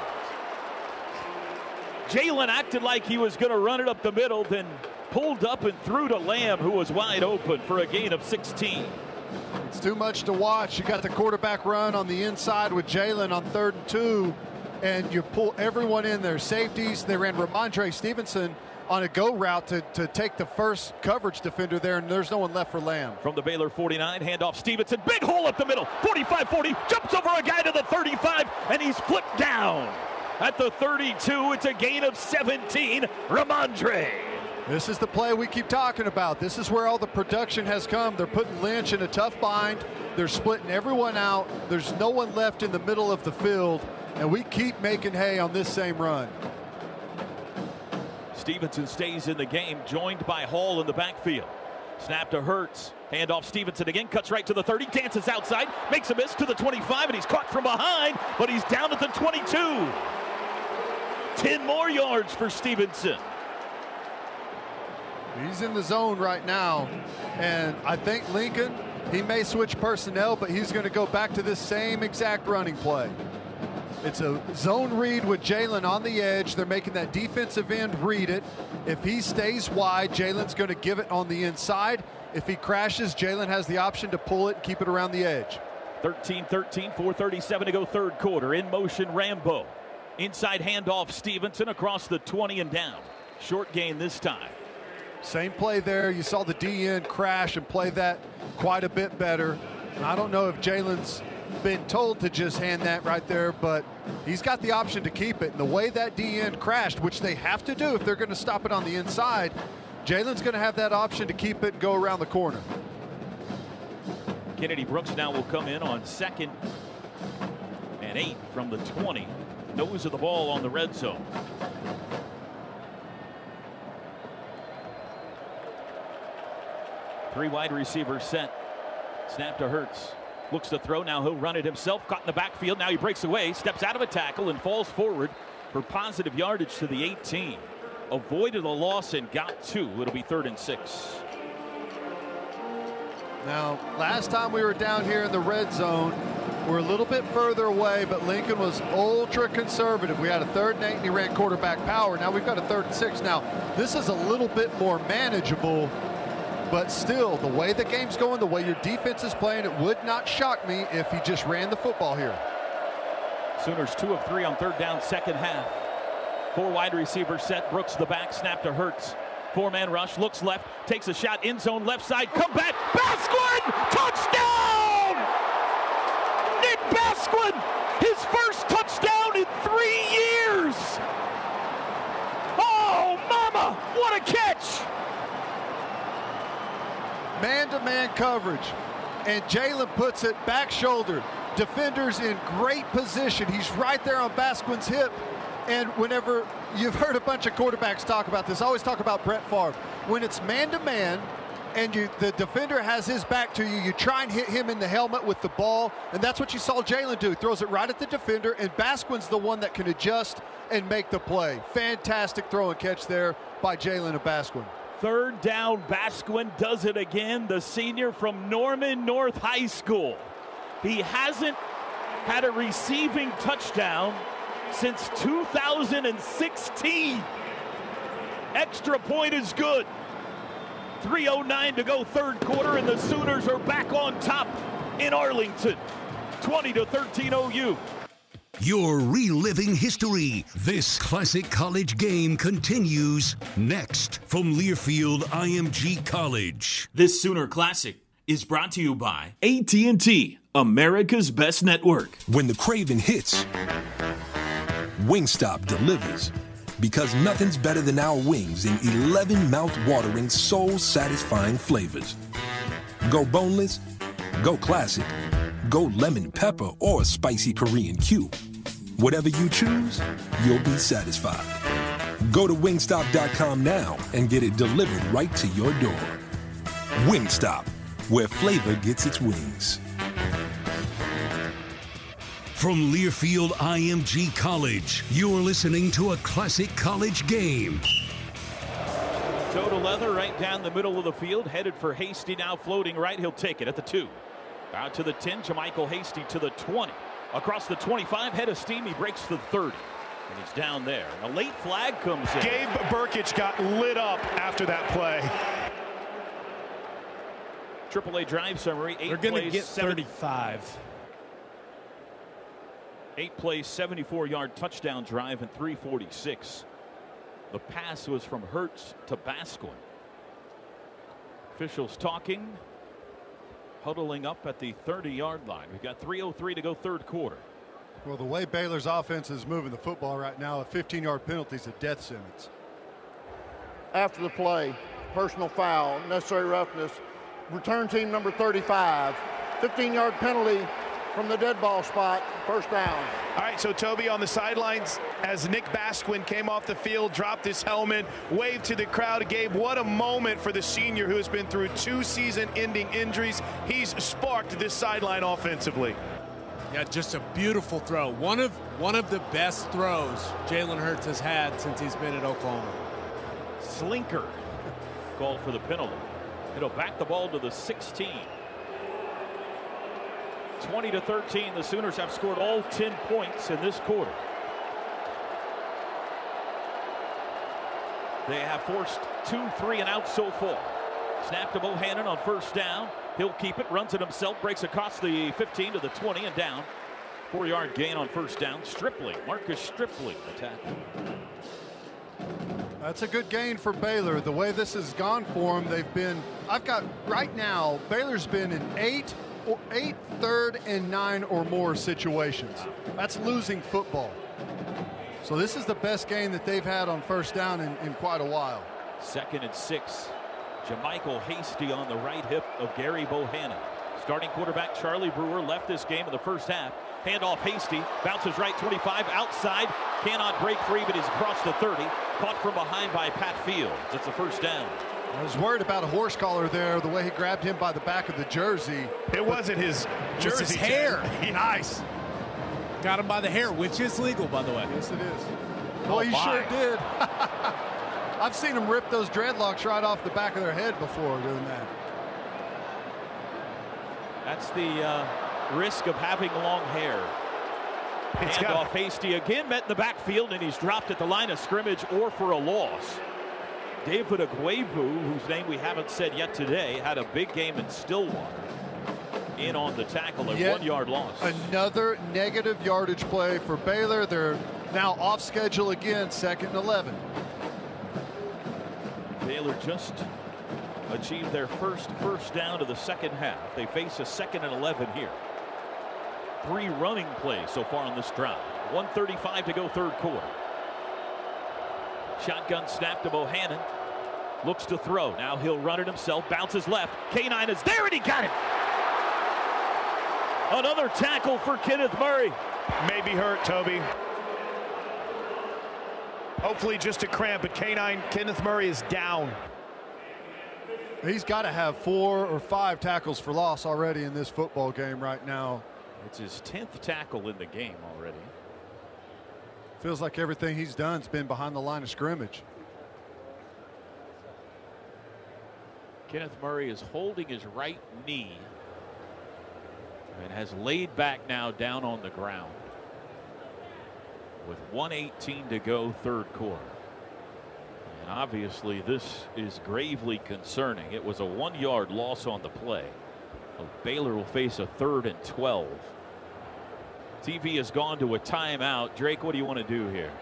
Jalen acted like he was going to run it up the middle, then pulled up and threw to Lamb, who was wide open for a gain of 16. It's too much to watch. You got the quarterback run on the inside with Jalen on third and two, and you pull everyone in there. Safeties, they ran Rhamondre Stevenson on a go route to, to take the first coverage defender there, and there's no one left for Lamb. From the Baylor 49, handoff Stevenson, big hole up the middle, 45-40, jumps over a guy to the 35, and he's flipped down. At the 32, it's a gain of 17, Rhamondre. This is the play we keep talking about. This is where all the production has come. They're putting Lynch in a tough bind. They're splitting everyone out. There's no one left in the middle of the field, and we keep making hay on this same run. Stevenson stays in the game, joined by Hall in the backfield. Snap to Hurts. Handoff Stevenson again, cuts right to the 30, dances outside, makes a miss to the 25, and he's caught from behind, but he's down at the 22. 10 more yards for Stevenson. He's in the zone right now, and I think Lincoln, he may switch personnel, but he's going to go back to this same exact running play. It's a zone read with Jalen on the edge. They're making that defensive end read it. If he stays wide, Jalen's going to give it on the inside. If he crashes, Jalen has the option to pull it and keep it around the edge. 13 13, 437 to go, third quarter. In motion, Rambo. Inside handoff, Stevenson across the 20 and down. Short gain this time. Same play there. You saw the DN crash and play that quite a bit better. I don't know if Jalen's been told to just hand that right there, but he's got the option to keep it. And the way that DN crashed, which they have to do if they're going to stop it on the inside, Jalen's going to have that option to keep it and go around the corner. Kennedy Brooks now will come in on second and eight from the 20. Nose of the ball on the red zone. Three wide receivers set. Snap to Hurts. Looks to throw. Now he'll run it himself. Caught in the backfield. Now he breaks away, steps out of a tackle, and falls forward for positive yardage to the 18. Avoided a loss and got two. It'll be third and six. Now, last time we were down here in the red zone, we're a little bit further away, but Lincoln was ultra conservative. We had a third and eight, and he ran quarterback power. Now we've got a third and six. Now, this is a little bit more manageable but still, the way the game's going, the way your defense is playing, it would not shock me if he just ran the football here. Sooners two of three on third down, second half. Four wide receivers set. Brooks the back, snap to Hurts. Four man rush, looks left, takes a shot, in zone, left side, come back. Basquin! Touchdown! Nick Basquin! His first touchdown in three years! Oh, mama! What a catch! Man-to-man coverage. And Jalen puts it back shoulder. Defenders in great position. He's right there on Basquin's hip. And whenever you've heard a bunch of quarterbacks talk about this, I always talk about Brett Favre. When it's man-to-man and you, the defender has his back to you, you try and hit him in the helmet with the ball. And that's what you saw Jalen do. Throws it right at the defender. And Basquin's the one that can adjust and make the play. Fantastic throw and catch there by Jalen and Basquin. Third down, Basquin does it again. The senior from Norman North High School. He hasn't had a receiving touchdown since 2016. Extra point is good. 3.09 to go, third quarter, and the Sooners are back on top in Arlington. 20 to 13 OU. You're reliving history. This classic college game continues next from Learfield IMG College. This Sooner Classic is brought to you by AT&T, America's best network. When the craving hits, Wingstop delivers. Because nothing's better than our wings in 11 mouth-watering, soul-satisfying flavors. Go boneless, go classic, go lemon pepper or spicy Korean cube. Whatever you choose, you'll be satisfied. Go to wingstop.com now and get it delivered right to your door. Wingstop, where flavor gets its wings. From Learfield IMG College, you're listening to a classic college game. Toe to leather right down the middle of the field, headed for Hasty now floating right. He'll take it at the two. Out to the 10, JaMycal Hasty to the 20. Across the 25, head of steam, he breaks the 30. And he's down there. And a late flag comes in. Gabe Brkic got lit up after that play. Triple A drive summary. Eight They're going to plays, get seven- 35. Eight plays, 74 yard touchdown drive, and 346. The pass was from Hurts to Basquin. Officials talking, huddling up at the 30 yard line. We've got 3.03 to go, third quarter. Well, the way Baylor's offense is moving the football right now, a 15 yard penalty is a death sentence. After the play, personal foul, necessary roughness, return team number 35, 15 yard penalty from the dead ball spot, first down. All right, so Toby on the sidelines as Nick Basquin came off the field, dropped his helmet, waved to the crowd. Gabe, what a moment for the senior who has been through two season ending injuries. He's sparked this sideline offensively. Yeah, just a beautiful throw. One of one of the best throws Jalen Hurts has had since he's been at Oklahoma. Slinker called for the penalty. It'll back the ball to the 16. 20 to 13. The Sooners have scored all 10 points in this quarter. They have forced two, three, and out so far. Snap to Bohanon on first down. He'll keep it, runs it himself, breaks across the 15 to the 20 and down. Four yard gain on first down. Stripling, Marcus Stripling. That's a good gain for Baylor. The way this has gone for them, they've been. I've got right now. Baylor's been in eight, eight, third and nine or more situations. That's losing football. So this is the best game that they've had on first down in, in quite a while. Second and six. JaMycal Hasty on the right hip of Gary Bohanon. Starting quarterback Charlie Brewer left this game in the first half. Handoff Hasty, bounces right 25, outside, cannot break free, but he's across the 30. Caught from behind by Pat Fields. It's a first down. I was worried about a horse collar there, the way he grabbed him by the back of the jersey. It wasn't his It's jersey. his hair. [LAUGHS] nice. Got him by the hair, which is legal, by the way. Yes, it is. Well, he sure did. [LAUGHS] I've seen him rip those dreadlocks right off the back of their head before doing that. That's the uh, risk of having long hair. It's Handoff got- Hasty again met in the backfield, and he's dropped at the line of scrimmage or for a loss. David Aguebu, whose name we haven't said yet today, had a big game in Stillwater. In on the tackle, a one yard loss. Another negative yardage play for Baylor. They're now off schedule again, second and 11. Baylor just achieved their first first down of the second half. They face a second and 11 here. Three running plays so far on this drive. 135 to go third quarter. Shotgun snap to Bohanon. Looks to throw. Now he'll run it himself. Bounces left. K9 is there and he got it. Another tackle for Kenneth Murray. Maybe hurt, Toby. Hopefully just a cramp, but K9 Kenneth Murray is down. He's got to have four or five tackles for loss already in this football game right now. It's his 10th tackle in the game already. Feels like everything he's done's been behind the line of scrimmage. Kenneth Murray is holding his right knee and has laid back now down on the ground with 118 to go third quarter. And obviously this is gravely concerning. It was a one yard loss on the play. Baylor will face a third and 12. TV has gone to a timeout. Drake, what do you want to do here?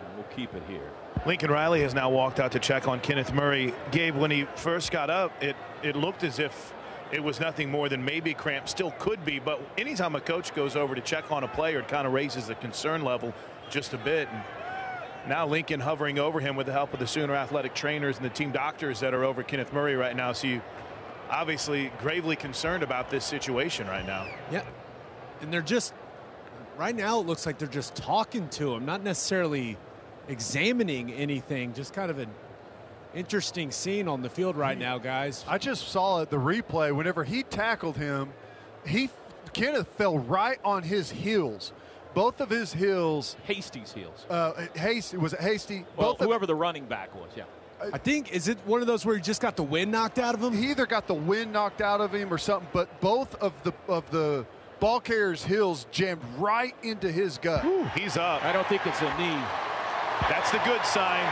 And we'll keep it here. Lincoln Riley has now walked out to check on Kenneth Murray. Gabe, when he first got up, it, it looked as if it was nothing more than maybe cramp. Still could be, but anytime a coach goes over to check on a player, it kind of raises the concern level just a bit. And now Lincoln hovering over him with the help of the Sooner athletic trainers and the team doctors that are over Kenneth Murray right now. So you obviously gravely concerned about this situation right now. Yeah. And they're just, right now, it looks like they're just talking to him, not necessarily examining anything, just kind of an interesting scene on the field right now, guys. I just saw it, the replay. Whenever he tackled him, he Kenneth fell right on his heels. Both of his heels. Hasty's heels. Uh, Hasty was it Hasty? Well, Both of- whoever the running back was, yeah. I think, is it one of those where he just got the wind knocked out of him? He either got the wind knocked out of him or something, but both of the of the ball carrier's heels jammed right into his gut. Ooh, he's up. I don't think it's a knee. That's the good sign.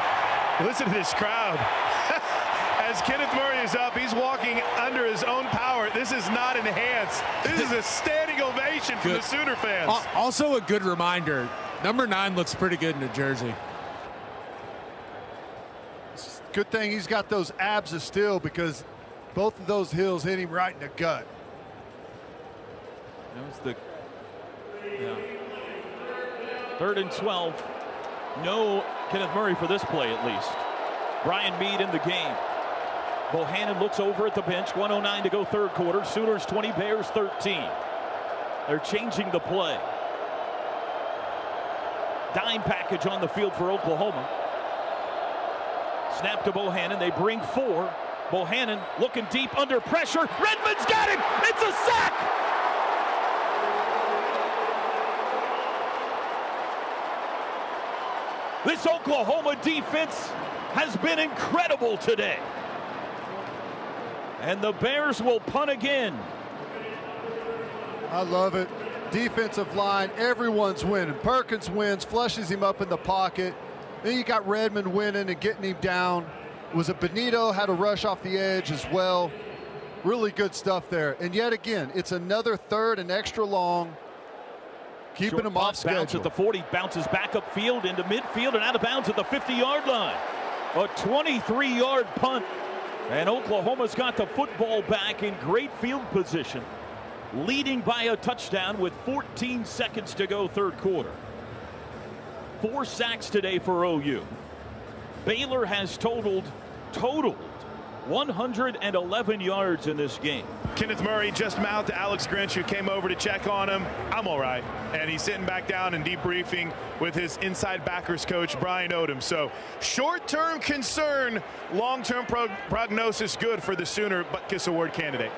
Listen to this crowd. [LAUGHS] As Kenneth Murray is up, he's walking under his own power. This is not enhanced. This is a standing ovation from Good. the Sooner fans. Also, a good reminder number nine looks pretty good in New Jersey. Good thing he's got those abs of steel because both of those hills hit him right in the gut. That was the yeah. third and 12. No Kenneth Murray for this play at least. Brian Mead in the game. Bohanon looks over at the bench. 109 to go third quarter. Sooners 20, Bears 13. They're changing the play. Dime package on the field for Oklahoma. Snap to Bohanon. They bring four. Bohanon looking deep under pressure. Redmond's got him. It's a sack. This Oklahoma defense has been incredible today. And the Bears will punt again. I love it. Defensive line, everyone's winning. Perkins wins, flushes him up in the pocket. Then you got Redmond winning and getting him down. Was it Bonitto had a rush off the edge as well? Really good stuff there. And yet again, it's another third and extra long, keeping Short them off bounce schedule. at the 40, bounces back upfield into midfield and out of bounds at the 50-yard line. A 23-yard punt. And Oklahoma's got the football back in great field position, leading by a touchdown with 14 seconds to go third quarter. Four sacks today for OU. Baylor has totaled totaled 111 yards in this game. Kenneth Murray just mouthed Alex Grinch, who came over to check on him. I'm all right. And he's sitting back down and debriefing with his inside backers coach, Brian Odom. So short term concern, long term prog- prognosis good for the Sooner Butkus Award candidate.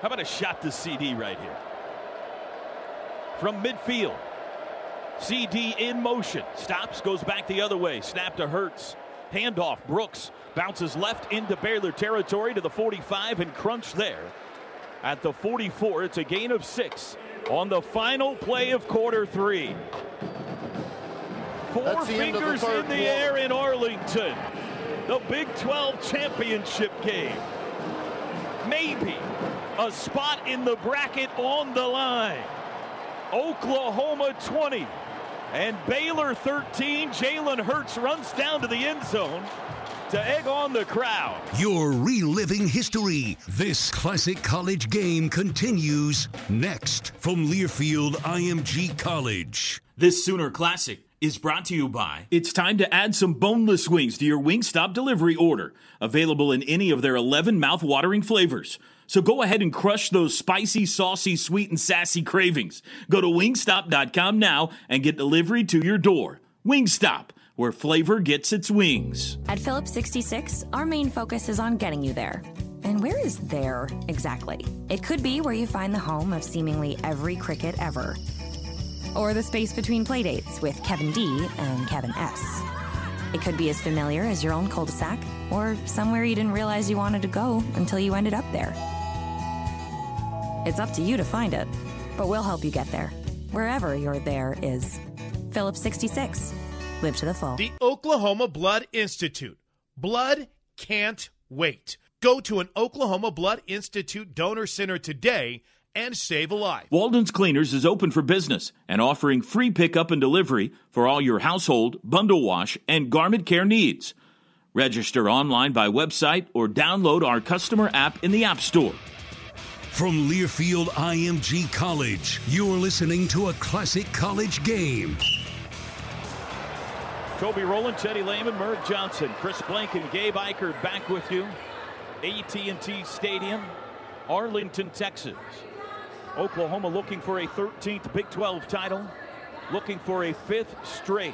How about a shot to CeeDee right here? From midfield. CeeDee in motion. Stops, goes back the other way. Snap to Hurts. Handoff. Brooks bounces left into Baylor territory to the 45 and crunch there. At the 44, it's a gain of six on the final play of quarter three. Four That's the fingers in the air in Arlington. The Big 12 championship game. Maybe a spot in the bracket on the line. Oklahoma 20 and Baylor 13. Jalen Hurts runs down to the end zone to egg on the crowd. You're reliving history. This classic college game continues next from Learfield IMG College. This Sooner Classic is brought to you by It's time to add some boneless wings to your Wingstop delivery order. Available in any of their 11 mouth-watering flavors. So go ahead and crush those spicy, saucy, sweet, and sassy cravings. Go to wingstop.com now and get delivery to your door. Wingstop, where flavor gets its wings. At Phillips 66, our main focus is on getting you there. And where is there exactly? It could be where you find the home of seemingly every cricket ever, or the space between playdates with Kevin D and Kevin S. It could be as familiar as your own cul de sac, or somewhere you didn't realize you wanted to go until you ended up there. It's up to you to find it, but we'll help you get there, wherever your there is. Phillips 66. Live to the full. The Oklahoma Blood Institute. Blood can't wait. Go to an Oklahoma Blood Institute donor center today and save a life. Walden's Cleaners is open for business and offering free pickup and delivery for all your household, bundle wash, and garment care needs. Register online by website or download our customer app in the App Store. From Learfield IMG College, you're listening to a classic college game. Toby Rowland, Teddy Lehman, Merv Johnson, Chris Plank, and Gabe Ikard back with you. AT&T Stadium, Arlington, Texas. Oklahoma looking for a 13th Big 12 title, looking for a fifth straight.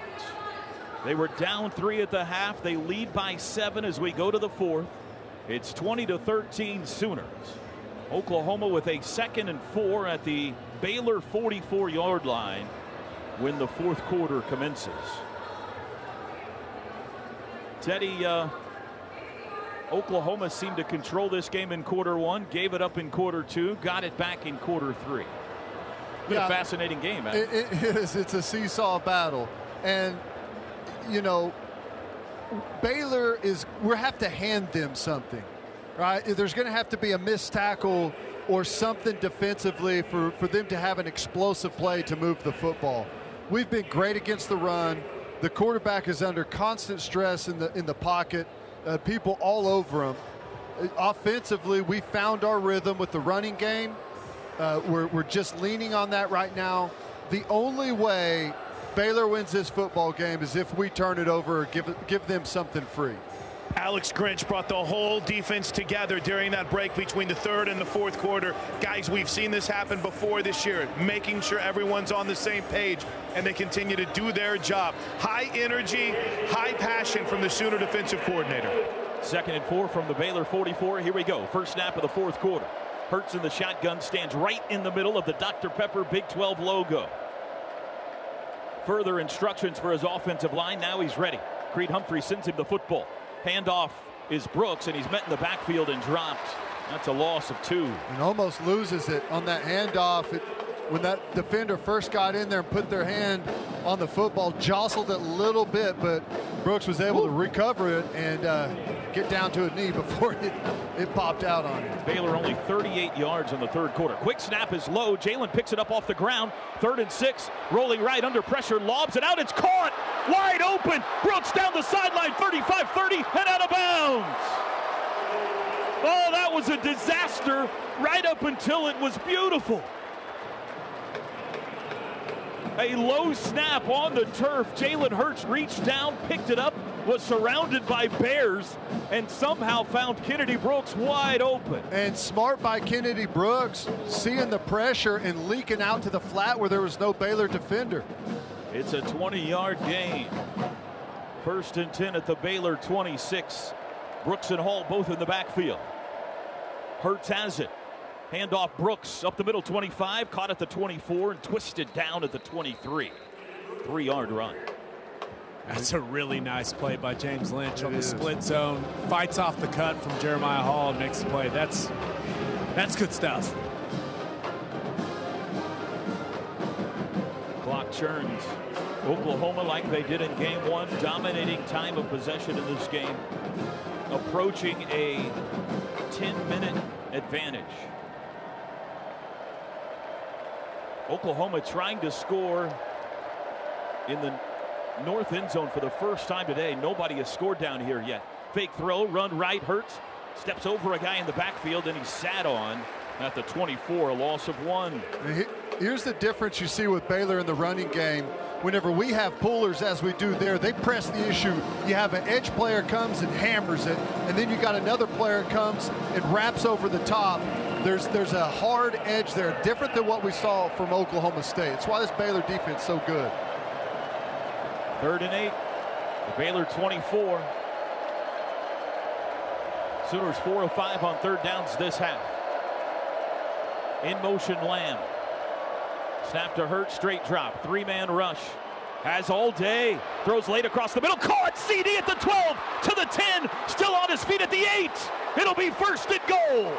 They were down three at the half. They lead by seven as we go to the fourth. It's 20 to 13 Sooners. Oklahoma with a second and four at the Baylor 44 yard line when the fourth quarter commences. Teddy, uh, Oklahoma seemed to control this game in quarter one, gave it up in quarter two, got it back in quarter three. Been yeah, a fascinating game. It, [LAUGHS] it is. It's a seesaw battle, and you know, Baylor is. We have to hand them something, right? There's going to have to be a missed tackle or something defensively for, for them to have an explosive play to move the football. We've been great against the run. The quarterback is under constant stress in the in the pocket. Uh, people all over him. Uh, offensively, we found our rhythm with the running game. Uh, we're, we're just leaning on that right now. The only way Baylor wins this football game is if we turn it over, or give give them something free. Alex Grinch brought the whole defense together during that break between the third and the fourth quarter. Guys, we've seen this happen before this year, making sure everyone's on the same page and they continue to do their job. High energy, high passion from the Sooner defensive coordinator. Second and four from the Baylor 44. Here we go. First snap of the fourth quarter. Hurts in the shotgun, stands right in the middle of the Dr. Pepper Big 12 logo. Further instructions for his offensive line. Now he's ready. Creed Humphrey sends him the football. Handoff is Brooks, and he's met in the backfield and dropped. That's a loss of two. And almost loses it on that handoff. It, when that defender first got in there and put their hand on the football, jostled it a little bit, but Brooks was able Ooh. to recover it and uh, get down to a knee [LAUGHS] before it, it popped out on him. Baylor only 38 yards in the third quarter. Quick snap is low. Jalen picks it up off the ground. Third and six, rolling right under pressure, lobs it out. It's caught wide open. Brooks down the sideline, 35 30, and out of bounds. Oh, that was a disaster right up until it was beautiful. A low snap on the turf. Jalen Hurts reached down, picked it up, was surrounded by Bears, and somehow found Kennedy Brooks wide open. And smart by Kennedy Brooks, seeing the pressure and leaking out to the flat where there was no Baylor defender. It's a 20 yard gain. First and 10 at the Baylor 26. Brooks and Hall both in the backfield. Hurts has it. Handoff Brooks up the middle 25, caught at the 24 and twisted down at the 23. Three yard run. That's a really nice play by James Lynch it on the is. split zone. Fights off the cut from Jeremiah Hall and makes the play. That's that's good stuff. Clock churns. Oklahoma, like they did in game one, dominating time of possession in this game, approaching a 10 minute advantage. Oklahoma trying to score in the north end zone for the first time today. Nobody has scored down here yet. Fake throw, run right, Hurts. Steps over a guy in the backfield, and he sat on at the 24, a loss of one. Here's the difference you see with Baylor in the running game. Whenever we have pullers as we do there, they press the issue. You have an edge player comes and hammers it, and then you got another player comes and wraps over the top there's there's a hard edge there, different than what we saw from Oklahoma State. It's why this Baylor defense so good. Third and eight. The Baylor 24. Sooners 4 of 5 on third downs this half. In motion, Lamb. Snap to Hurt, straight drop. Three man rush. Has all day. Throws late across the middle. Caught. CeeDee at the 12 to the 10. Still on his feet at the 8. It'll be first and goal.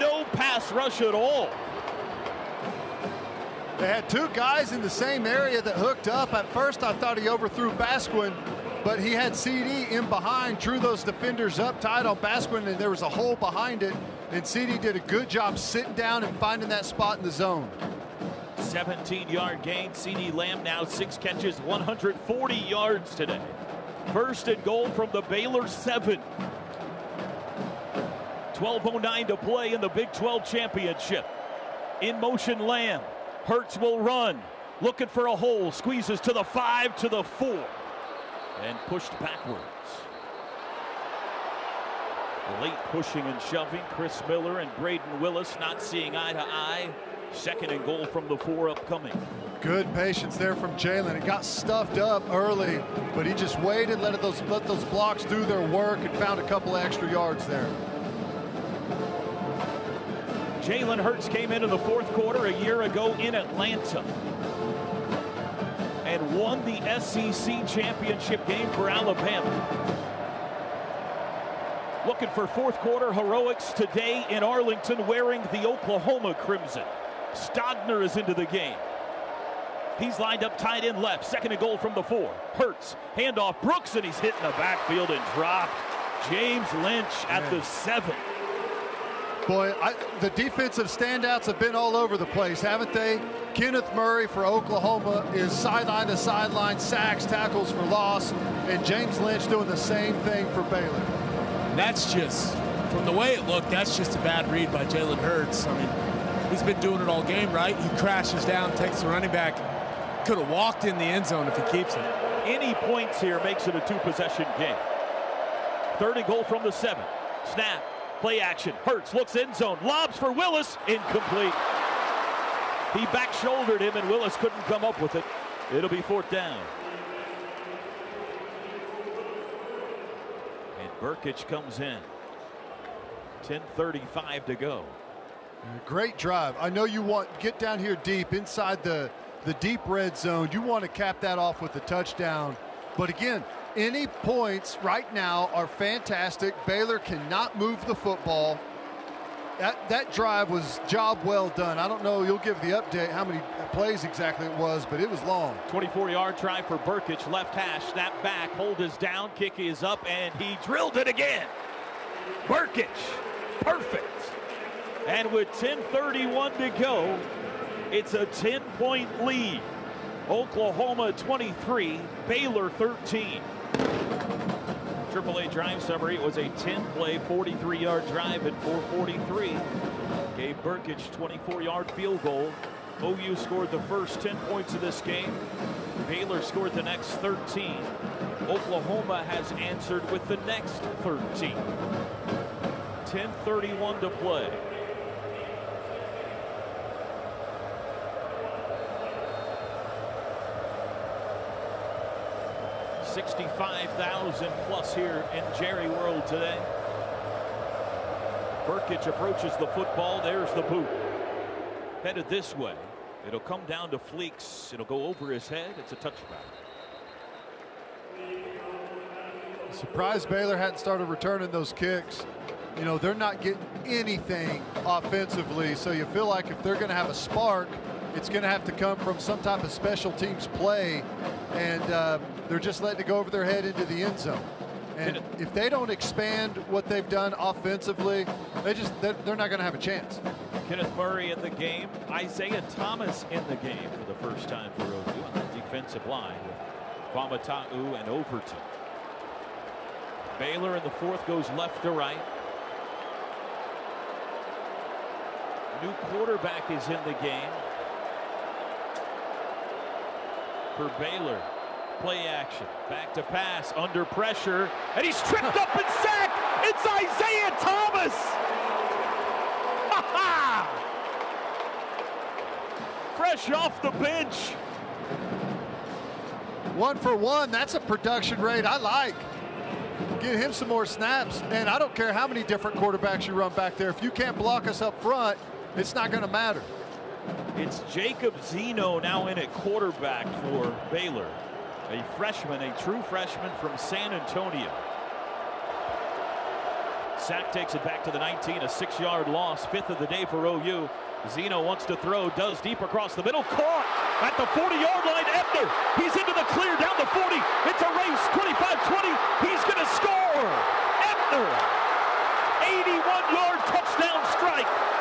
No pass rush at all. They had two guys in the same area that hooked up. At first, I thought he overthrew Basquine, but he had CeeDee in behind, drew those defenders up tight on Basquine, and there was a hole behind it. And CeeDee did a good job sitting down and finding that spot in the zone. 17 yard gain. CeeDee Lamb now six catches, 140 yards today. First and goal from the Baylor seven. 12.09 to play in the Big 12 championship. In motion, Lamb. Hurts will run. Looking for a hole. Squeezes to the five, to the four. And pushed backwards. Late pushing and shoving. Chris Miller and Brayden Willis not seeing eye to eye. Second and goal from the four upcoming. Good patience there from Jalen. It got stuffed up early, but he just waited, let those let those blocks do their work, and found a couple extra yards there. Jalen Hurts came into the fourth quarter a year ago in Atlanta and won the SEC championship game for Alabama. Looking for fourth quarter heroics today in Arlington wearing the Oklahoma Crimson. Stogner is into the game. He's lined up tight end left. Second and goal from the four. Hurts. Handoff. Brooks, and he's hit in the backfield and dropped. James Lynch at the seven. Boy, I, the defensive standouts have been all over the place, haven't they? Kenneth Murray for Oklahoma is sideline to sideline, sacks, tackles for loss, and James Lynch doing the same thing for Baylor. And that's just, from the way it looked, that's just a bad read by Jalen Hurts. I mean, he's been doing it all game, right? He crashes down, takes the running back. Could have walked in the end zone if he keeps it. Any points here makes it a two possession game. Third and goal from the seven. Snap. Play action. Hurts looks end zone. Lobs for Willis. Incomplete. He back shouldered him, and Willis couldn't come up with it. It'll be fourth down. And Brkic comes in. 10.35 to go. Uh, great drive. I know you want get down here deep inside the the deep red zone. You want to cap that off with a touchdown. But again, any points right now are fantastic. Baylor cannot move the football. That that drive was job well done. I don't know. You'll give the update how many plays exactly it was, but it was long. 24-yard try for Brkic. Left hash. Snap back. Hold is down. Kick is up, and he drilled it again. Brkic. Perfect. And with 10:31 to go, it's a 10-point lead. Oklahoma 23, Baylor 13. AAA drive summary. It was a 10-play, 43-yard drive at 443. Gave Brkic 24-yard field goal. OU scored the first 10 points of this game. Baylor scored the next 13. Oklahoma has answered with the next 13. 10:31 to play. Sixty-five thousand plus here in Jerry World today. Brkic approaches the football. There's the boot. Headed this way. It'll come down to Fleeks. It'll go over his head. It's a touchback. Surprised Baylor hadn't started returning those kicks. You know, they're not getting anything offensively, so you feel like if they're going to have a spark, it's going to have to come from some type of special teams play, and uh, they're just letting it go over their head into the end zone. And if they don't expand what they've done offensively, they just they're, they're not going to have a chance. Kenneth Murray in the game. Isaiah Thomas in the game for the first time for OU on the defensive line with Faamatau and Overton. Baylor in the fourth goes left to right. New quarterback is in the game for Baylor. Play action, back to pass, under pressure, and he's tripped up and sacked. It's Isaiah Thomas. [LAUGHS] Fresh off the bench. One for one, that's a production rate I like. Get him some more snaps, and I don't care how many different quarterbacks you run back there. If you can't block us up front, it's not going to matter. It's Jacob Zeno now in at quarterback for Baylor. A freshman, a true freshman from San Antonio. Sack takes it back to the 19, a six-yard loss, fifth of the day for OU. Zeno wants to throw, does deep across the middle, caught at the 40-yard line. Ebner, he's into the clear down the 40. It's a race, 25-20. He's going to score. Ebner, 81-yard touchdown strike.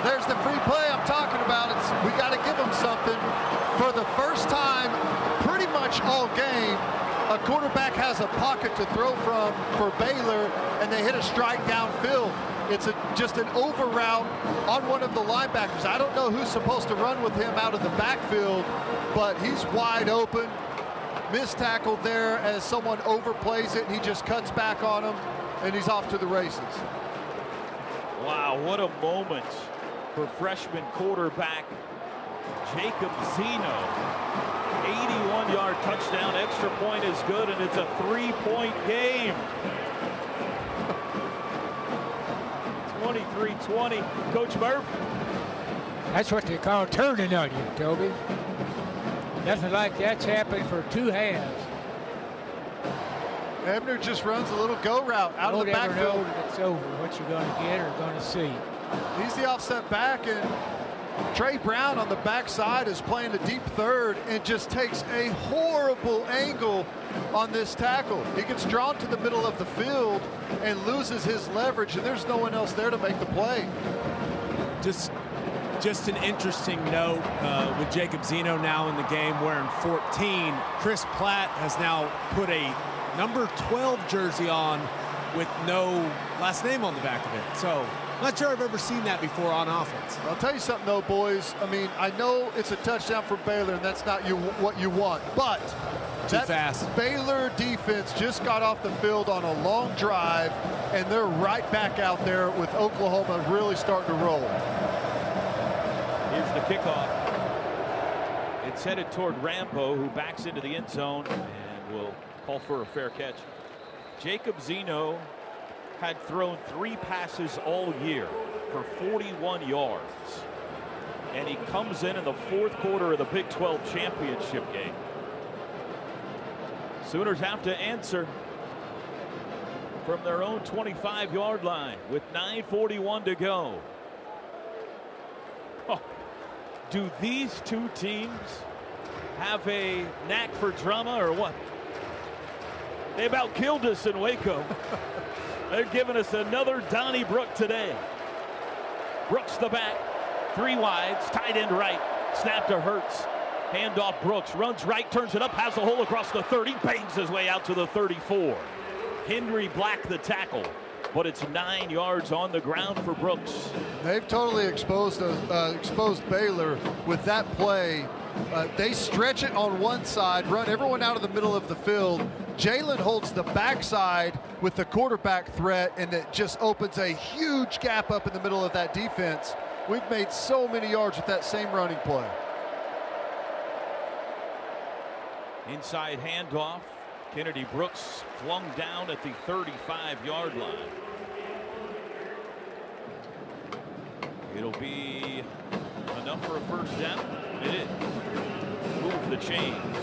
Well, there's the free play I'm talking about. It's we got to give them something. For the first time, pretty much all game, a quarterback has a pocket to throw from for Baylor, and they hit a strike downfield. It's a, just an over route on one of the linebackers. I don't know who's supposed to run with him out of the backfield, but he's wide open. Missed tackle there as someone overplays it, and he just cuts back on him, and he's off to the races. Wow, what a moment for freshman quarterback Jacob Zeno. 81-yard touchdown, extra point is good, and it's a three-point game. 23-20. Coach Murph. That's what they call turning on you, Toby. Nothing like that's happened for two halves. Ebner just runs a little go route out Don't of the backfield. know that it's over, what you're going to get or going to see. He's the offset back, and Trey Brown on the backside is playing the deep third and just takes a horrible angle on this tackle. He gets drawn to the middle of the field and loses his leverage, and there's no one else there to make the play. Just just an interesting note uh, with Jacob Zeno now in the game wearing 14. Chris Platt has now put a number 12 jersey on with no last name on the back of it. So not sure I've ever seen that before on offense. I'll tell you something though, boys. I mean, I know it's a touchdown for Baylor, and that's not you what you want, but Too that fast. Baylor defense just got off the field on a long drive, and they're right back out there with Oklahoma really starting to roll. Here's the kickoff. It's headed toward Rambo, who backs into the end zone and will call for a fair catch. Jacob Zeno had thrown three passes all year for 41 yards. And he comes in in the fourth quarter of the Big 12 championship game. Sooners have to answer from their own 25 yard line with 9.41 to go. Oh, do these two teams have a knack for drama or what? They about killed us in Waco. [LAUGHS] They're giving us another Donnie Donnybrook today. Brooks the back, three wides, tight end right, snap to Hurts. Handoff Brooks, runs right, turns it up, has a hole across the 30, bangs his way out to the 34. Henry Black the tackle, but it's nine yards on the ground for Brooks. They've totally exposed uh, exposed Baylor with that play. Uh, they stretch it on one side, run everyone out of the middle of the field. Jalen holds the backside with the quarterback threat, and it just opens a huge gap up in the middle of that defense. We've made so many yards with that same running play. Inside handoff. Kennedy Brooks flung down at the 35 yard line. It'll be enough for a first down. It is. Move the chains.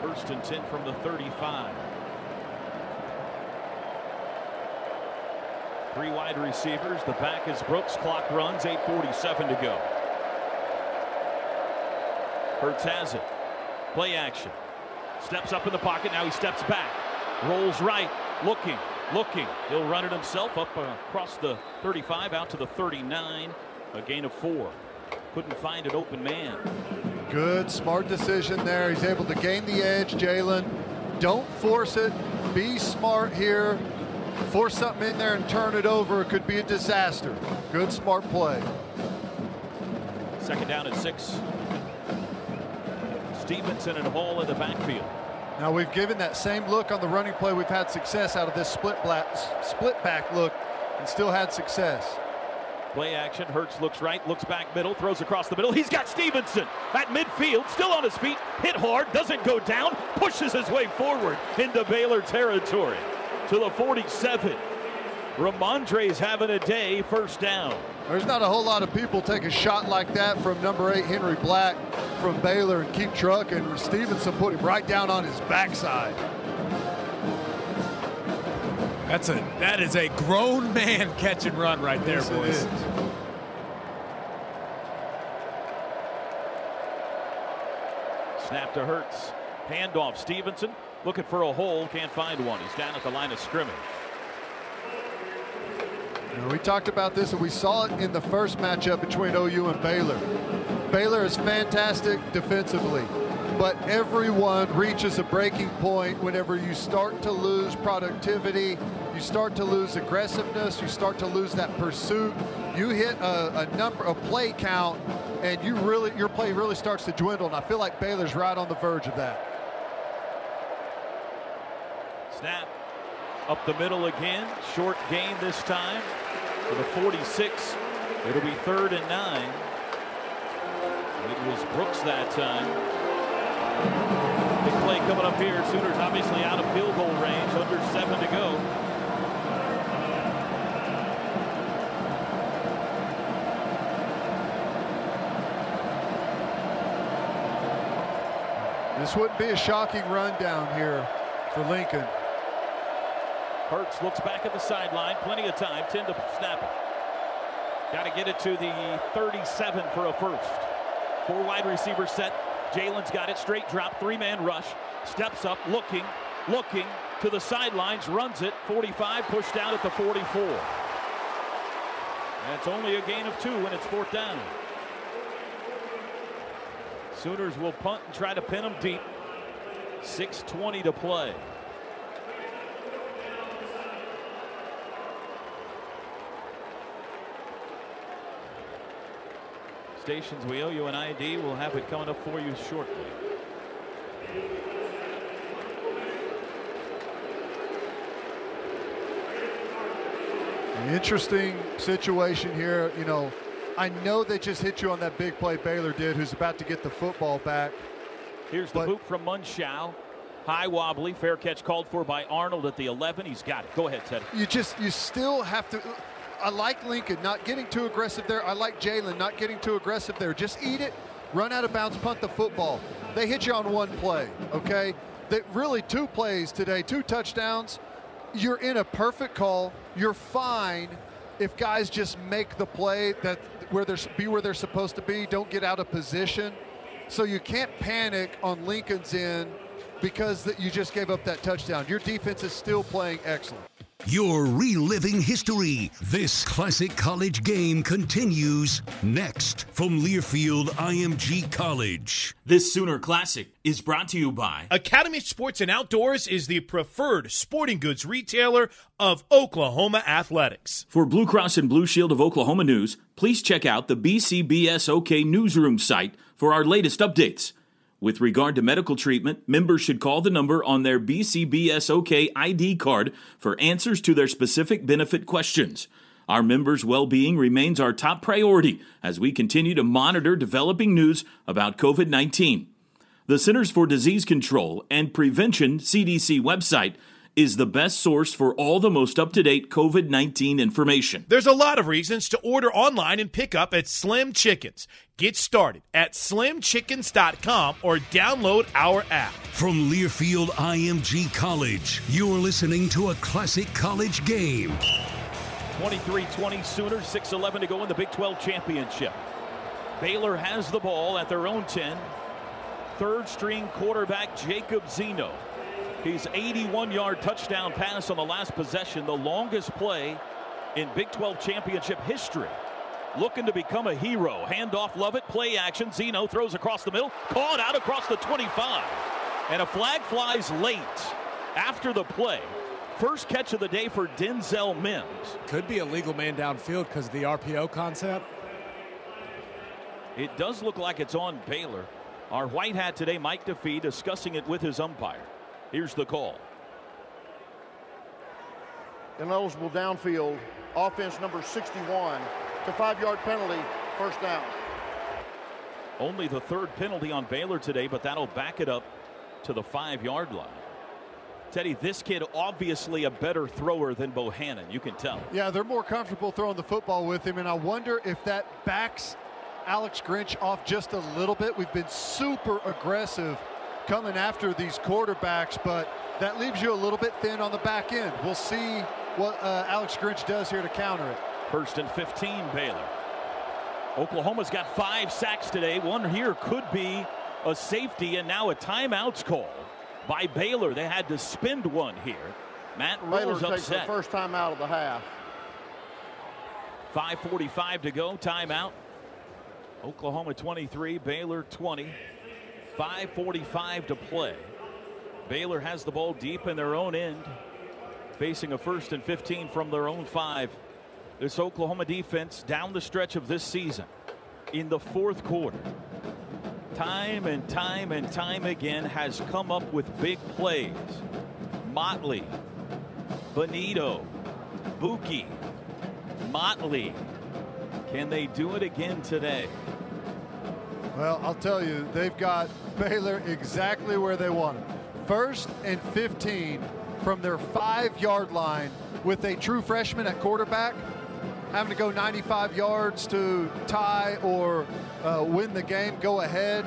First and 10 from the 35. Three wide receivers. The back is Brooks. Clock runs. 8.47 to go. Hurts has it. Play action. Steps up in the pocket. Now he steps back. Rolls right. Looking. Looking. He'll run it himself up uh, across the 35 out to the 39. A gain of four. Couldn't find an open man. Good, smart decision there. He's able to gain the edge, Jalen. Don't force it. Be smart here. Force something in there and turn it over. It could be a disaster. Good, smart play. Second down at six. Stevenson and Hall in the backfield. Now we've given that same look on the running play. We've had success out of this split black, split back look, and still had success. Play action. Hurts looks right, looks back middle, throws across the middle. He's got Stevenson at midfield, still on his feet, hit hard, doesn't go down, pushes his way forward into Baylor territory to the 47. Rhamondre's having a day, first down. There's not a whole lot of people take a shot like that from number eight Henry Black from Baylor and keep trucking. Stevenson put him right down on his backside. That's a that is a grown man [LAUGHS] catch and run right there, Yes, boys. is. Snap to Hurts. Handoff Stevenson looking for a hole, can't find one. He's down at the line of scrimmage. We talked about this and we saw it in the first matchup between OU and Baylor. Baylor is fantastic defensively, but everyone reaches a breaking point whenever you start to lose productivity, you start to lose aggressiveness, you start to lose that pursuit. You hit a, a number, a play count, and you really your play really starts to dwindle. And I feel like Baylor's right on the verge of that. Snap up the middle again. Short gain this time the 46. It'll be third and nine. It was Brooks that time. Big play coming up here. Sooners obviously out of field goal range, under seven to go. This wouldn't be a shocking run down here for Lincoln. Hurts looks back at the sideline. Plenty of time. 10 to snap it. Got to get it to the 37 for a first. Four wide receiver set. Jalen's got it. Straight drop. Three man rush. Steps up. Looking. Looking to the sidelines. Runs it. 45. Pushed down at the 44. That's only a gain of two when it's fourth down. Sooners will punt and try to pin them deep. 6.20 to play. Stations, we owe you an ID. We'll have it coming up for you shortly. Interesting situation here. You know, I know they just hit you on that big play Baylor did, who's about to get the football back. Here's the boot from Mundschau. High wobbly, fair catch called for by Arnold at the 11. He's got it. Go ahead, Ted. You just, you still have to. I like Lincoln not getting too aggressive there. I like Jalen not getting too aggressive there. Just eat it, run out of bounds, punt the football. They hit you on one play, okay? They really two plays today, two touchdowns. You're in a perfect call. You're fine if guys just make the play that where they're be where they're supposed to be. Don't get out of position. So you can't panic on Lincoln's end because that you just gave up that touchdown. Your defense is still playing excellent. You're reliving history. This classic college game continues next from Learfield IMG College. This Sooner Classic is brought to you by Academy Sports and Outdoors is the preferred sporting goods retailer of Oklahoma athletics. For Blue Cross and Blue Shield of Oklahoma news, please check out the BCBSOK newsroom site for our latest updates. With regard to medical treatment, members should call the number on their BCBSOK ID card for answers to their specific benefit questions. Our members' well being remains our top priority as we continue to monitor developing news about COVID 19. The Centers for Disease Control and Prevention CDC website is the best source for all the most up to date COVID 19 information. There's a lot of reasons to order online and pick up at Slim Chickens. Get started at slimchickens.com or download our app. From Learfield IMG College, you're listening to a classic college game. 23 20 Sooners, 6 11 to go in the Big 12 championship. Baylor has the ball at their own 10. Third string quarterback Jacob Zeno. His 81 yard touchdown pass on the last possession, the longest play in Big 12 championship history. Looking to become a hero. Handoff Lovett, play action. Zeno throws across the middle, caught out across the 25. And a flag flies late after the play. First catch of the day for Denzel Mims. Could be a legal man downfield because of the RPO concept. It does look like it's on Baylor. Our white hat today, Mike DeFee, discussing it with his umpire. Here's the call. Ineligible downfield, offense number 61. It's a five yard penalty, first down. Only the third penalty on Baylor today, but that'll back it up to the five yard line. Teddy, this kid obviously a better thrower than Bohanon. You can tell. Yeah, they're more comfortable throwing the football with him, and I wonder if that backs Alex Grinch off just a little bit. We've been super aggressive coming after these quarterbacks, but that leaves you a little bit thin on the back end. We'll see what uh, Alex Grinch does here to counter it. First and 15, Baylor. Oklahoma's got five sacks today. One here could be a safety, and now a timeout's called by Baylor. They had to spend one here. Matt Baylor Rhule's takes the upset. first time out of the half. 5.45 to go, timeout. Oklahoma 23, Baylor 20. 5.45 to play. Baylor has the ball deep in their own end, facing a first and 15 from their own five. This Oklahoma defense down the stretch of this season in the fourth quarter, time and time and time again, has come up with big plays. Motley, Bonitto, Buki, Motley. Can they do it again today? Well, I'll tell you, they've got Baylor exactly where they want them. First and 15 from their five yard line with a true freshman at quarterback, having to go 95 yards to tie or uh, win the game, go ahead.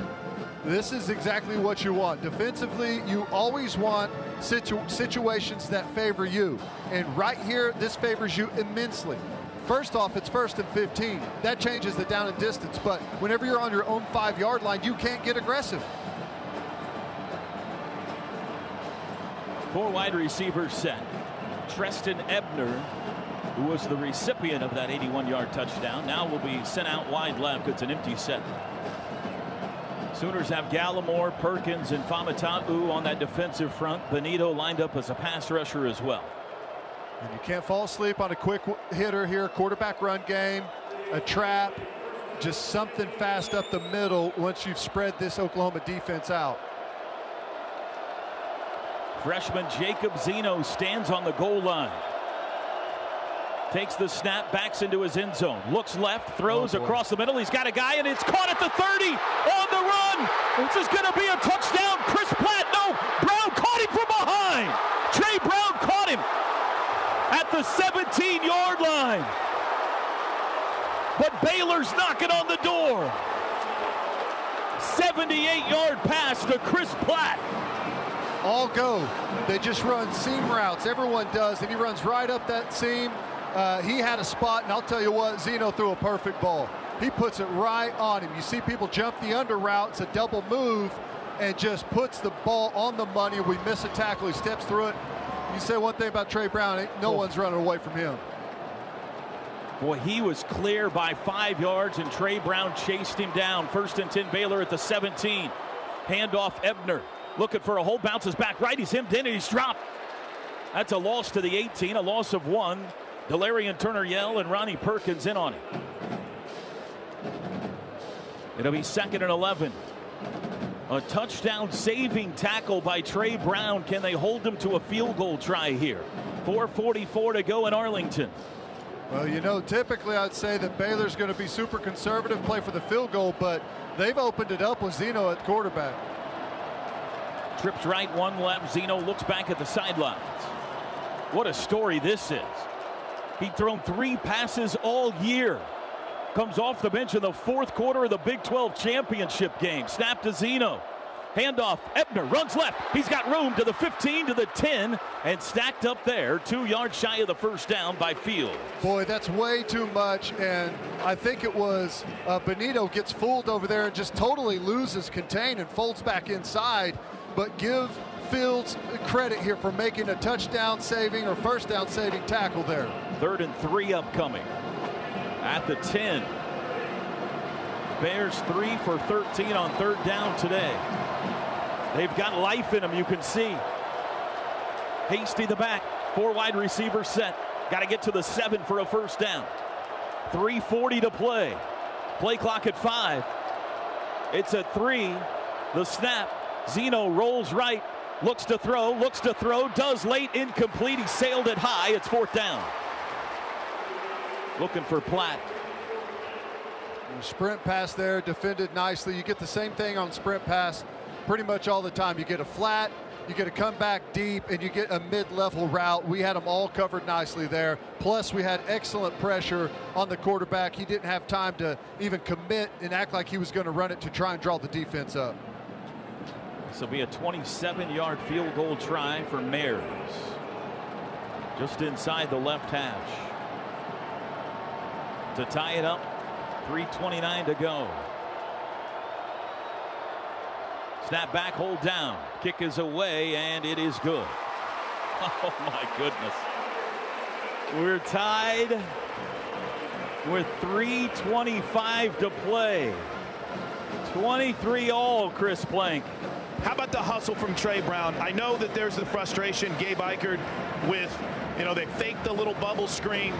this is exactly what you want. Defensively, you always want situ- situations that favor you. And right here, this favors you immensely. First off, it's first and 15. That changes the down and distance, but whenever you're on your own five yard line, you can't get aggressive. Four wide receivers set. Trestan Ebner, who was the recipient of that 81 yard touchdown, now will be sent out wide left. It's an empty set. Sooners have Gallimore, Perkins, and Faamatau on that defensive front. Bonitto lined up as a pass rusher as well. And you can't fall asleep on a quick hitter here, quarterback run game, a trap, just something fast up the middle once you've spread this Oklahoma defense out. Freshman Jacob Zeno stands on the goal line. Takes the snap, backs into his end zone. Looks left, throws oh across the middle. He's got a guy, and it's caught at the 30 on the run. This is going to be a touchdown. Chris Platt, no. Brown caught him from behind. Trey Brown caught him at the 17 yard line. But Baylor's knocking on the door. 78 yard pass to Chris Platt. All go. They just run seam routes. Everyone does, and he runs right up that seam. Uh, he had a spot, and I'll tell you what, Zeno threw a perfect ball. He puts it right on him. You see people jump the under route. It's a double move and just puts the ball on the money. We miss a tackle. He steps through it. You say one thing about Trey Brown, eh? no one's running away from him. Boy, he was clear by five yards, and Trey Brown chased him down. First and 10, Baylor at the 17. Handoff Ebner. Looking for a hole, bounces back right. He's hemmed in and he's dropped. That's a loss to the 18, a loss of one. Delarrion Turner Yell and Ronnie Perkins in on it. It'll be second and 11. A touchdown saving tackle by Trey Brown. Can they hold him to a field goal try here? 4.44 to go in Arlington. Well, you know, typically I'd say that Baylor's going to be super conservative, play for the field goal, but they've opened it up with Zeno at quarterback. Trips right, one left. Zeno looks back at the sidelines. What a story this is. He'd thrown three passes all year. Comes off the bench in the fourth quarter of the Big 12 championship game. Snap to Zeno. Handoff. Ebner runs left. He's got room to the 15 to the 10 and stacked up there, two yards shy of the first down by Field. Boy, that's way too much. And I think it was uh, Bonitto gets fooled over there and just totally loses contain and folds back inside. But give Fields credit here for making a touchdown saving or first down saving tackle there. Third and three upcoming at the 10. Bears three for 13 on third down today. They've got life in them, you can see. Hasty the back, four wide receivers set. Got to get to the seven for a first down. 340 to play. Play clock at five. It's at three. The snap. Zeno rolls right, looks to throw, looks to throw, does late, incomplete. He sailed it high. It's fourth down. Looking for Platt. Sprint pass there, defended nicely. You get the same thing on sprint pass pretty much all the time. You get a flat, you get a comeback deep, and you get a mid-level route. We had them all covered nicely there. Plus, we had excellent pressure on the quarterback. He didn't have time to even commit and act like he was going to run it to try and draw the defense up. This will be a 27-yard field goal try for Mayers. Just inside the left hash. To tie it up, 3.29 to go. Snap back, hold down. Kick is away, and it is good. [LAUGHS] Oh, my goodness. We're tied with 3.25 to play. 23 all, Chris Plank. How about the hustle from Trey Brown? I know that there's the frustration, Gabe Ikard, with, you know, they faked the little bubble screen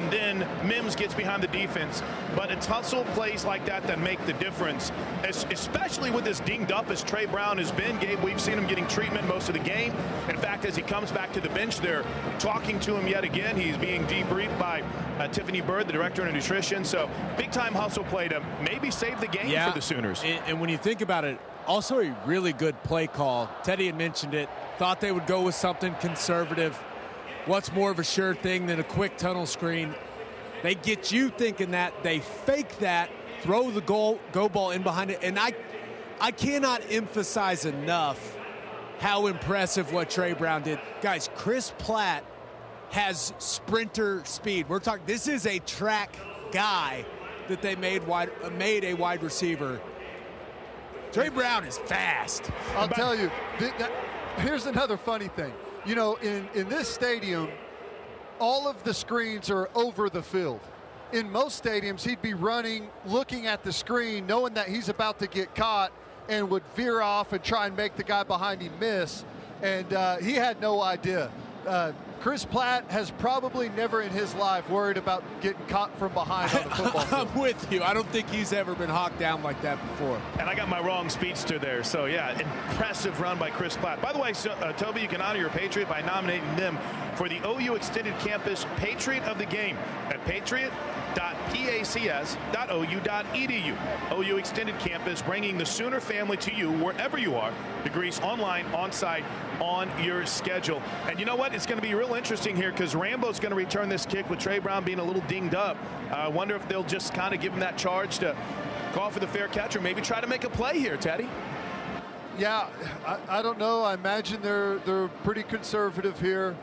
and then Mims gets behind the defense. But it's hustle plays like that that make the difference, especially with as dinged up as Trey Brown has been. Gabe, we've seen him getting treatment most of the game. In fact, as he comes back to the bench, they're talking to him yet again. He's being debriefed by uh, Tiffany Bird, the director of nutrition. So big time hustle play to maybe save the game yeah. for the Sooners. And, and when you think about it, also a really good play call. Teddy had mentioned it. Thought they would go with something conservative. What's more of a sure thing than a quick tunnel screen? They get you thinking that. They fake that, throw the goal, go ball in behind it. And I I cannot emphasize enough how impressive what Trey Brown did. Guys, Chris Platt has sprinter speed. We're talking this is a track guy that they made wide made a wide receiver. Trey Brown is fast. I'll tell you, here's another funny thing. You know, in, in this stadium, all of the screens are over the field. In most stadiums, he'd be running, looking at the screen, knowing that he's about to get caught, and would veer off and try and make the guy behind him miss. And uh, he had no idea. Uh, Chris Platt has probably never in his life worried about getting caught from behind on a football [LAUGHS] field. I'm with you. I don't think he's ever been hawked down like that before. And I got my wrong speedster there. So, yeah, impressive run by Chris Platt. By the way, so, uh, Toby, you can honor your Patriot by nominating them for the OU Extended Campus Patriot of the Game at patriot.pacs.ou.edu. OU Extended Campus bringing the Sooner family to you wherever you are. Degrees online, on site, on your schedule. And you know what? It's going to be real interesting here because Rambo's going to return this kick with Trey Brown being a little dinged up. I uh, wonder if they'll just kind of give him that charge to call for the fair catch or maybe try to make a play here, Teddy. Yeah, I, I don't know. I imagine they're they're pretty conservative here.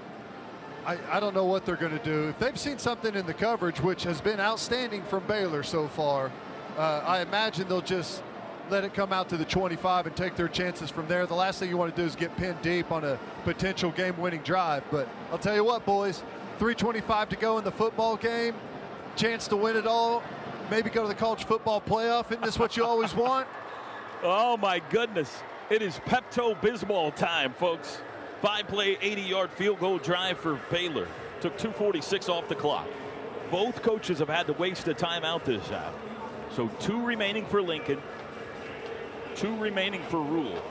I, I don't know what they're going to do. If they've seen something in the coverage, which has been outstanding from Baylor so far, uh, I imagine they'll just let it come out to the 25 and take their chances from there. The last thing you want to do is get pinned deep on a potential game-winning drive. But I'll tell you what, boys, 325 to go in the football game, chance to win it all, maybe go to the college football playoff. Isn't this what you always want? [LAUGHS] Oh, my goodness. It is Pepto-Bismol time, folks. Five-play, 80-yard field goal drive for Baylor. Took 246 off the clock. Both coaches have had to waste a timeout this half. So two remaining for Lincoln, two remaining for Rhule.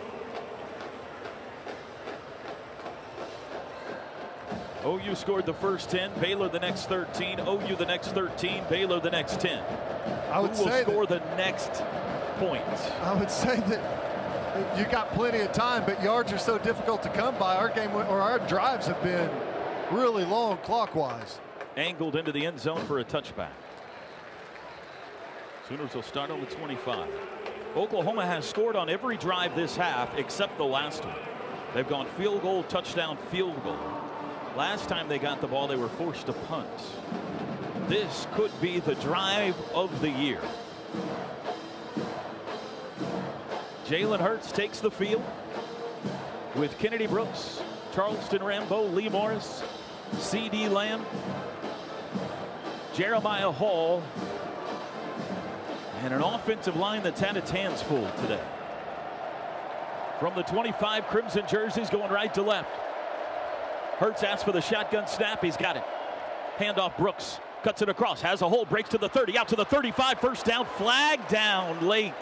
OU scored the first 10, Baylor the next 13, OU the next 13, Baylor the next 10. I would Who will say score the next points? I would say that you got plenty of time, but yards are so difficult to come by. Our game or our drives have been really long clockwise. Angled into the end zone for a touchback. Sooners will start on the 25. Oklahoma has scored on every drive this half except the last one. They've gone field goal, touchdown, field goal. Last time they got the ball, they were forced to punt. This could be the drive of the year. Jalen Hurts takes the field with Kennedy Brooks, Charleston Rambo, Lee Morris, CeeDee Lamb, Jeremiah Hall, and an offensive line that's had its hands full today. From the 25, Crimson jerseys going right to left. Hurts asks for the shotgun snap. He's got it. Handoff Brooks. Cuts it across. Has a hole. Breaks to the 30. Out to the 35. First down. Flag down late.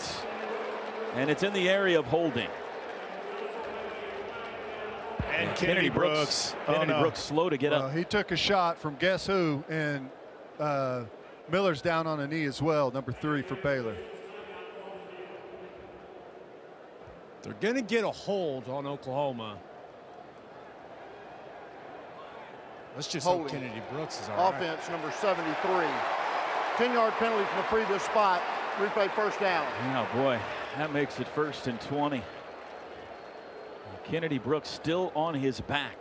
And it's in the area of holding. And And Kennedy Brooks. Oh, Kennedy no. Brooks slow to get Well, up. he took a shot from guess who, and uh, Miller's down on a knee as well, number three for Baylor. They're going to get a hold on Oklahoma. Let's just hope Kennedy Brooks is all right. Offense number 73. 10-yard penalty from the previous spot. Replay first down. Oh boy, that makes it first and 20. Kennedy Brooks still on his back.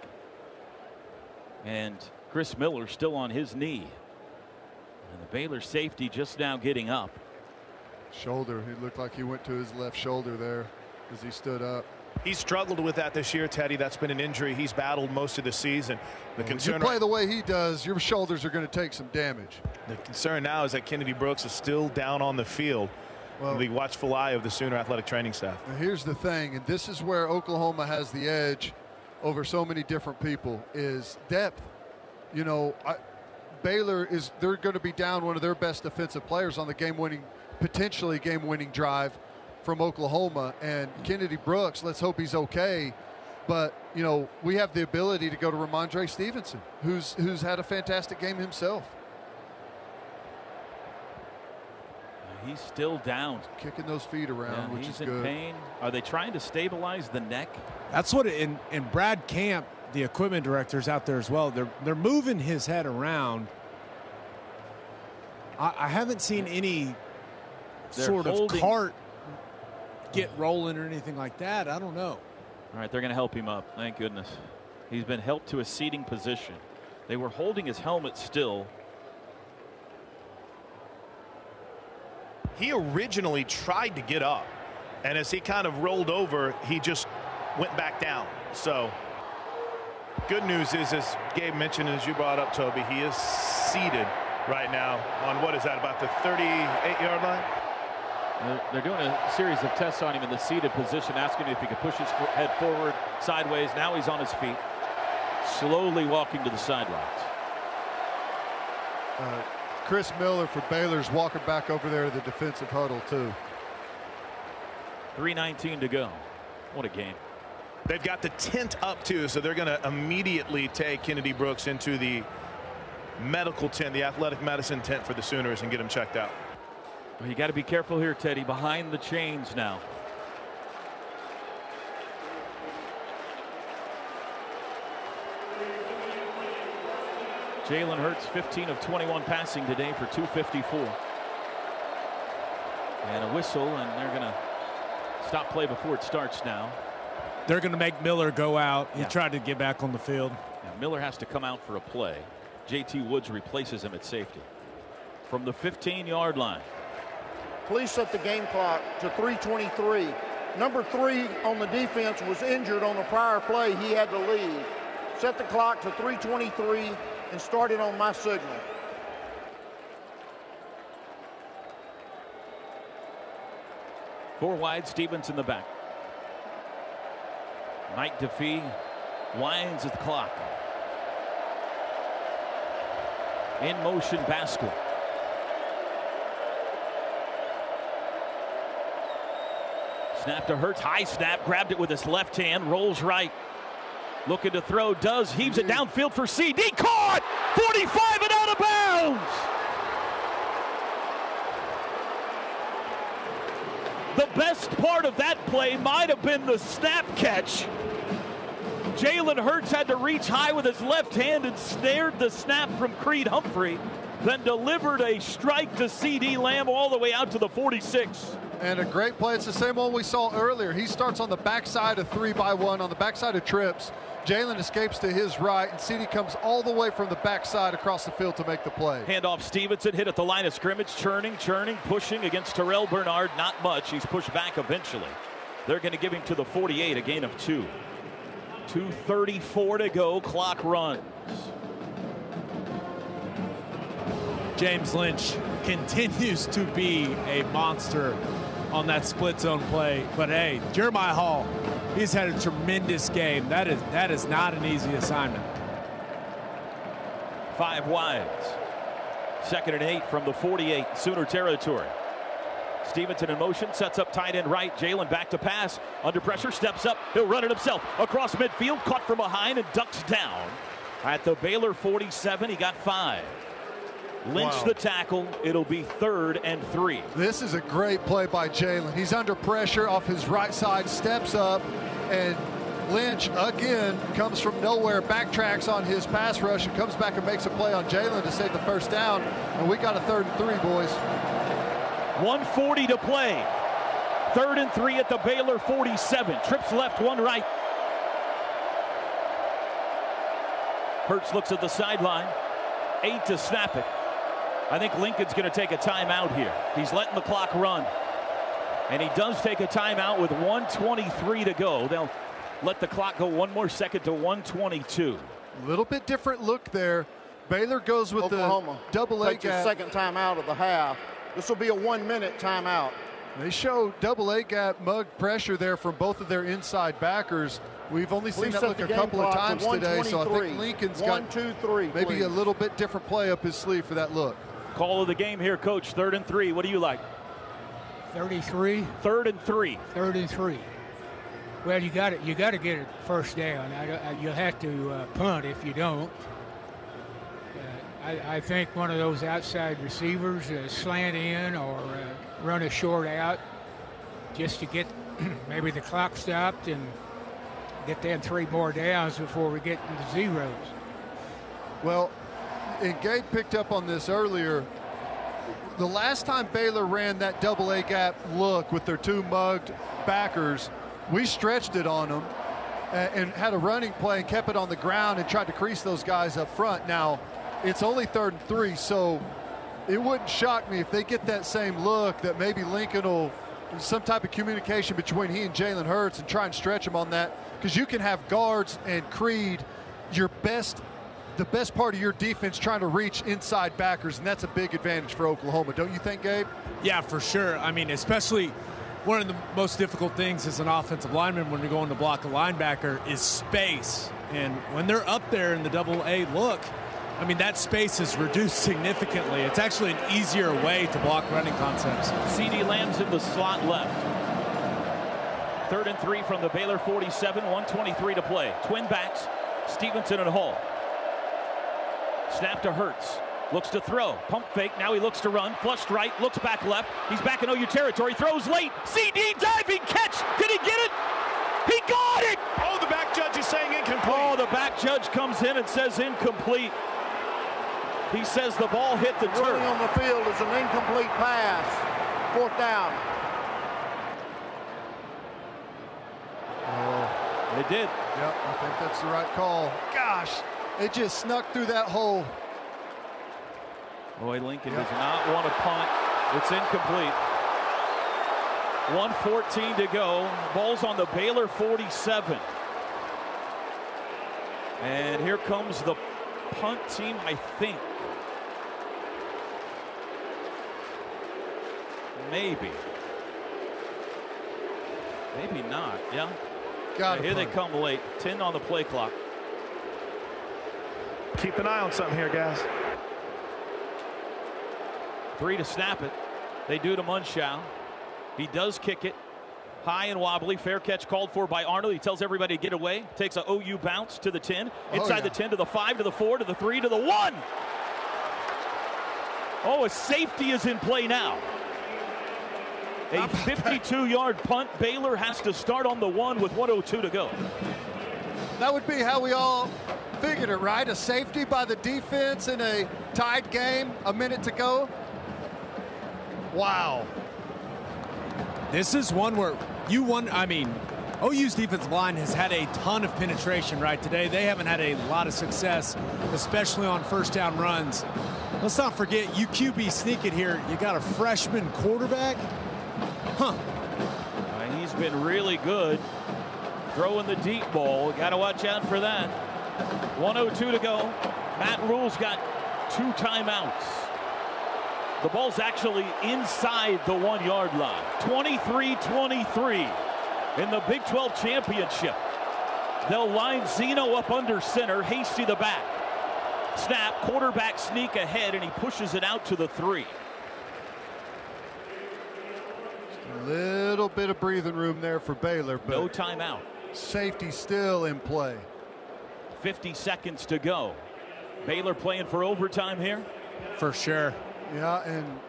And Chris Miller still on his knee. And the Baylor safety just now getting up. Shoulder. He looked like he went to his left shoulder there as he stood up. He struggled with that this year, Teddy. That's been an injury he's battled most of the season. The When you play the way he does, your shoulders are going to take some damage. the concern now is that Kennedy Brooks is still down on the field. Well- the watchful eye of the Sooner athletic training staff. Here's the thing, and this is where Oklahoma has the edge over so many different people is depth. You know, I, Baylor is they're going to be down one of their best defensive players on the game-winning, potentially game-winning drive from Oklahoma, and Kennedy Brooks. Let's hope he's okay. But you know, we have the ability to go to Rhamondre Stevenson, who's who's had a fantastic game himself. He's still down. Kicking those feet around, Yeah, which he's is in good. pain. Are they trying to stabilize the neck? That's what it, and, and Brad Camp, the equipment director's out there as well. They're they're moving his head around. I, I haven't seen any They're sort of cart get rolling or anything like that. I don't know. All right, they're going to help him up. Thank goodness. He's been helped to a seating position. They were holding his helmet still. He originally tried to get up, and as he kind of rolled over, he just went back down. So, good news is, as Gabe mentioned, as you brought up, Toby, he is seated right now on what is that, about the 38 yard line? They're doing a series of tests on him in the seated position, asking him if he could push his head forward, sideways. Now he's on his feet, slowly walking to the sidelines. Uh, Chris Miller for Baylor's walking back over there to the defensive huddle, too. 3.19 to go. What a game. They've got the tent up, too, so they're going to immediately take Kennedy Brooks into the medical tent, the athletic medicine tent for the Sooners, and get him checked out. Well, you got to be careful here, Teddy. Behind the chains now. Jalen Hurts 15 of 21 passing today for 254. And a whistle, and they're going to stop play before it starts now. They're going to make Miller go out. He Yeah. tried to get back on the field. Now, Miller has to come out for a play. JT Woods replaces him at safety. From the 15 yard line. Please set the game clock to 323. Number three on the defense was injured on the prior play. He had to leave. Set the clock to 323 and start it on my signal. Four wide, Stevenson the back. Mike DeFee winds at the clock. In motion, Baskel. Snap to Hurts, high snap, grabbed it with his left hand, rolls right. Looking to throw, does, heaves it downfield for CeeDee, caught! 45 and out of bounds! The best part of that play might have been the snap catch. Jalen Hurts had to reach high with his left hand and snared the snap from Creed Humphrey, then delivered a strike to CeeDee Lamb all the way out to the 46. And a great play. It's the same one we saw earlier. He starts on the backside of three by one, on the backside of trips. Jalen escapes to his right, and CeeDee comes all the way from the backside across the field to make the play. Handoff Stevenson hit at the line of scrimmage, churning, churning, pushing against Terrell Bernard. Not much. He's pushed back eventually. They're going to give him to the 48, a gain of two. 2.34 to go. Clock runs. James Lynch continues to be a monster on that split zone play. But hey, Jeremiah Hall, he's had a tremendous game. That is that is not an easy assignment. Five wides. Second and eight from the 48, Sooner territory. Stevenson in motion, sets up tight end right. Jalen back to pass. Under pressure, steps up. He'll run it himself. Across midfield, caught from behind and ducks down. At the Baylor 47, he got five. Lynch Wow. the tackle. It'll be third and three. This is a great play by Jalen. He's under pressure off his right side, steps up, and Lynch again comes from nowhere, backtracks on his pass rush, and comes back and makes a play on Jalen to save the first down. And we got a third and three, boys. 140 to play. Third and three at the Baylor 47. Trips left, one right. Hurts looks at the sideline. Eight to snap it. I think Lincoln's going to take a timeout here. He's letting the clock run. And he does take a timeout with 123 to go. They'll let the clock go one more second to 122. A little bit different look there. Baylor goes with Oklahoma the double A takes his gap. second timeout of the half. This will be a one-minute timeout. They show double A gap mug pressure there from both of their inside backers. We've only seen Please that look a couple of times today, so I think Lincoln's One, got two, three, maybe a little bit different play up his sleeve for that look. Call of the game here, coach. Third and three. What do you like? 33. Third and three. Third and three. Well, you got it. You got to get it first down. I, I, you'll have to uh, punt if you don't. Uh, I, I think one of those outside receivers uh, slant in or uh, run a short out just to get [CLEARS THROAT] maybe the clock stopped and get them three more downs before we get into zeros. Well, and Gabe picked up on this earlier. the last time Baylor ran that double A gap look with their two mugged backers, we stretched it on them and had a running play and kept it on the ground and tried to crease those guys up front. Now, it's only third and three, so it wouldn't shock me if they get that same look that maybe Lincoln will some type of communication between he and Jalen Hurts and try and stretch him on that because you can have guards and Creed your best the best part of your defense trying to reach inside backers, and that's a big advantage for Oklahoma, don't you think, Gabe? Yeah, for sure. I mean, especially one of the most difficult things as an offensive lineman when you're going to block a linebacker is space. And when they're up there in the double A look, I mean, that space is reduced [LAUGHS] significantly. It's actually an easier way to block running concepts. CeeDee Lamb's in the slot left. Third and three from the Baylor 47, 123 to play. Twin backs, Stevenson and Hall. Snap to Hurts. Looks to throw. Pump fake. Now he looks to run. Flushed right. Looks back left. He's back in OU territory. Throws late. CeeDee diving catch. Did he get it? He got it! Oh, the back judge is saying incomplete. Oh, the back judge comes in and says incomplete. He says the ball hit the turf. on the field is an incomplete pass. Fourth down. Oh. They did. Yep, I think that's the right call. Gosh, it just snuck through that hole. Boy, Lincoln yep. does not want to punt. It's incomplete. 114 to go. Ball's on the Baylor 47. And here comes the punt team, I think. Maybe. Maybe not. Yeah. Got yeah, Here they come late. 10 on the play clock. Keep an eye on something here, guys. Three to snap it. They do to Mundschau. He does kick it. High and wobbly. Fair catch called for by Arnold. He tells everybody to get away. Takes a OU bounce to the 10. Inside oh, yeah. the 10 to the 5 to the 4 to the 3 to the 1. Oh, a safety is in play now. A 52 yard punt. Baylor has to start on the 1 with 102 to go. That would be how we all figured it, right? A safety by the defense in a tied game, a minute to go. Wow. This is one where you won. I mean, OU's defensive line has had a ton of penetration right today. They haven't had a lot of success, especially on first down runs. Let's not forget, you QB sneak it here. You got a freshman quarterback. Huh. Uh, he's been really good throwing the deep ball. Got to watch out for that. 102 to go. Matt Rhule's got two timeouts. The ball's actually inside the one yard line. 23 23 in the Big 12 championship. They'll line Zeno up under center, Hasty the back. Snap, quarterback sneak ahead, and he pushes it out to the three. Just a little bit of breathing room there for Baylor, but no timeout. Safety still in play. 50 seconds to go. Baylor playing for overtime here? For sure. Yeah, and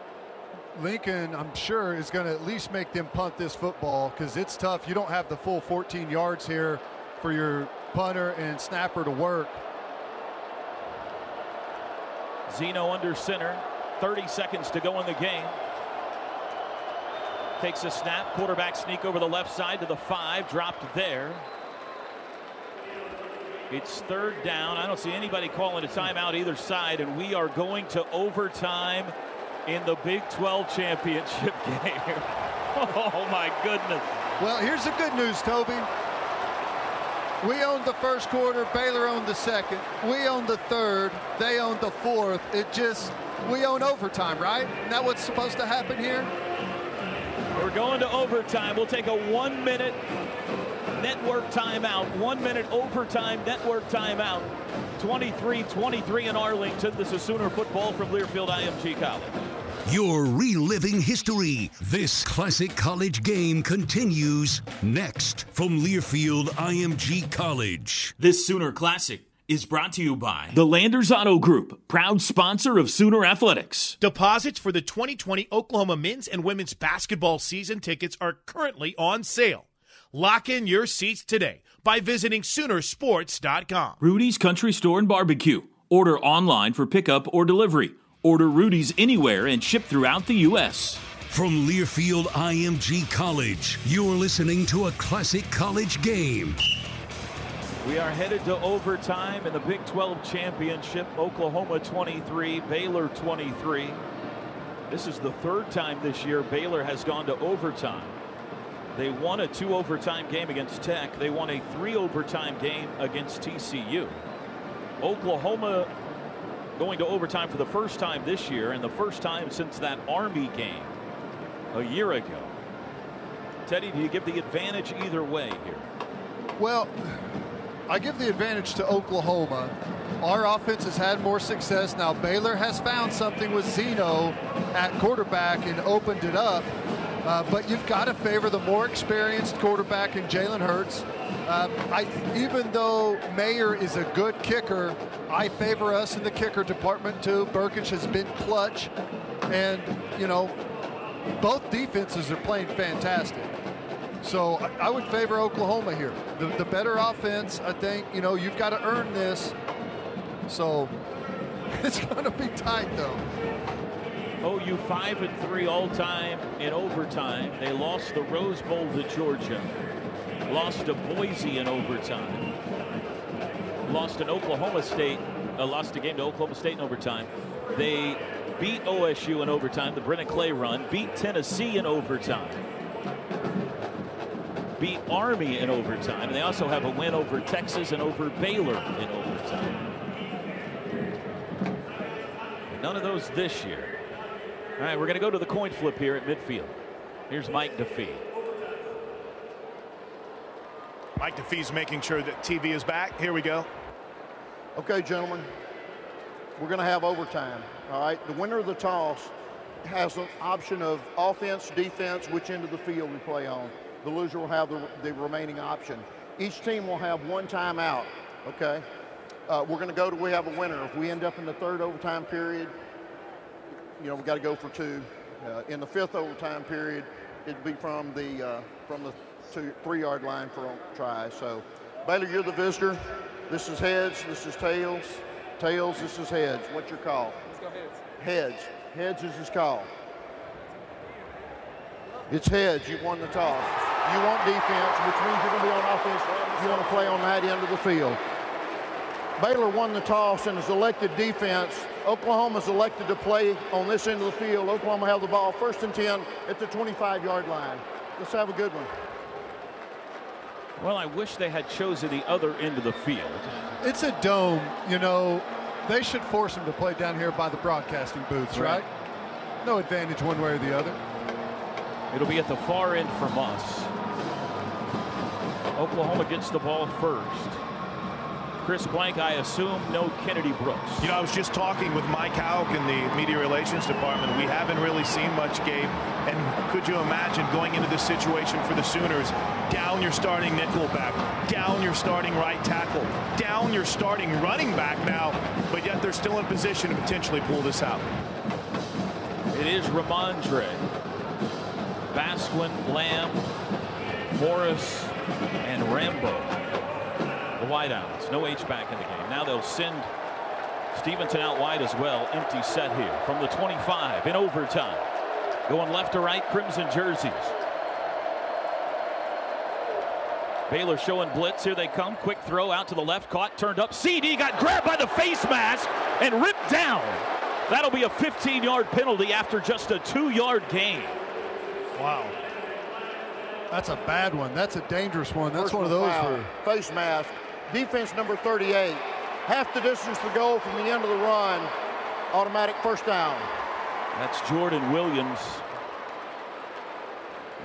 Lincoln, I'm sure, is going to at least make them punt this football because it's tough. You don't have the full 14 yards here for your punter and snapper to work. Zeno under center. 30 seconds to go in the game. Takes a snap. Quarterback sneak over the left side to the five. Dropped there. It's third down. I don't see anybody calling a timeout either side, and we are going to overtime in the Big 12 championship [LAUGHS] game. oh, my goodness. Well, here's the good news, Toby. We owned the first quarter, Baylor owned the second. We owned the third, they owned the fourth. It just, we own overtime, right? Isn't that what's supposed to happen here? We're going to overtime. We'll take a one minute network timeout. One minute overtime network timeout. 23-23 in Arlington. This is Sooner football from Learfield IMG College. You're reliving history. This classic college game continues next from Learfield IMG College. This Sooner Classic is brought to you by the Landers Auto Group, proud sponsor of Sooner Athletics. Deposits for the 2020 Oklahoma men's and women's basketball season tickets are currently on sale. Lock in your seats today by visiting Soonersports.com. Rudy's Country Store and Barbecue. Order online for pickup or delivery Order Rudy's anywhere and ship throughout the U.S. From Learfield IMG College, you're listening to a classic college game. We are headed to overtime in the Big 12 Championship. Oklahoma 23, Baylor 23. This is the third time this year Baylor has gone to overtime. They won a two overtime game against Tech. They won a three overtime game against TCU. Oklahoma going to overtime for the first time this year and the first time since that Army game a year ago. Teddy, do you give the advantage either way here? Well, I give the advantage to Oklahoma. Our offense has had more success. Now, Baylor has found something with Zeno at quarterback and opened it up. Uh, but you've got to favor the more experienced quarterback in Jalen Hurts. Uh, I, even though Mayer is a good kicker, I favor us in the kicker department too. Brkic has been clutch, and you know, both defenses are playing fantastic. So I, I would favor Oklahoma here. The, the better offense, I think. You know, you've got to earn this. So [LAUGHS] it's going to be tight though. OU 5 and 3 all time in overtime. They lost the Rose Bowl to Georgia. Lost to Boise in overtime. Lost in Oklahoma State. Uh, lost a game to Oklahoma State in overtime. They beat OSU in overtime, the Brennan Clay run. Beat Tennessee in overtime. Beat Army in overtime. And they also have a win over Texas and over Baylor in overtime. None of those this year. All right, we're going to go to the coin flip here at midfield. Here's Mike DeFee. Mike DeFee's making sure that TV is back. Here we go. Okay, gentlemen, we're going to have overtime. All right, the winner of the toss has an option of offense, defense, which end of the field we play on. The loser will have the, the remaining option. Each team will have one timeout. Okay, uh, we're going to go to we have a winner. If we end up in the third overtime period, you know we got to go for two. Uh, in the fifth overtime period, it'd be from the uh, from the two, three yard line for a try. So, Baylor, you're the visitor. This is heads. This is tails. Tails. This is heads. What's your call? Let's go heads. Heads. Heads is his call. It's heads. You won the toss. You want defense, which means you're going to be on offense. You want to play on that end of the field. Baylor won the toss and has elected defense. Oklahoma's elected to play on this end of the field. Oklahoma have the ball first and 10 at the 25-yard line. Let's have a good one. Well, I wish they had chosen the other end of the field. It's a dome, you know. They should force them to play down here by the broadcasting booths, right? right? No advantage one way or the other. It'll be at the far end from us. Oklahoma gets the ball first. Chris Plank, I assume no Kennedy Brooks. You know, I was just talking with Mike Hauk in the media relations department. We haven't really seen much, Gabe. And could you imagine going into this situation for the Sooners? Down your starting nickelback, down your starting right tackle, down your starting running back now, but yet they're still in position to potentially pull this out. It is Rhamondre, Basquine, Lamb, Morris, and Rambo the wideouts. No H-back in the game. Now they'll send Stevenson out wide as well. Empty set here from the 25 in overtime. Going left to right, crimson jerseys. Baylor showing blitz. Here they come. Quick throw out to the left. Caught, turned up. CeeDee got grabbed by the face mask and ripped down. That'll be a 15-yard penalty after just a two-yard gain. Wow. That's a bad one. That's a dangerous one. That's one of those where face mask defense number 38. Half the distance to go from the end of the run. Automatic first down. That's Jordan Williams.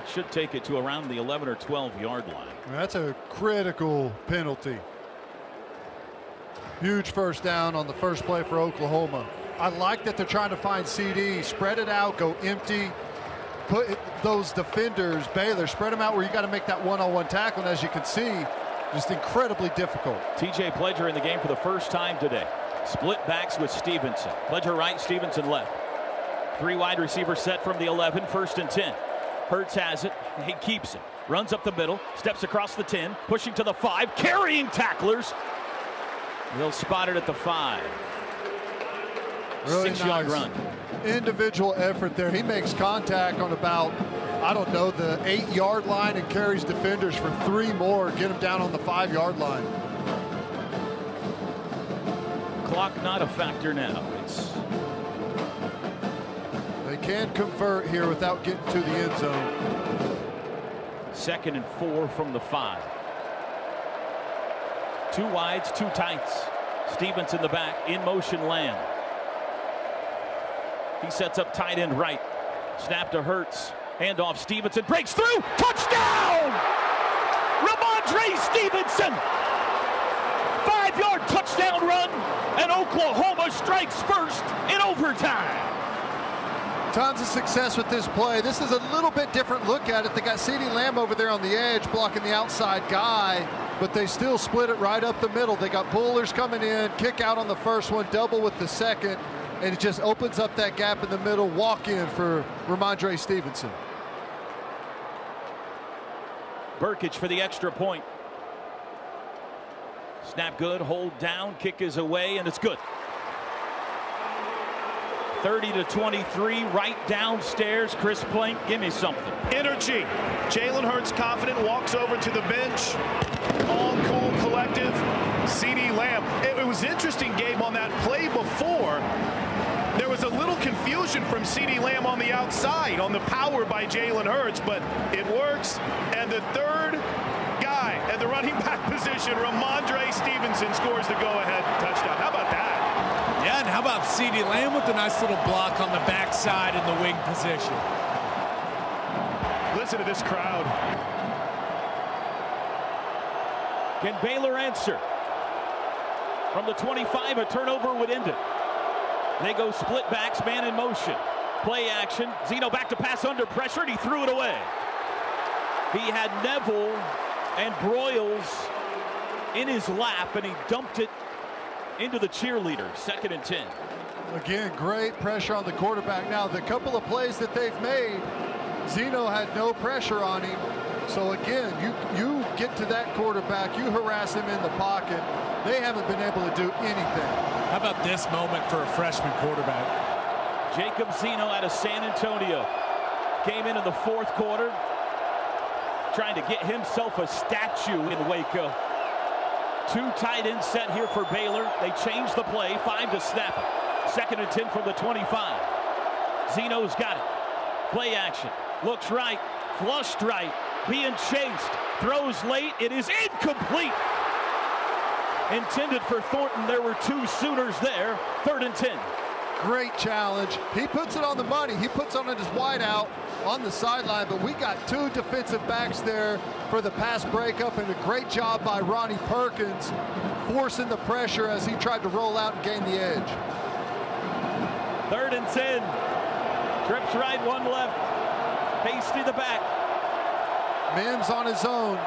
It should take it to around the 11 or 12 yard line. That's a critical penalty. Huge first down on the first play for Oklahoma. I like that they're trying to find CeeDee, spread it out, go empty, put those defenders, Baylor, spread them out where you got to make that one-on-one tackle. And as you can see, just incredibly difficult. TJ Pledger in the game for the first time today. Split backs with Stevenson. Pledger right, Stevenson left. Three wide receiver set from the 11, first and 10. Hurts has it. He keeps it. Runs up the middle, steps across the 10, pushing to the 5, carrying tacklers. They'll spot it at the 5. Really Six yard nice run. Individual effort there. He makes contact on about, I don't know, the eight yard line and carries defenders for three more, get him down on the five yard line. Clock not a factor now. It's They can convert here without getting to the end zone. second and four from the five. Two wides, two tights. Stevenson the back, in motion Lamb. He sets up tight end right. Snap to Hurts. Handoff Stevenson breaks through. Touchdown! Rhamondre Stevenson! Five yard touchdown run, and Oklahoma strikes first in overtime. Tons of success with this play. This is a little bit different look at it. They got CeeDee Lamb over there on the edge blocking the outside guy, but they still split it right up the middle. They got pullers coming in, kick out on the first one, double with the second, and it just opens up that gap in the middle. Walk in for Rhamondre Stevenson. Brkic for the extra point. Snap good, hold down, kick is away, and it's good. 30 to 23, right downstairs. Chris Plank, give me something. Energy. Jalen Hurts confident, walks over to the bench. All cool collective. CeeDee Lamb. It, it was interesting, game on that play before. There was a little confusion from CeeDee Lamb on the outside on the power by Jalen Hurts, but it works. And the third guy at the running [LAUGHS] back position, Rhamondre Stevenson, scores the go-ahead touchdown. How about that? Yeah, and how about CeeDee Lamb with a nice little block on the backside in the wing position? Listen to this crowd. Can Baylor answer? From the 25, a turnover would end it. They go split backs, man in motion. Play action. Zeno back to pass under pressure, and he threw it away. He had Neville and Broiles in his lap, and he dumped it into the cheerleader. Second and 10. Again, great pressure on the quarterback. Now, the couple of plays that they've made, Zeno had no pressure on him. So again, you you get to that quarterback, you harass him in the pocket. They haven't been able to do anything. How about this moment for a freshman quarterback? Jacob Zeno out of San Antonio came in in the fourth quarter, trying to get himself a statue in Waco. Two tight ends set here for Baylor. They change the play, five to snap it. Second and 10 from the 25. Zeno's got it. Play action. Looks right. Flushed right. Being chased. Throws late. It is incomplete. Intended for Thornton. There were two Sooners there. Third and 10. Great challenge. He puts it on the money. He puts on his wide out on the sideline, but we got two defensive backs there for the pass breakup, and a great job by Ronnie Perkins forcing the pressure as he tried to roll out and gain the edge. Third and 10. Trips right, one left. Hasty the back. Mims on his own.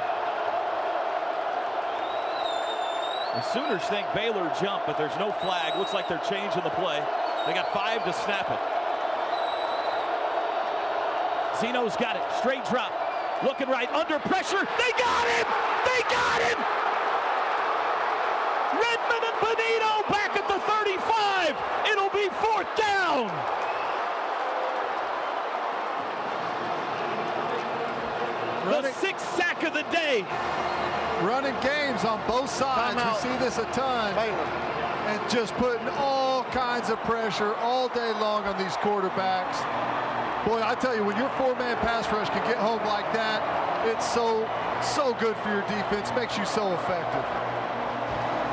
The Sooners think Baylor jumped, but there's no flag. Looks like they're changing the play. They got five to snap it. Zeno's got it. Straight drop. Looking right. Under pressure. They got him! They got him! Redmond and Bonitto back at the 35. It'll be fourth down. The sixth sack of the day. Running games on both sides. Timeout. We see this a ton. And just putting all kinds of pressure all day long on these quarterbacks. Boy, I tell you, when your four-man pass rush can get home like that, it's so, so good for your defense. Makes you so effective.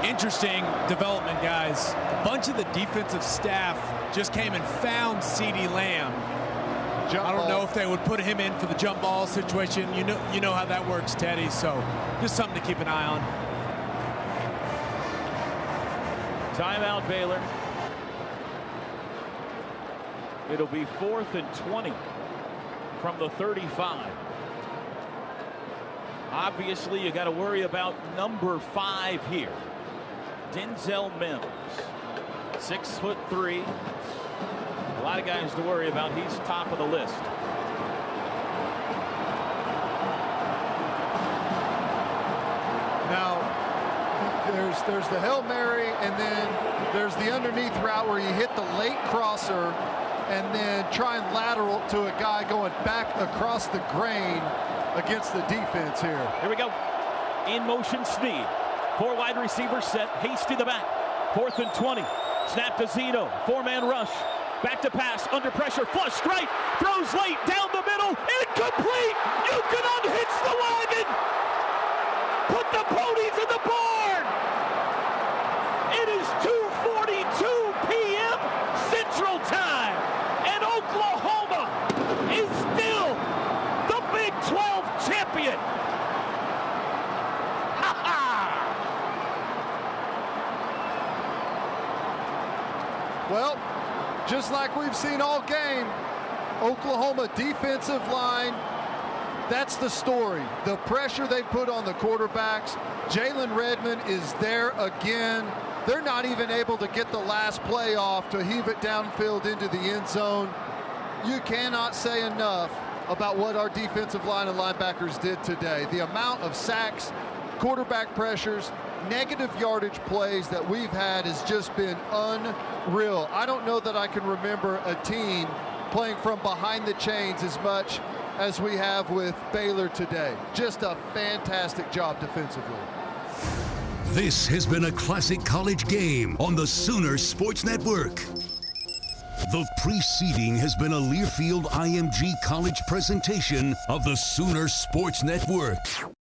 Interesting development, guys. A bunch of the defensive staff just came and found CeeDee Lamb. Jump I don't know if they would put him in for the jump ball situation. You know, you know how that works, Teddy. So just something to keep an eye on. Timeout Baylor. It'll be fourth and 20 from the 35. Obviously, you got to worry about number five here. Denzel Mims, six foot three. A lot of guys to worry about. He's top of the list. Now, there's there's the Hail Mary, and then there's the underneath route where you hit the late crosser and then try and lateral to a guy going back across the grain against the defense here. Here we go. In motion, Snead. Four wide receivers set. Hasty the back. Fourth and 20. Snap to Zeno. Four-man rush. Back to pass. Under pressure. Flush straight. Throws late. Down the middle. Incomplete. You can unhitch the wagon. Put the ponies in the barn. It is 2.42 p.m. Central Time. And Oklahoma is still the Big 12 champion. Ha ha! Well, just like we've seen all game, Oklahoma defensive line, that's the story. The pressure they put on the quarterbacks. Jalen Redmond is there again. They're not even able to get the last play off to heave it downfield into the end zone. You cannot say enough about what our defensive line and linebackers did today. The amount of sacks, quarterback pressures, negative yardage plays that we've had has just been unreal. I don't know that I can remember a team playing from behind the chains as much as we have with Baylor today. Just a fantastic job defensively. This has been a classic college game on the Sooner Sports Network. The preceding has been a Learfield IMG College presentation of the Sooner Sports Network.